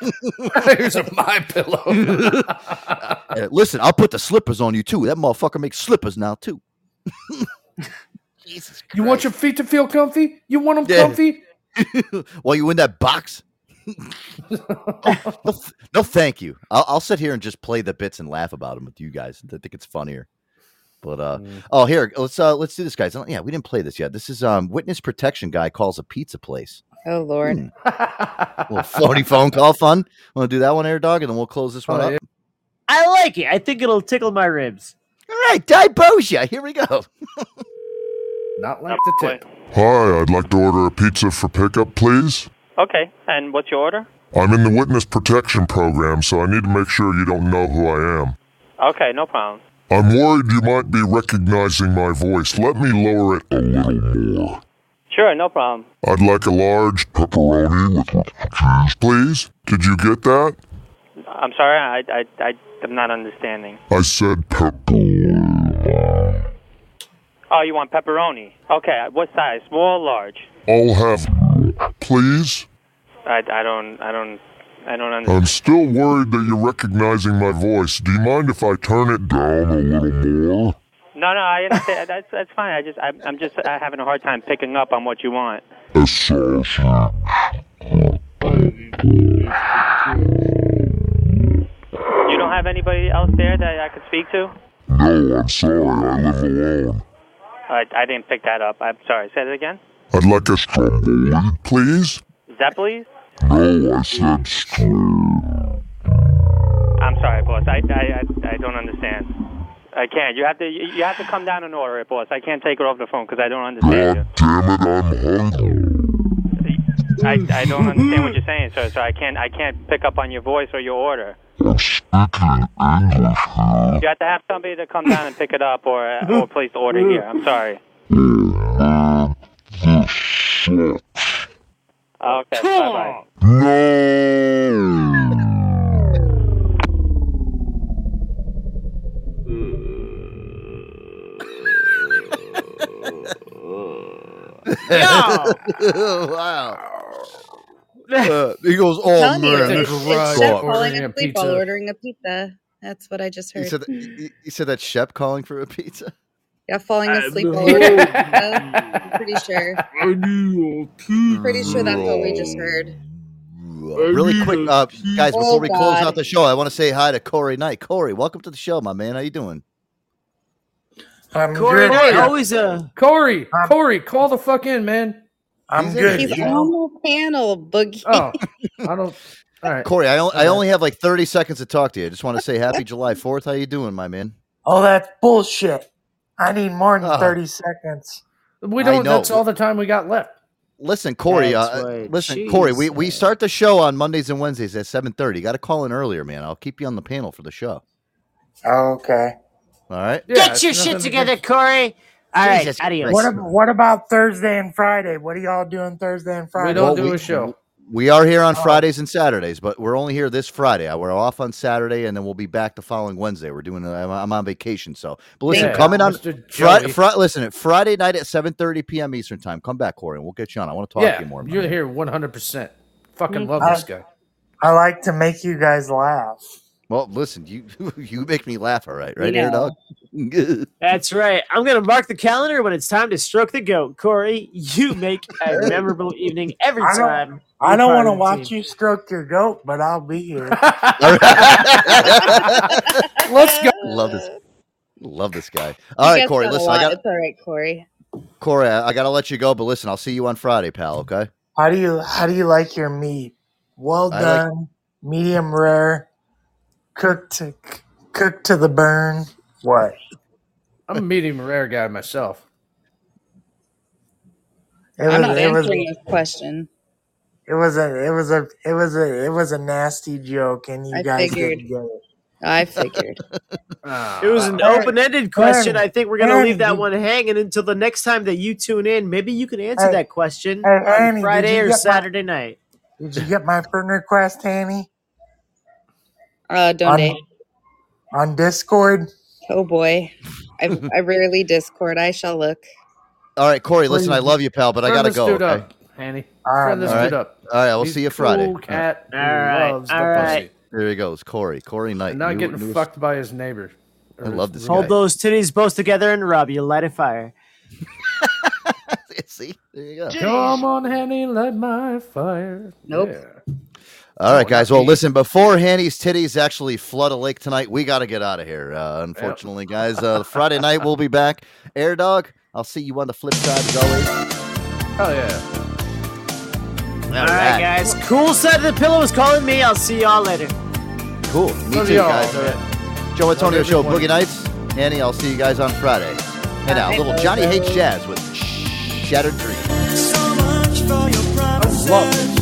Here's a my pillow. Uh, listen, I'll put the slippers on you too. That motherfucker makes slippers now too. you want your feet to feel comfy? You want them Yeah. comfy? While you in that box. no, th- no, thank you. I'll, I'll sit here and just play the bits and laugh about them with you guys. I think it's funnier. But uh, oh, here let's uh let's do this, guys. Yeah, we didn't play this yet. This is um witness protection guy calls a pizza place. Oh Lord. Hmm. little phony phone call fun. Want to do that one, air dog, and then we'll close this one Oh, up. yeah. I like it. I think it'll tickle my ribs. All right, Dibosia. Here we go. Not like the tip. Hi, I'd like to order a pizza for pickup, please. Okay, and what's your order? I'm in the witness protection program, so I need to make sure you don't know who I am. Okay, no problem. I'm worried you might be recognizing my voice. Let me lower it a little more. Sure, no problem. I'd like a large pepperoni with cheese, please. Did you get that? I'm sorry, I, I, I, I'm not understanding. I said pepperoni. Oh, you want pepperoni? Okay, what size? Small or large? I'll have, please. I, I don't, I don't, I don't understand. I'm still worried that you're recognizing my voice. Do you mind if I turn it down a little more? No, no, I understand. that's, that's fine. I just, I'm, I'm just uh, having a hard time picking up on what you want. A sausage. Don't have anybody else there that I could speak to? No, I'm sorry. I live alone. I, I didn't pick that up. I'm sorry. Say it again. I'd like a stromboli, please. Zeppelin? No, I said stro. I'm sorry, boss. I, I, I, I don't understand. I can't. You have to. You have to come down and order it, boss. I can't take it over the phone because I don't understand you. Damn it, I'm hungry. I, I don't understand what you're saying, sir. So I can't. I can't pick up on your voice or your order. You have to have somebody to come down and pick it up, or or place the order here. I'm sorry. Okay. Bye bye. wow. Uh, he goes, "Oh telling you, man, it's, this it's Shep sucks." falling asleep while ordering a pizza. That's what I just You heard. said that, you- you said that Shep calling for a pizza. Yeah, falling Uh, asleep while ordering a pizza. I'm pretty sure. I need a pizza. Pretty sure that's what we just heard. Really quick, uh, guys, Oh, before we close God. out the show, I want to say hi to Corey Knight. Corey, welcome to the show, my man. How you doing? I'm Corey good. Knight, always a Corey, Corey, call the fuck in, man. I'm good. He's on the panel, Boogie. Oh, I don't. All right. Corey, I, on- I only have like 30 seconds to talk to you. I just want to say happy July 4th. How you doing, my man? Oh, that's bullshit. I need more than Oh. 30 seconds. We don't. know. That's all the time we got left. Listen, Corey. Uh, right. listen, Corey. We, Jeez. we start the show on Mondays and Wednesdays at seven thirty. Got to call in earlier, man. I'll keep you on the panel for the show. Okay. All right. Get your shit together, Corey. All right, Jesus adios. What, ab- what about Thursday and Friday? What are y'all doing Thursday and Friday? We don't Well, do we- a show. We are here on oh. Fridays and Saturdays, but we're only here this Friday. We're off on Saturday, and then we'll be back the following Wednesday. We're doing. I'm I'm on vacation, so. But listen, Thank coming you, on Mr. Friday. Joey. Fri- listen, Friday night at seven thirty p.m. Eastern time. Come back, Corey, and we'll get you on. I want to talk yeah, to you more. man. you're here 100. percent Fucking mm-hmm. love I- this guy. I like to make you guys laugh. Well, listen, you you make me laugh. All right, right Yeah. here, dog. That's right. I'm gonna mark the calendar when it's time to stroke the goat. Corey, you make a memorable evening every I don't- time. I don't want to watch team. you stroke your goat, but I'll be here. Let's go. Love this. Love this guy. All right, gets Corey. Listen, I got It's all right, Corey. Corey. I, I got to let you go, but listen, I'll see you on Friday, pal. Okay. How do you how do you like your meat? Well I like- done, medium rare, cooked to, cooked to the burn. What? I'm a medium rare guy myself. It I'm was not it was answering this question. it was a it was a it was a it was a nasty joke, and you I guys figured. didn't get it. I figured. Ah. It was an Aaron, open-ended question. Aaron, I think we're gonna Aaron, leave that did- one hanging until the next time that you tune in. Maybe you can answer Hey, that question hey, Annie, on did Friday you or get my- Saturday night. Did you get my friend request, Annie? Uh, donate. On Discord? Oh boy, I, I rarely Discord. I shall look. All right, Corey. Listen, I love you, pal, but I got to this go. dude Okay. up, Annie. All right, Friend this all right. dude up. All right, we'll He's see you Friday. Cool cat. who All right, all the right. There he goes, Corey. Corey Knight. And not New- getting newest- fucked by his neighbor. I love this Hold guy. those titties both together and rub. You light a fire. See, there you go. Come on, Annie, light my fire. Nope. Yeah. All right, guys. Well, listen. Before Hanny's titties actually flood a lake tonight, we got to get out of here. Uh, unfortunately, guys. Uh, Friday night we'll be back. Air Dog. I'll see you on the flip side as always. Oh yeah. All right, guys. Cool side of the pillow is calling me. I'll see y'all later. Cool. Me Love too, y'all, guys. man. Joe Antonio Show, everyone. Boogie Nights. Annie, I'll see you guys on Friday. And now, Bye, little Johnny Hates Bobo. Jazz with Shattered Dreams. So much for your promises. love